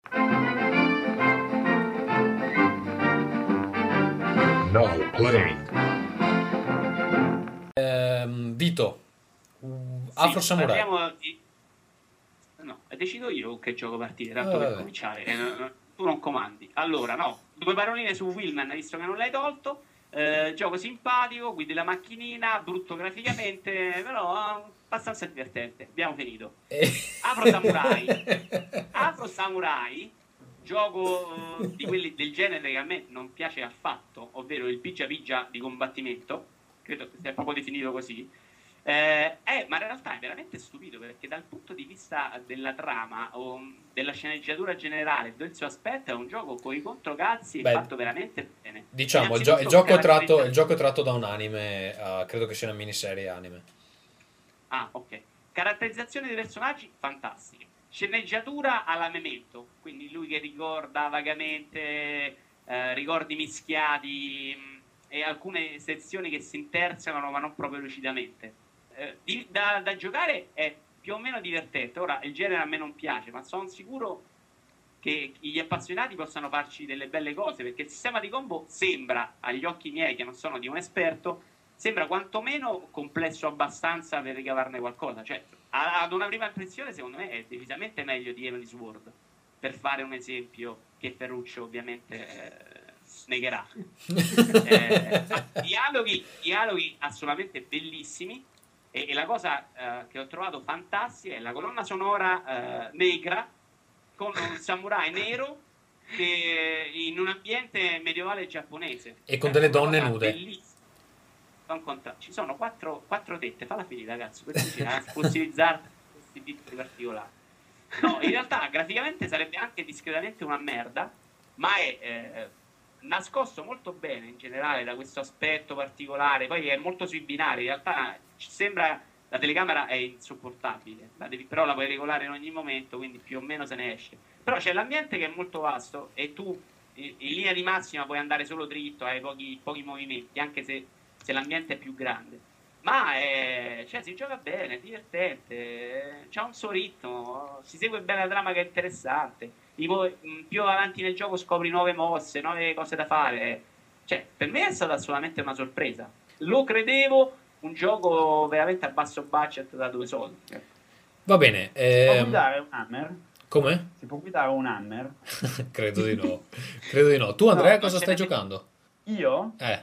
Play. Ehm, Vito, Afro Sì, Samurai. parliamo di- No, decido io che gioco partire, tanto Eh, per cominciare. Eh, no, no, tu non comandi. Allora, no, due paroline su Willman, visto che non l'hai tolto. Eh, gioco simpatico, guidi la macchinina, brutto graficamente, però eh, abbastanza divertente. Abbiamo finito. E- Afro Samurai. Afro Samurai, gioco eh, di quelli del genere che a me non piace affatto, ovvero il pigia pigia di combattimento, credo che sia proprio definito così. Eh, è- ma in realtà è veramente stupido perché dal punto di vista della trama o della sceneggiatura generale del suo aspetto è un gioco con i controcalzi Beh, fatto veramente bene. Diciamo, il, gio- il gioco è tratto, il gioco tratto da un anime, eh, credo che sia una miniserie anime. Ah, ok. Caratterizzazione dei personaggi fantastiche. Sceneggiatura alla Memento, quindi lui che ricorda vagamente eh, ricordi mischiati mh, e alcune sezioni che si intersecano ma non proprio lucidamente. Eh, di- da, da giocare è più o meno divertente. Ora, il genere a me non piace, ma sono sicuro che gli appassionati possano farci delle belle cose perché il sistema di combo sembra, agli occhi miei che non sono di un esperto, sembra quantomeno complesso abbastanza per ricavarne qualcosa. Cioè, ad una prima impressione, secondo me, è decisamente meglio di Emily Sword. Per fare un esempio che Ferruccio ovviamente eh, negherà. Eh, dialoghi, dialoghi assolutamente bellissimi. E, e la cosa eh, che ho trovato fantastica è la colonna sonora eh, negra con un samurai nero che in un ambiente medievale giapponese. E con delle donne nude. bellissima. Ci sono quattro, quattro tette, falla finire ragazzi, ci fossilizzare questi piccoli particolari. No, in realtà graficamente sarebbe anche discretamente una merda, ma è eh, nascosto molto bene in generale da questo aspetto particolare. Poi è molto sui binari, in realtà ci sembra la telecamera è insopportabile, la devi- però la puoi regolare in ogni momento, quindi più o meno se ne esce. Però c'è l'ambiente che è molto vasto e tu in, in linea di massima puoi andare solo dritto, hai pochi, pochi movimenti, anche se, se l'ambiente è più grande. Ma è, cioè, si gioca bene, è divertente, c'ha un suo ritmo, si segue bene la trama che è interessante. Mh, più avanti nel gioco scopri nuove mosse, nuove cose da fare. Cioè, per me è stata assolutamente una sorpresa. Lo credevo un gioco veramente a basso budget da due soldi. Va bene. Si può ehm, guidare un hammer? come? Si può guidare un hammer? Credo di no. Credo di no. Tu, Andrea, No, cosa stai giocando? Io? Eh,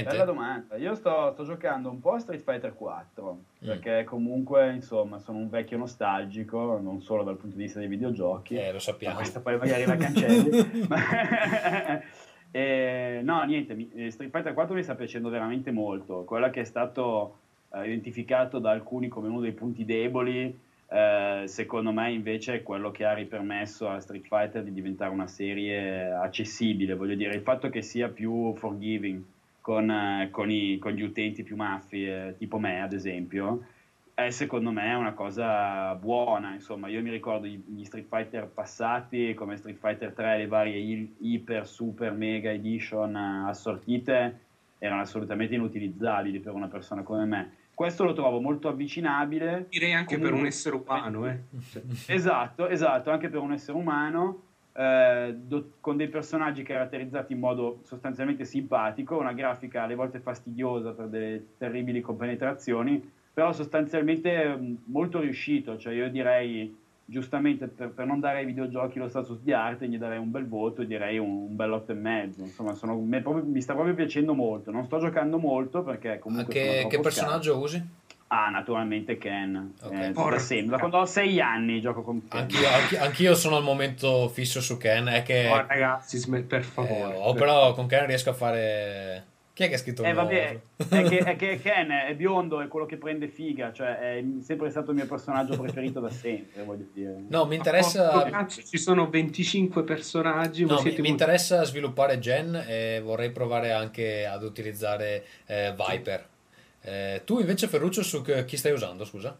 Bella niente. domanda. Io sto, sto giocando un po' a Street Fighter 4 Mm. perché comunque insomma sono un vecchio nostalgico, non solo dal punto di vista dei videogiochi. Eh, lo sappiamo. questa poi magari la cancelli. Ma- Eh, no, niente, mi- eh, Street Fighter 4 mi sta piacendo veramente molto. Quella che è stato eh, identificato da alcuni come uno dei punti deboli, eh, secondo me invece è quello che ha ripermesso a Street Fighter di diventare una serie accessibile, voglio dire, il fatto che sia più forgiving con, eh, con i- con gli utenti più maffi, eh, tipo me ad esempio, è secondo me una cosa buona, insomma, io mi ricordo gli, Street Fighter passati come Street Fighter 3, le varie i- Hyper, Super, Mega Edition eh, assortite erano assolutamente inutilizzabili per una persona come me. Questo lo trovo molto avvicinabile. Direi anche per un Comunque- essere umano, eh. Esatto, esatto, anche per un essere umano, eh, do- con dei personaggi caratterizzati in modo sostanzialmente simpatico, una grafica alle volte fastidiosa per delle terribili compenetrazioni, però sostanzialmente mm, molto riuscito, cioè io direi giustamente per, per non dare ai videogiochi lo status di arte gli darei un bel voto, direi un, un bel 8 e mezzo, insomma sono- mi, proprio- mi sta proprio piacendo molto, non sto giocando molto perché comunque troppo che personaggio scarso. usi? Ah, naturalmente Ken, Ok. eh, da sempre, da quando ho 6 anni gioco con Ken. Anch'io, anchi- anch'io sono al momento fisso su Ken. È che oh, ragazzi, sm- per eh, favore. oh, però con Ken riesco a fare. Chi è che ha scritto Eh il vabbè, nuovo? è che, è che Ken è biondo, è quello che prende figa, cioè è sempre stato il mio personaggio preferito da sempre, voglio dire. No, mi Oh, interessa. cazzo, ci sono 25 personaggi, No, mi, siete mi interessa sviluppare Gen e vorrei provare anche ad utilizzare eh, Viper. Eh, tu invece, Ferruccio, su chi stai usando? Scusa?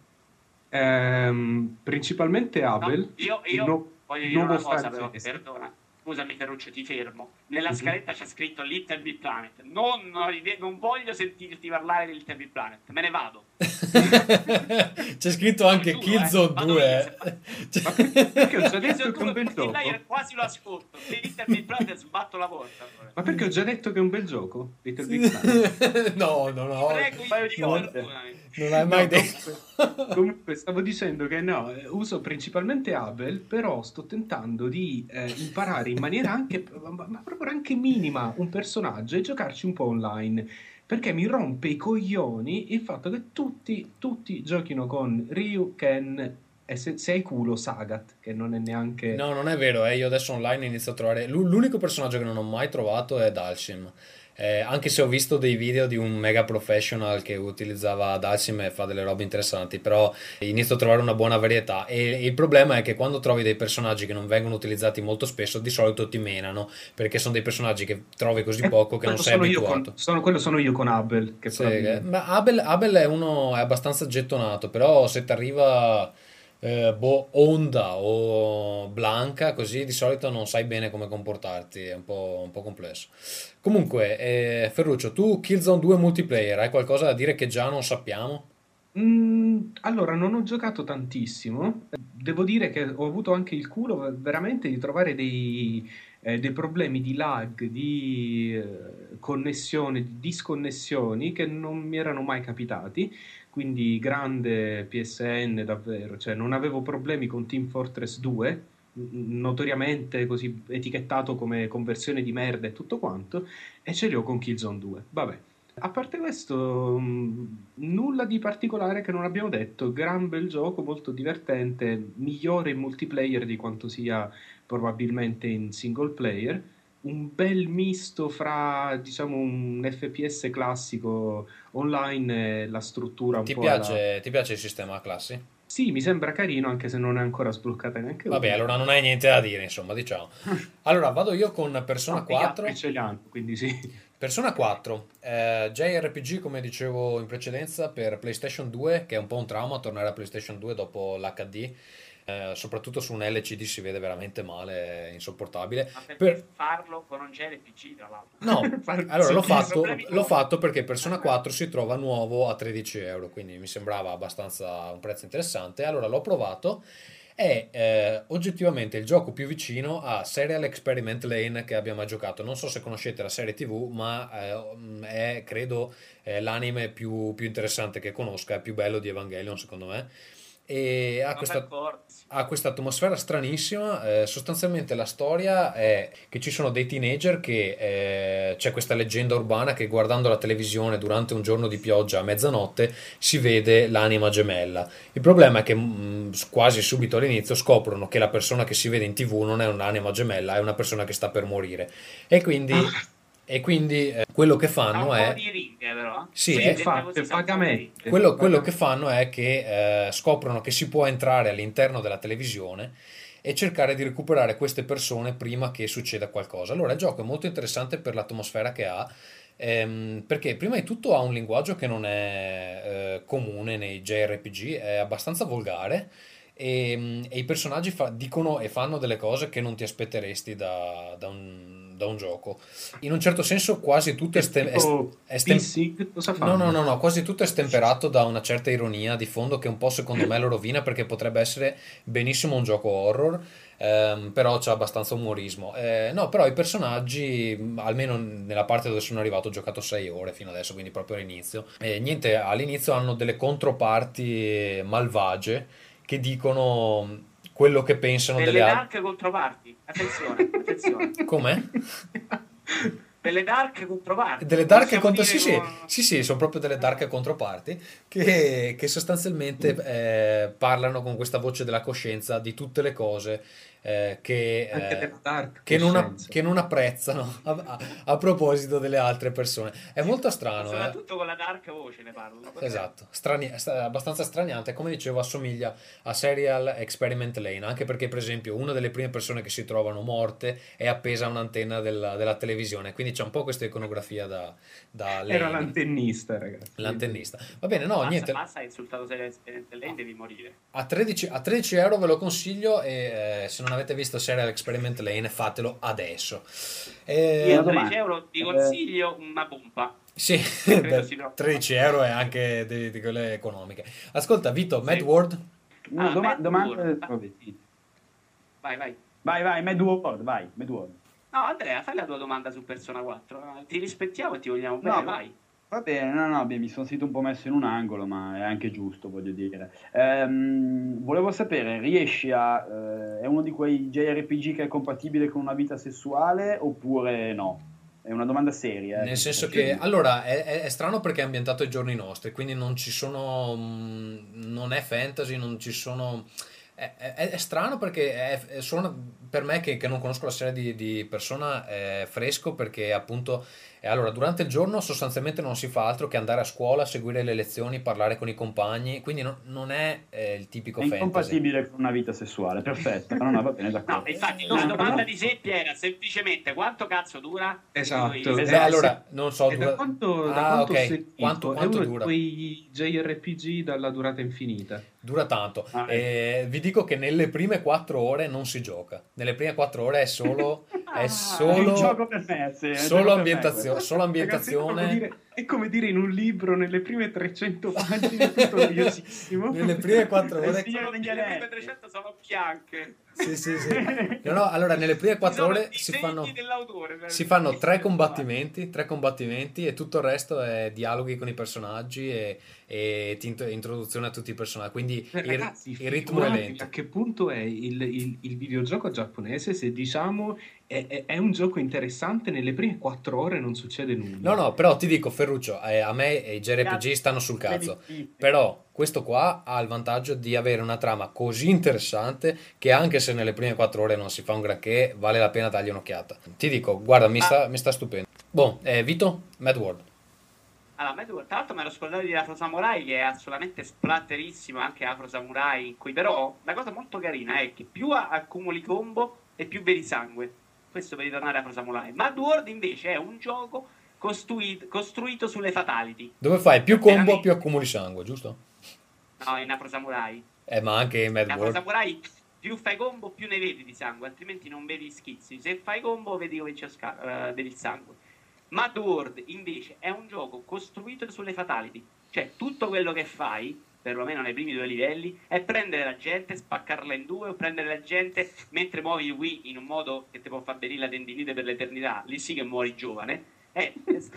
Ehm, principalmente No, Abel. io, il io no- voglio dire una cosa, però, perdona. Scusami Ferruccio, ti fermo. Nella Mhm. scaletta c'è scritto Little Big Planet. Non, non voglio sentirti parlare di Little Big Planet. Me ne vado. C'è scritto anche eh, Killzone vado 2. io, eh. Ma perché, ho già detto che è un bel gioco? quasi lo ascolto. Little Big Planet sbatto la porta. Ma perché ho già detto che è un bel gioco? Little Big Planet. no, no, no. Prego, un paio di io, volte. perdonami. Non hai mai detto. comunque, stavo dicendo che no, eh, uso principalmente Abel, però sto tentando di eh, imparare in maniera anche, ma, proprio anche minima, un personaggio e giocarci un po' online. Perché mi rompe i coglioni il fatto che tutti, tutti giochino con Ryu, Ken e se, se hai culo Sagat, che non è neanche... No, non è vero, eh, io adesso online inizio a trovare... l'u- L'unico personaggio che non ho mai trovato è Dalsim. Eh, anche se ho visto dei video di un mega professional che utilizzava Dalsim e fa delle robe interessanti, però inizio a trovare una buona varietà. E il problema è che quando trovi dei personaggi che non vengono utilizzati molto spesso, di solito ti menano, perché sono dei personaggi che trovi così Eh, poco che non sei abituato. con- sono- quello sono io con Abel, che Sì, eh, ma Abel, Abel è uno è abbastanza gettonato, però se ti arriva eh, boh, Onda o Blanca, così di solito non sai bene come comportarti, è un po', un po' complesso. Comunque, eh, Ferruccio, tu Killzone 2 multiplayer, hai qualcosa da dire che già non sappiamo? Mm, allora, non ho giocato tantissimo. Devo dire che ho avuto anche il culo veramente di trovare dei, eh, dei problemi di lag, di eh, connessione, di disconnessioni che non mi erano mai capitati. Quindi grande PSN davvero, cioè non avevo problemi con Team Fortress 2, n- notoriamente così etichettato come conversione di merda e tutto quanto, e ce li ho con Killzone 2. Vabbè. A parte questo, mh, nulla di particolare che non abbiamo detto. Gran bel gioco, molto divertente, migliore in multiplayer di quanto sia probabilmente in single player. Un bel misto fra, diciamo, un FPS classico online e la struttura un Ti po' alla- piace, ti piace il sistema classi? Sì, mi sembra carino, anche se non è ancora sbloccata neanche Vabbè, una. allora non hai niente da dire, insomma, diciamo. Allora, vado io con Persona No, gli 4. altri ce li hanno, quindi sì. Persona 4, eh, JRPG come dicevo in precedenza per PlayStation 2, che è un po' un trauma tornare a PlayStation 2 dopo l'HD, eh, soprattutto su un LCD si vede veramente male, è insopportabile. Ma Per- farlo con un JRPG, tra l'altro? No, allora l'ho fatto, l'ho fatto perché Persona 4 si trova nuovo a 13 euro, quindi mi sembrava abbastanza un prezzo interessante. Allora l'ho provato. È eh, oggettivamente il gioco più vicino a Serial Experiment Lane che abbia mai giocato. Non so se conoscete la serie TV, ma eh, è credo l'anime più, più interessante che conosca, è più bello di Evangelion secondo me. E ha questa. Ha questa atmosfera stranissima. eh, sostanzialmente la storia è che ci sono dei teenager che eh, c'è questa leggenda urbana che guardando la televisione durante un giorno di pioggia a mezzanotte si vede l'anima gemella. Il problema è che mh, quasi subito all'inizio scoprono che la persona che si vede in tv non è un'anima gemella, è una persona che sta per morire. E quindi, e quindi eh, quello che fanno è... righe. Sì, è- vagamente. quello, quello che fanno è che eh, scoprono che si può entrare all'interno della televisione e cercare di recuperare queste persone prima che succeda qualcosa. Allora il gioco è molto interessante per l'atmosfera che ha, ehm, perché prima di tutto ha un linguaggio che non è eh, comune nei JRPG, è abbastanza volgare. E, e i personaggi fa- dicono e fanno delle cose che non ti aspetteresti da, da un, da un gioco. In un certo senso, quasi tutto è, ste- è- stem- No, no, no, no, quasi tutto è stemperato da una certa ironia di fondo che un po' secondo me lo rovina perché potrebbe essere benissimo un gioco horror, ehm, però c'è abbastanza umorismo. Eh, no, però i personaggi, almeno nella parte dove sono arrivato, ho giocato 6 ore fino adesso, quindi proprio all'inizio. E niente, all'inizio hanno delle controparti malvagie che dicono quello che pensano Delle delle altre. dark controparti. Attenzione, attenzione. Com'è? Delle dark controparti. Delle dark contro... Sì, sì, sì, sì, sono proprio delle dark controparti che, che sostanzialmente eh, parlano con questa voce della coscienza di tutte le cose eh, che, eh, che, non, a- coscienza. che non apprezzano a, a- a proposito delle altre persone. È molto strano, eh? Soprattutto con la dark voce ne parlo. Esatto, strani- sta- abbastanza straniante, come dicevo assomiglia a Serial Experiment Lane, anche perché per esempio una delle prime persone che si trovano morte è appesa a un'antenna della, della televisione, quindi c'è un po' questa iconografia da, da Era l'antennista, ragazzi. l'antennista. Va bene, no, basta, niente, basta, hai insultato Serial Experiment Lane, devi morire. a 13, a 13 euro ve lo consiglio e eh, se non avete visto Serial Experiment Lane fatelo adesso. E- Io a una domanda. 13 euro ti Eh, consiglio una pompa. Sì, trova. 13 euro e anche di, di quelle economiche. Ascolta Vito, Sì. Mad World? Una Ah, doma- Mad domanda... World. vabbè, sì. Vai, vai. Vai, vai, Mad World, vai, Mad World. No, Andrea, fai la tua domanda su Persona 4. Ti rispettiamo e ti vogliamo bene, No, vai. Va bene, no, no, mi sono sentito un po' messo in un angolo, ma è anche giusto, voglio dire. Ehm, volevo sapere, riesci a... eh, è uno di quei JRPG che è compatibile con una vita sessuale oppure no? È una domanda seria. eh. Nel senso Perché- che, allora, è, è- strano perché è ambientato ai giorni nostri, quindi non ci sono, mm, non è fantasy, non ci sono... È, è- è strano perché è, è solo per me che, che non conosco la serie di, di persona è fresco perché appunto e allora durante il giorno sostanzialmente non si fa altro che andare a scuola, seguire le lezioni, parlare con i compagni, quindi non, non è eh, il tipico È fantasy. incompatibile con una vita sessuale, perfetto. No, no, va bene, d'accordo. No, infatti No, la no, domanda no. di Seppi era semplicemente quanto cazzo dura? Esatto. Beh, Eh, allora, non so, E da dura- quanto, da Ah, quanto ok. ho sentito, Quanto- è quanto dura? quei JRPG dalla durata infinita. Dura tanto. Ah, E vi dico che nelle prime quattro ore non si gioca. Nelle prime quattro ore è solo, Ah, è solo, un gioco per me, sì, è solo ambientazio- solo Ragazzi, ambientazione. dire, è come dire in un libro, nelle prime 300 pagine, è tutto noiosissimo. Nelle prime quattro Eh ore. sì. Sono, degli le prime anelli. 300 sono bianche. Sì, sì, sì. No, no, allora, nelle prime quattro Sono ore si fanno, si fanno tre combattimenti, tre combattimenti e tutto il resto è dialoghi con i personaggi e, e introduzione a tutti i personaggi. Quindi Eh, il, Ragazzi, il ritmo è lento. A che punto è il, il- il videogioco giapponese se diciamo è, è- è un gioco interessante, nelle prime 4 ore non succede nulla. No, no, però ti dico, Ferruccio, eh, a me i JRPG stanno sul cazzo. Però questo qua ha il vantaggio di avere una trama così interessante che anche se nelle prime quattro ore non si fa un granché, vale la pena dargli un'occhiata. Ti dico, guarda, mi sta, mi sta stupendo. Boh, eh, Vito, Mad World. Allora, Mad World, tra l'altro mi ero scordato di Afro Samurai che è assolutamente splatterissimo anche Afro Samurai in cui però la cosa molto carina è che più accumuli combo e più vedi sangue. Questo per ritornare a Afro Samurai. Mad World invece è un gioco costruito, costruito sulle fatality. Dove fai più combo, Veramente. più accumuli sangue, giusto? No, in Afro Samurai. Eh, ma anche in Mad In World. Samurai più fai combo più ne vedi di sangue, altrimenti non vedi schizzi. Se fai combo vedi come c'è sca- vedi il sangue. Mad World invece è un gioco costruito sulle fatality, cioè tutto quello che fai, perlomeno nei primi due livelli, è prendere la gente, spaccarla in due o prendere la gente mentre muovi il Wii in un modo che ti può far venire la tendinite per l'eternità, lì sì che muori giovane, è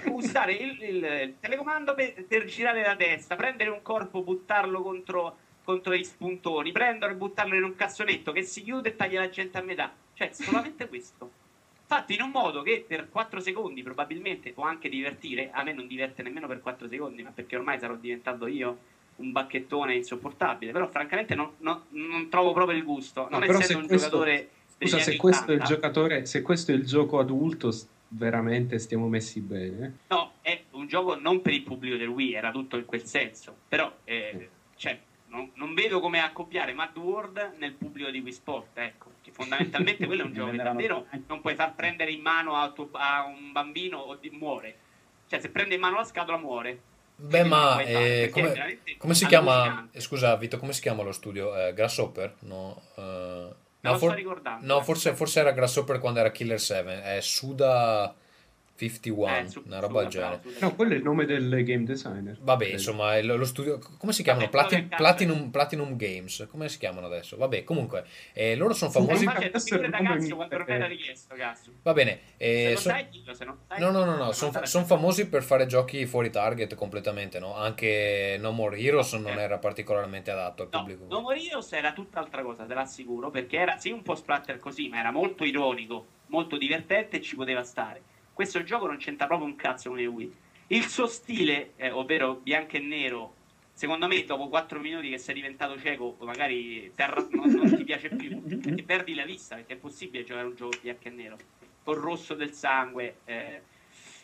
usare il, il telecomando per, per girare la testa, prendere un corpo, buttarlo contro, contro gli spuntoni, prenderlo e buttarlo in un cassonetto che si chiude e taglia la gente a metà, cioè solamente questo. Fatto in un modo che per 4 secondi probabilmente può anche divertire. A me non diverte nemmeno per 4 secondi, ma perché ormai sarò diventato io un bacchettone insopportabile. Però, francamente, non, non- non trovo proprio il gusto. No, Non però essendo se un questo- giocatore. Scusa, se questo è il 80, giocatore, se questo è il gioco adulto, veramente stiamo messi bene. No, è un gioco non per il pubblico del Wii, era tutto in quel senso. Però, eh, cioè, non, non vedo come accoppiare Mad World nel pubblico di Wii Sport, ecco. Che fondamentalmente quello è un gioco che davvero non puoi far prendere in mano a, tuo- a un bambino o muore. Cioè, se prende in mano la scatola muore. Beh, ma eh, come, come si chiama? eh, Scusa, Vito, come si chiama lo studio? Eh, Grasshopper? No, eh, no, for- no, forse, forse era Grasshopper quando era Killer 7. È Suda 51, Eh, su- una roba del genere. No, quello è il nome del game designer. Vabbè, insomma, lo studio. Come si chiamano? Vabbè, Platin- Platinum, Platinum Games. Come si chiamano adesso? Vabbè, comunque, eh, loro sono famosi. Ma c'è da il nome cazzo quando non era richiesto, cazzo. Va bene. Se eh, non so- sai, dillo, se non sai. No, no, no, no, non sono son famosi per fare giochi fuori target completamente, no? Anche No More Heroes non Eh. era particolarmente adatto al No, pubblico. No More Heroes era tutt'altra cosa, te l'assicuro, perché era sì un po' splatter così, ma era molto ironico, molto divertente e ci poteva stare. Questo gioco non c'entra proprio un cazzo con il Wii. Il suo stile, eh, ovvero bianco e nero, secondo me dopo 4 minuti che sei diventato cieco magari terra, non, non ti piace più e perdi la vista perché è possibile giocare un gioco bianco e nero col rosso del sangue eh.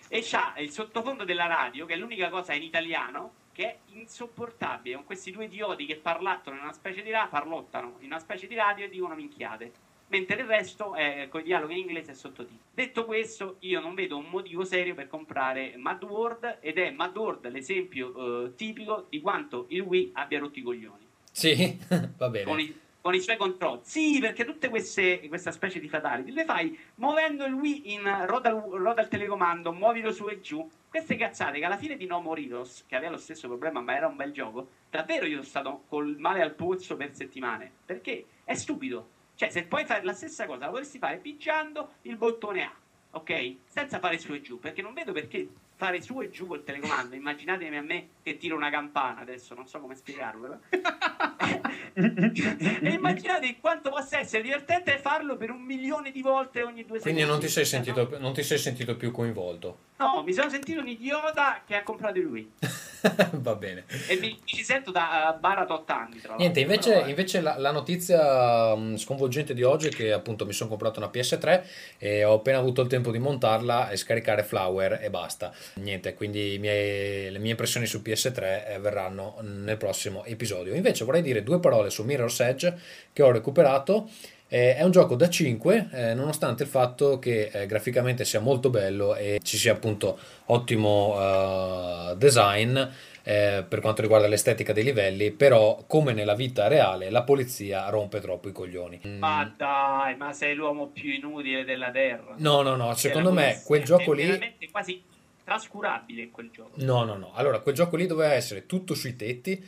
e c'ha il sottofondo della radio che è l'unica cosa in italiano che è insopportabile con questi due idioti che parlano in una specie di radio parlottano in una specie di radio e dicono minchiate mentre il resto è con i dialoghi in inglese e sottotitoli. Detto questo, io non vedo un motivo serio per comprare Mad World ed è Mad World l'esempio eh, tipico di quanto il Wii abbia rotto i coglioni. Sì, va bene. Con i, con i suoi controlli. Sì, perché tutte queste questa specie di fatality le fai muovendo il Wii in roda, roda al telecomando, muovilo su e giù. Queste cazzate che alla fine di No Moritos, che aveva lo stesso problema ma era un bel gioco, davvero io sono stato col male al polso per settimane. Perché è stupido cioè, se puoi fare la stessa cosa, la potresti fare pigiando il bottone A, ok? Senza fare su e giù, perché non vedo perché fare su e giù col telecomando. Immaginatemi a me che tiro una campana adesso, non so come spiegarlo. e immaginate quanto possa essere divertente farlo per un milione di volte ogni due Quindi secondi. non ti, sei Eh, sentito, no? non ti sei sentito più coinvolto. No, mi sono sentito un idiota che ha comprato lui. Va bene. E mi, mi ci sento da uh, Barat 8 anni. Tra Niente, invece, Però, eh, invece la, la notizia mh, sconvolgente di oggi è che appunto mi sono comprato una PS3 e ho appena avuto il tempo di montarla e scaricare Flower e basta. Niente, quindi i miei- le mie impressioni su PS3 eh, verranno nel prossimo episodio. Invece vorrei dire due parole su Mirror's Edge che ho recuperato. Eh, è un gioco da 5, eh, nonostante il fatto che eh, graficamente sia molto bello e ci sia appunto ottimo eh, design eh, per quanto riguarda l'estetica dei livelli, però come nella vita reale la polizia rompe troppo i coglioni. Mm, Ma dai, ma sei l'uomo più inutile della terra. No, no, no, secondo me quel è gioco lì... veramente quasi trascurabile quel gioco. No, no, no. Allora, quel gioco lì doveva essere tutto sui tetti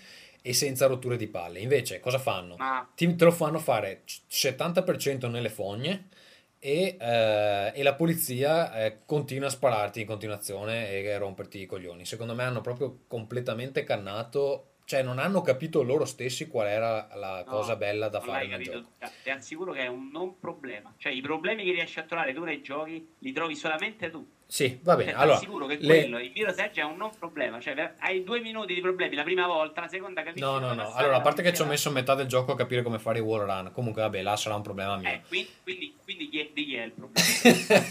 e senza rotture di palle. Invece, cosa fanno? Ma Ti, te lo fanno fare c- 70% nelle fogne e, eh, e la polizia eh, continua a spararti in continuazione e a romperti i coglioni. Secondo me hanno proprio completamente cannato, cioè non hanno capito loro stessi qual era la No, cosa bella da fare nel gioco. Ti assicuro che è un non problema. Cioè, i problemi che riesci a trovare tu nei giochi li trovi solamente tu. Sì, va bene. Cioè, Allora, ti assicuro che le- quello, il Mirror's Edge è un non problema. Cioè, hai due minuti di problemi la prima volta, la seconda capisci No, no, no. Allora, a parte che ci ho messo metà del gioco a capire come fare i wall run. Comunque, vabbè, là sarà un problema mio. Eh, quindi, quindi, quindi chi, è, di chi è il problema?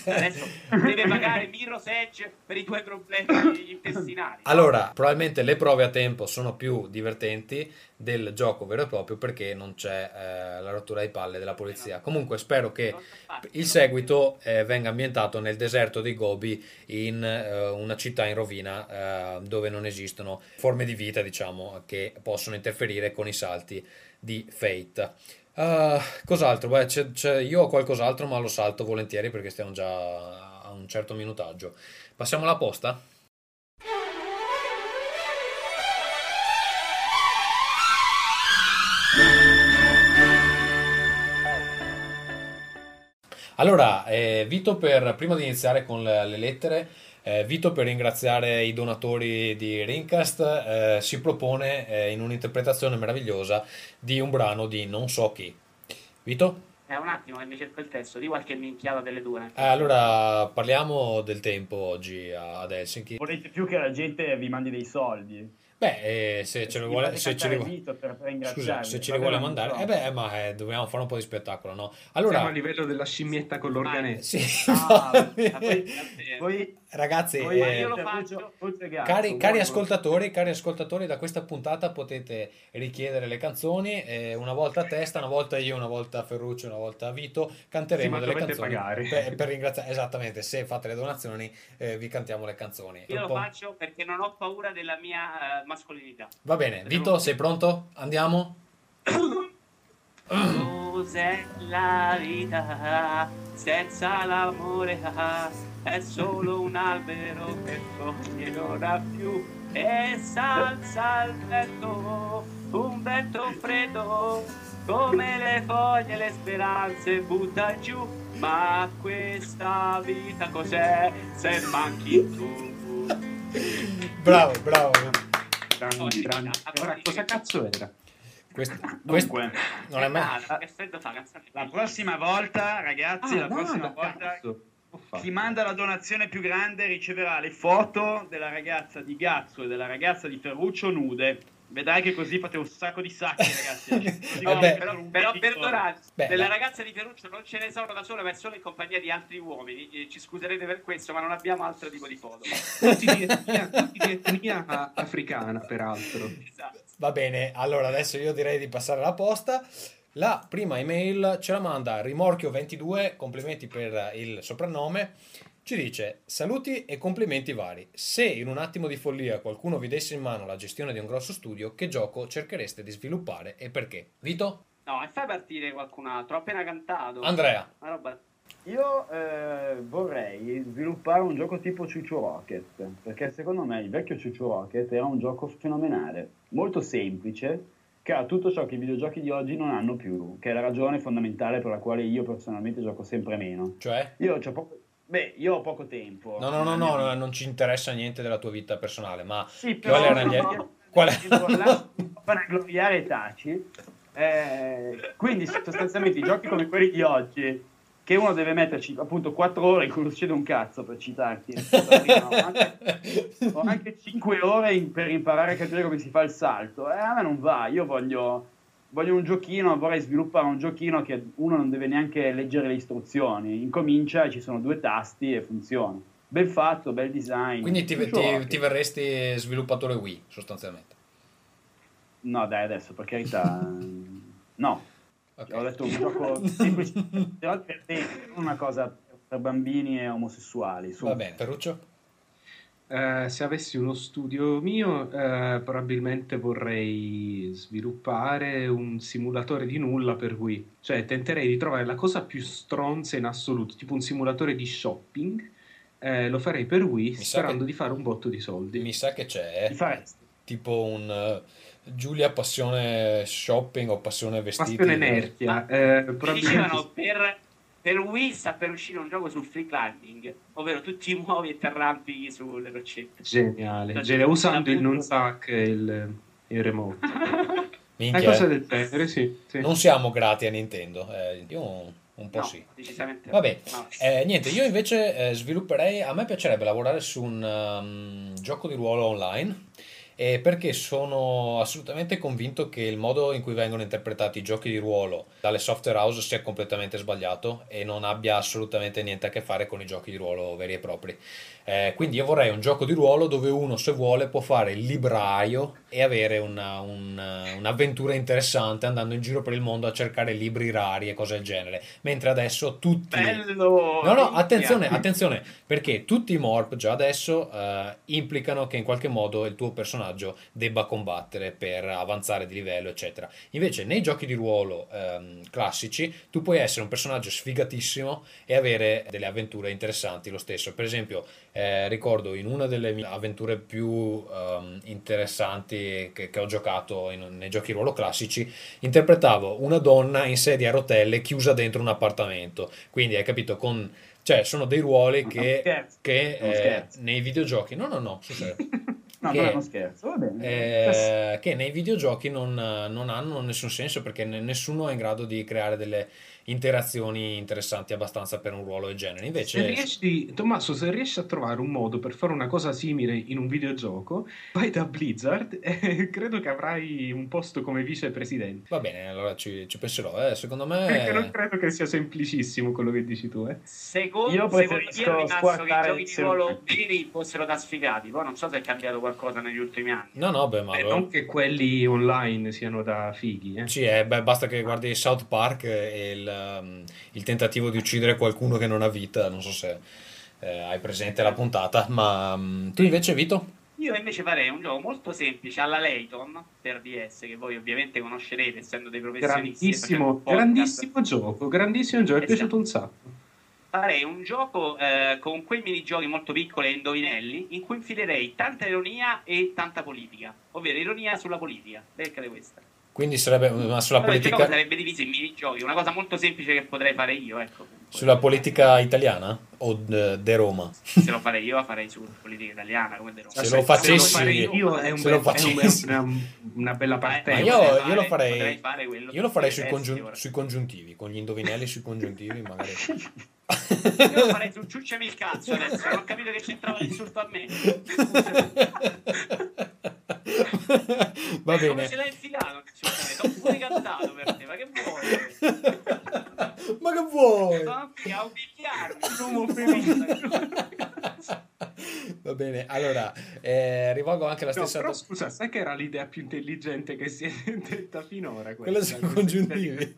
Adesso deve pagare Mirror's Edge per i tuoi problemi intestinali. Allora, probabilmente le prove a tempo sono più divertenti del gioco vero e proprio perché non c'è eh, la rottura di palle della polizia. Comunque, spero che il seguito eh, venga ambientato nel deserto dei Gobi in eh, una città in rovina eh, dove non esistono forme di vita, diciamo, che possono interferire con i salti di Fate. Ah, cos'altro? Beh, c'è- c'è- io ho qualcos'altro, ma lo salto volentieri perché stiamo già a un certo minutaggio. Passiamo alla posta? Allora, eh, Vito, per, prima di iniziare con le, le lettere, eh, Vito per ringraziare i donatori di Rincast eh, si propone eh, in un'interpretazione meravigliosa di un brano di non so chi. Vito? È un attimo che mi cerco il testo, di qualche minchiata delle due. Eh, allora parliamo del tempo oggi ad Helsinki. Volete più che la gente vi mandi dei soldi? Beh, eh, se ce li Vi vuole, se ce li cantare vuole- Scusa, se ce li Va vuole mandare, eh beh, ma eh, dobbiamo fare un po' di spettacolo, no? Siamo a Allora, livello della scimmietta con l'organetto. sì, Ah, infatti. Ma poi- Voi, ragazzi, eh, io lo siete faccio. Cari, cari ascoltatori, cari ascoltatori, da questa puntata potete richiedere le canzoni, eh, una volta a testa, una volta io, una volta Ferruccio, una volta Vito, canteremo Sì, delle canzoni per, per ringraziare, esattamente, se fate le donazioni eh, vi cantiamo le canzoni. Io lo faccio perché non ho paura della mia eh, mascolinità. Va bene, Vito, sei pronto? Andiamo? Cos'è la vita senza l'amore? È solo un albero che foglie non ha più e salza al vento, un vento freddo come le foglie, le speranze butta giù. Ma questa vita cos'è se manchi tu? Bravo, bravo. Grandi, grandi. Ora, cosa cazzo era? Questo, questo Dunque, non è mai... Ah, la prossima volta, ragazzi, la Ah, no, prossima volta chi manda la donazione più grande riceverà le foto della ragazza di Gazzo e della ragazza di Ferruccio nude Vedrai che così fate un sacco di sacchi, ragazzi. Vabbè. Però, però perdonate, della la- ragazza di Ferruccio non ce ne sono da sola, ma è solo in compagnia di altri uomini. Eh, ci scuserete per questo, ma non abbiamo altro tipo di foto. Tutti di etnia, tutti di etnia africana, peraltro. Esatto. Va bene, allora adesso io direi di passare alla posta. La prima email ce la manda Rimorchio22, complimenti per il soprannome. Ci dice: Saluti e complimenti vari. Se in un attimo di follia qualcuno vi desse in mano la gestione di un grosso studio, che gioco cerchereste di sviluppare e perché? Vito? No, e fai partire qualcun altro. Ho appena cantato. Andrea. Una roba. Io eh, vorrei sviluppare un gioco tipo Ciuccio Rocket, perché secondo me il vecchio Ciuccio Rocket era un gioco fenomenale, molto semplice, che ha tutto ciò che i videogiochi di oggi non hanno più, che è la ragione fondamentale per la quale io personalmente gioco sempre meno. Cioè? Io c'ho poco... Beh, io ho poco tempo. No, no, no, no, no, non ci interessa niente della tua vita personale, ma Sì, Qual però era Qual è? là, per gloriare Taci. Eh, quindi sostanzialmente i giochi come quelli di oggi, che uno deve metterci appunto 4 ore in cui non succede un cazzo per citarti, no, anche, o anche 5 ore in- per imparare a capire come si fa il salto, eh, a me non va, io voglio, voglio un giochino, vorrei sviluppare un giochino che uno non deve neanche leggere le istruzioni, incomincia, ci sono due tasti e funziona. Ben fatto, bel design. Quindi ti, ti- ti verresti sviluppatore Wii, sostanzialmente. No, dai, adesso per carità, no. Ok. Ho detto un gioco semplice, però divertente, non una cosa per bambini e omosessuali. su. Va bene, Ferruccio? Eh, se avessi uno studio mio, eh, probabilmente vorrei sviluppare un simulatore di nulla per Wii. Cioè, tenterei di trovare la cosa più stronza in assoluto, tipo un simulatore di shopping. Eh, lo farei per Wii, sa sperando che- di fare un botto di soldi. Mi sa che c'è Ti faresti? Tipo un eh, Giulia passione shopping o passione vestiti. Passione nerchia. eh, probabilmente- per, per Wii sta per uscire un gioco sul free climbing, ovvero tu ti muovi e ti arrampichi sulle roccette. Geniale, geniale, usando il non sac e il, il remote. Minchia, Una cosa del genere, sì. sì. Non siamo grati a Nintendo. eh, io un, un po' No, sì. decisamente. Vabbè, No. eh, niente, io invece eh, svilupperei, a me piacerebbe lavorare su un um, gioco di ruolo online eh, perché sono assolutamente convinto che il modo in cui vengono interpretati i giochi di ruolo dalle software house sia completamente sbagliato e non abbia assolutamente niente a che fare con i giochi di ruolo veri e propri. Eh, quindi io vorrei un gioco di ruolo dove uno, se vuole, può fare il libraio e avere una- un- un'avventura interessante andando in giro per il mondo a cercare libri rari e cose del genere. Mentre adesso tutti... Bello! No, no, attenzione, attenzione, perché tutti i morp già adesso eh, implicano che in qualche modo il tuo personaggio debba combattere per avanzare di livello, eccetera. Invece nei giochi di ruolo ehm, classici tu puoi essere un personaggio sfigatissimo e avere delle avventure interessanti lo stesso. Per esempio, eh, ricordo in una delle mie avventure più ehm, interessanti che, che ho giocato in- nei giochi di ruolo classici, interpretavo una donna in sedia a rotelle chiusa dentro un appartamento. Quindi hai capito, con, cioè, sono dei ruoli che, scherzo, che eh, nei videogiochi, no, no, no, sul serio. No, Che- non è uno scherzo, va bene. Eh, che nei videogiochi non, non hanno nessun senso perché ne- nessuno è in grado di creare delle interazioni interessanti abbastanza per un ruolo del genere. Se Invece, riesci, Tommaso, se riesci a trovare un modo per fare una cosa simile in un videogioco, vai da Blizzard e credo che avrai un posto come vicepresidente. va bene, allora ci, ci penserò. eh. Secondo Perché non me, credo che sia semplicissimo quello che dici tu, eh. Secondo, Io secondo me è rimasto che i giochi di ruolo veri fossero da sfigati. Poi non so se è cambiato qualcosa negli ultimi anni. no, no, beh, ma Beh, non che quelli online siano da fighi, eh. Sì, eh, beh, basta che guardi South Park e il, um, il tentativo di uccidere qualcuno che non ha vita. Non so se eh, hai presente la puntata, ma um, tu invece, Vito? Io invece farei un gioco molto semplice alla Layton per DS, che voi ovviamente conoscerete essendo dei professionisti. Grandissimo, grandissimo gioco, grandissimo gioco, è Esatto. piaciuto un sacco. Farei un gioco eh, con quei minigiochi molto piccoli e indovinelli in cui infilerei tanta ironia e tanta politica, ovvero ironia sulla politica. Beccate questa. Quindi sarebbe ma sulla Però il gioco politica, sarebbe diviso in minigiochi, una cosa molto semplice che potrei fare io, ecco. Sulla politica italiana o de, de Roma? Se lo farei io, la farei sulla politica italiana, come De Roma. Se lo facessi- se lo farei io è, un se lo bel- è un- facessi- è una, bella Eh, partenza. Ma io, io lo farei, io lo farei sui congiun- sui congiuntivi, con gli indovinelli sui congiuntivi, magari. Io lo farei su ciucciami il cazzo adesso, non ho capito che c'entrava l'insulto a me. Va Come bene. ce l'hai infilato? T'ho pure cantato per te, ma che vuoi? Ma che vuoi? Sono qui a. L'uomo femminile. Va bene, allora eh, rivolgo anche la No, stessa... però scusa, sai che era l'idea più intelligente che si è detta finora? Quella sui l'idea congiuntivi.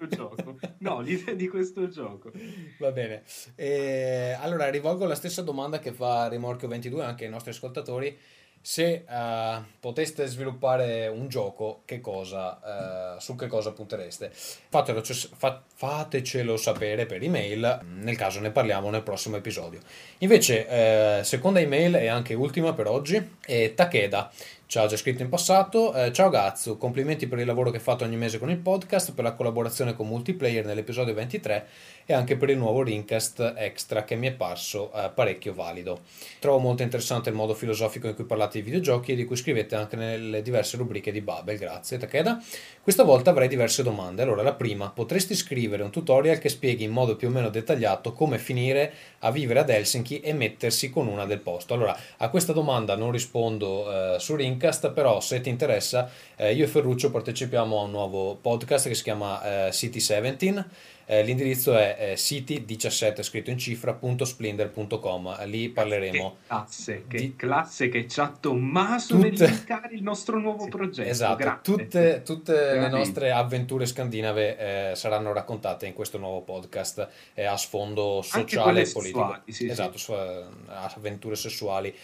No, l'idea di questo gioco. Va bene. Eh, allora rivolgo la stessa domanda che fa Rimorchio 22 anche ai nostri ascoltatori. Se eh, poteste sviluppare un gioco, che cosa, eh, su che cosa puntereste? Fatelo, fa- fatecelo sapere per email, nel caso ne parliamo nel prossimo episodio. Invece, eh, seconda email e anche ultima per oggi è Takeda. Ci ha già scritto in passato. Eh, ciao Gazzu, complimenti per il lavoro che fate ogni mese con il podcast, per la collaborazione con multiplayer nell'episodio 23 e anche per il nuovo Ringcast Extra che mi è parso eh, parecchio valido. Trovo molto interessante il modo filosofico in cui parlate di videogiochi e di cui scrivete anche nelle diverse rubriche di Babel. Grazie Takeda. Questa volta avrei diverse domande. Allora, la prima, potresti scrivere un tutorial che spieghi in modo più o meno dettagliato come finire a vivere ad Helsinki e mettersi con una del posto? Allora, a questa domanda non rispondo eh, su Ringcast, però se ti interessa, eh, io e Ferruccio partecipiamo a un nuovo podcast che si chiama eh, City 17. Eh, l'indirizzo è eh, city17 scritto in cifra punto splendor.com lì parleremo Che classe, che di- classe che ci ha Tommaso Tutte- nell'indicare il nostro nuovo progetto. Esatto, Grazie. tutte, tutte le nostre avventure scandinave eh, saranno raccontate in questo nuovo podcast eh, a sfondo sociale e politico. sessuali, sì, sì. esatto, eh, avventure sessuali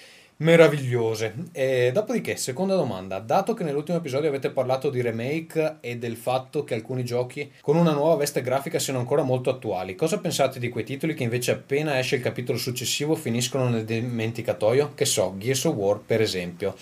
meravigliose. E dopodiché, seconda domanda, dato che nell'ultimo episodio avete parlato di remake e del fatto che alcuni giochi con una nuova veste grafica siano ancora molto attuali, cosa pensate di quei titoli che invece appena esce il capitolo successivo finiscono nel dimenticatoio? Che so, Gears of War per esempio.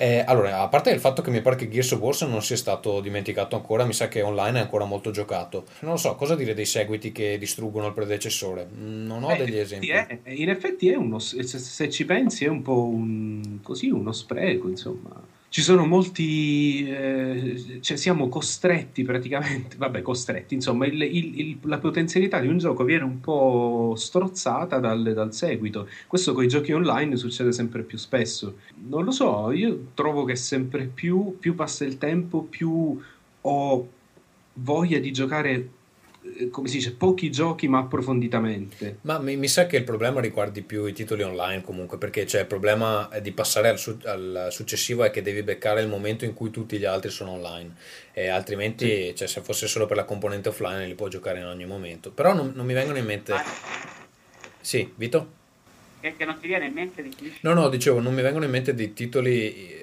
Eh, allora, a parte il fatto che mi pare che Gears of War non sia stato dimenticato ancora, mi sa che online è ancora molto giocato. Non lo so, cosa dire dei seguiti che distruggono il predecessore? Non ho Eh, degli esempi. è- in effetti è uno, se, se ci pensi è un po' un, così uno spreco, insomma. Ci sono molti, eh, cioè siamo costretti praticamente, vabbè costretti, insomma il- il- il- la potenzialità di un gioco viene un po' strozzata dal, dal seguito. Questo con i giochi online succede sempre più spesso. Non lo so, io trovo che sempre più, più passa il tempo, più ho voglia di giocare, come si dice, pochi giochi ma approfonditamente. Ma mi, mi sa che il problema riguardi più i titoli online comunque, perché c'è il problema è di passare al, su- al successivo è che devi beccare il momento in cui tutti gli altri sono online, e altrimenti cioè, se fosse solo per la componente offline li puoi giocare in ogni momento. Però non, non mi vengono in mente... Sì, Vito? che, che non ti viene in mente di chi? No, no, dicevo, non mi vengono in mente dei titoli eh,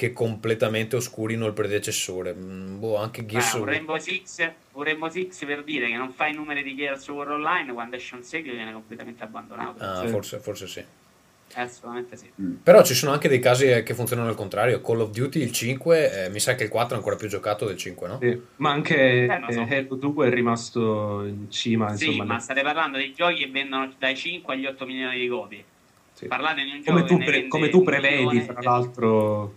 che completamente oscurino il predecessore. Mm, Boh, anche Gears Ah, un of Rainbow Six, un Rainbow Six per dire che non fa i numeri di Gears of War Online quando esce un seguito viene completamente abbandonato. Ah, Sì. forse, forse sì. Eh, assolutamente sì. Però ci sono anche dei casi eh, che funzionano al contrario. Call of Duty il 5, eh, mi sa che il 4 è ancora più giocato del 5, no? Sì, Ma anche Eh, lo so. eh, Halo 2 è rimasto in cima, sì, insomma, ma ne- state parlando di giochi che vendono dai 5 agli 8 milioni di copie. sì. Parlate di un gioco come, tu pre- come tu prevedi, milione, eh, l'altro,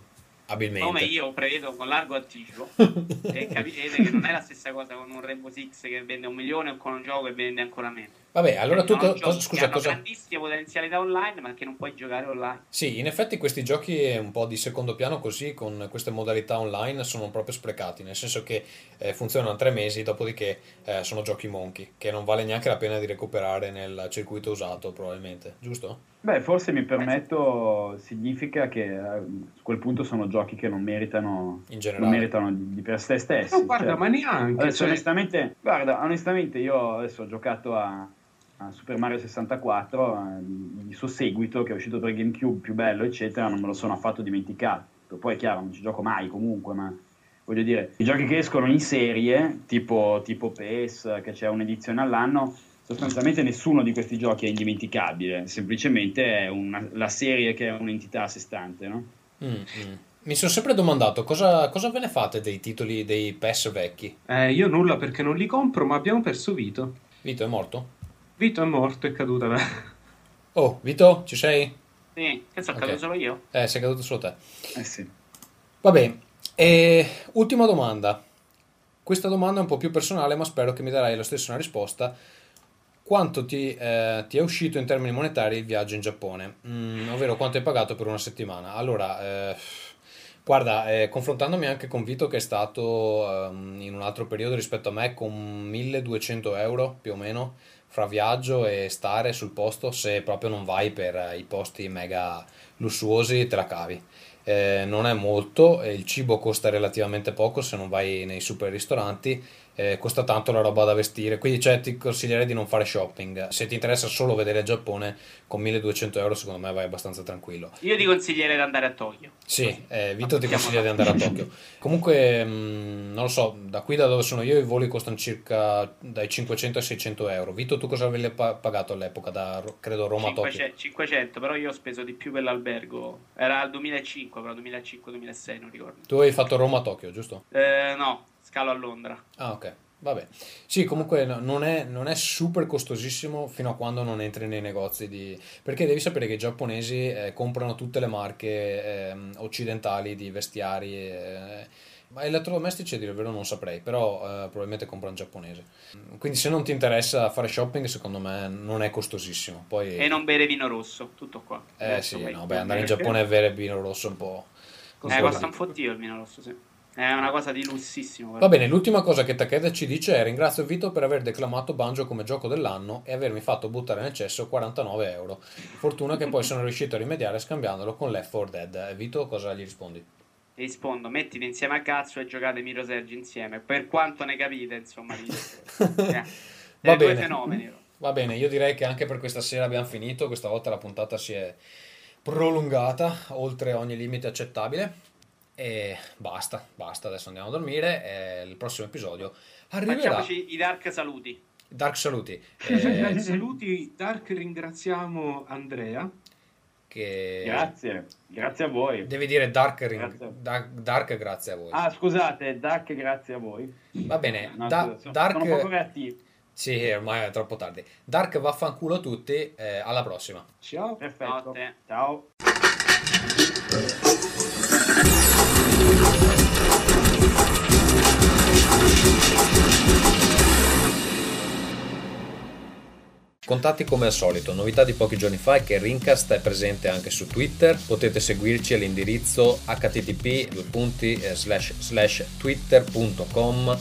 Abilmente. Come io prevedo con largo anticipo, e capirete che non è la stessa cosa con un Rainbow Six che vende un milione o con un gioco che vende ancora meno. Vabbè, allora tu co- cosa, scusa, cosa... grandissime potenzialità online, ma che non puoi giocare online. Sì, in effetti questi giochi un po' di secondo piano così, con queste modalità online, sono proprio sprecati, nel senso che eh, funzionano tre mesi, dopodiché eh, sono giochi monkey, che non vale neanche la pena di recuperare nel circuito usato, probabilmente, giusto? Beh, forse mi permetto, significa che eh, a quel punto sono giochi che non meritano, In non meritano di, di per sé stessi. no, guarda, cioè. ma neanche, Adesso, cioè, onestamente, guarda, onestamente io adesso ho giocato a, a Super Mario 64, eh, il suo seguito che è uscito per GameCube più bello, eccetera, non me lo sono affatto dimenticato. Poi è chiaro, non ci gioco mai comunque, ma voglio dire, i giochi che escono in serie, tipo, tipo PES, che c'è un'edizione all'anno, sostanzialmente nessuno di questi giochi è indimenticabile, semplicemente è una- la serie che è un'entità a sé stante, no? Mm, mm. Mi sono sempre domandato cosa, cosa ve ne fate dei titoli dei PES vecchi? eh, io nulla perché non li compro, ma abbiamo perso Vito. Vito è morto? Vito è morto, è caduta. la- Oh, Vito, ci sei? Sì, che sono Ok. caduto solo io? Eh, sei caduto solo te. Eh sì. Vabbè, e ultima domanda. Questa domanda è un po' più personale, ma spero che mi darai lo stesso una risposta. Quanto ti, eh, ti è uscito in termini monetari il viaggio in Giappone? Mm, ovvero quanto hai pagato per una settimana? Allora, eh, Guarda, eh, confrontandomi anche con Vito che è stato ehm, in un altro periodo rispetto a me con 1200 euro più o meno fra viaggio e stare sul posto, se proprio non vai per eh, i posti mega lussuosi te la cavi. Eh, non è molto, il cibo costa relativamente poco se non vai nei super ristoranti eh, costa tanto la roba da vestire, quindi cioè, ti consiglierei di non fare shopping. Se ti interessa solo vedere il Giappone, con 1200 euro secondo me vai abbastanza tranquillo. Io ti consiglierei di andare a Tokyo. Sì, eh, Vito ti consiglia di andare a Tokyo. Comunque, mh, mm, non lo so, da qui da dove sono io i voli costano circa dai 500 ai 600 euro. Vito, tu cosa avevi pagato all'epoca da, credo, Roma a Tokyo? 500, però io ho speso di più per l'albergo. Era il 2005, però 2005-2006, non ricordo. Tu hai fatto Roma a Tokyo, giusto? Eh, no, scalo a Londra. Ah, ok. Vabbè, sì, comunque non è, non è, super costosissimo fino a quando non entri nei negozi di... perché devi sapere che i giapponesi eh, comprano tutte le marche eh, occidentali di vestiari, eh, ma elettrodomestici a dire il vero non saprei, però eh, probabilmente comprano giapponese. Quindi se non ti interessa fare shopping, secondo me non è costosissimo. Poi... E non bere vino rosso, tutto qua. Eh Adesso sì, no, beh, andare in Giappone e bere vino rosso è un po'... Eh, costa un fottio il vino rosso, sì. È una cosa di lussissimo. Va bene, l'ultima cosa che Takeda ci dice è ringrazio Vito per aver declamato Banjo come gioco dell'anno e avermi fatto buttare nel cesso 49 euro. Fortuna che poi sono riuscito a rimediare scambiandolo con Left 4 Dead. Vito, cosa gli rispondi? Rispondo, mettili insieme a cazzo e giocate Miro Sergi insieme. Per quanto ne capite, insomma, di... eh, Va bene. fenomeni. Va bene, io direi che anche per questa sera abbiamo finito. Questa volta la puntata si è prolungata oltre ogni limite accettabile. E basta, basta, adesso andiamo a dormire. E il prossimo episodio arriverà. Facciamoci i dark saluti. Dark saluti. Eh... saluti, Dark ringraziamo Andrea. Che... Grazie, grazie a voi. Devi dire Dark, ring... dark, dark, grazie a voi. Ah, scusate, Dark, grazie a voi. Va bene, no, da- sono, Dark... Sono poco reattivo. Sì, ormai è troppo tardi. Dark vaffanculo a tutti, eh, alla prossima. Ciao. Perfetto. Ciao. Thank you. Contatti come al solito, novità di pochi giorni fa è che Rincast è presente anche su Twitter, potete seguirci all'indirizzo http twitter.com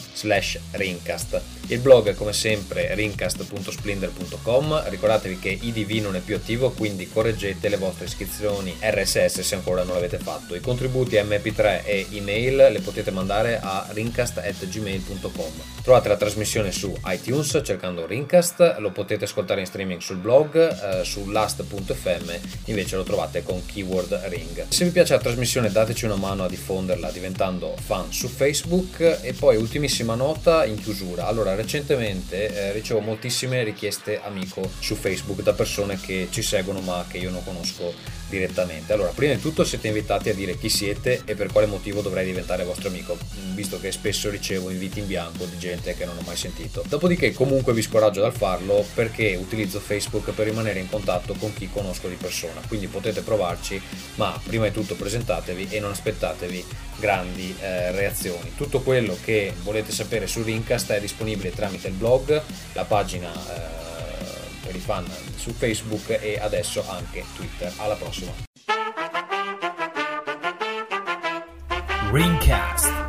rincast. Il blog è come sempre rincast.splendor.com, ricordatevi che IDV non è più attivo quindi correggete le vostre iscrizioni RSS se ancora non l'avete fatto. I contributi MP3 e email le potete mandare a rincast.gmail.com. Trovate la trasmissione su iTunes cercando Rincast, lo potete ascoltare ascoltare in streaming sul blog, eh, su last.fm invece lo trovate con keyword ring. Se vi piace la trasmissione dateci una mano a diffonderla diventando fan su Facebook e poi ultimissima nota in chiusura. Allora recentemente eh, ricevo moltissime richieste amico su Facebook da persone che ci seguono ma che io non conosco direttamente. Allora, prima di tutto siete invitati a dire chi siete e per quale motivo dovrei diventare vostro amico, visto che spesso ricevo inviti in bianco di gente che non ho mai sentito. Dopodiché comunque vi scoraggio dal farlo perché utilizzo Facebook per rimanere in contatto con chi conosco di persona, quindi potete provarci, ma prima di tutto presentatevi e non aspettatevi grandi eh, reazioni. Tutto quello che volete sapere su Rincast è disponibile tramite il blog, la pagina eh, per i fan su Facebook e adesso anche Twitter. Alla prossima. Ringcast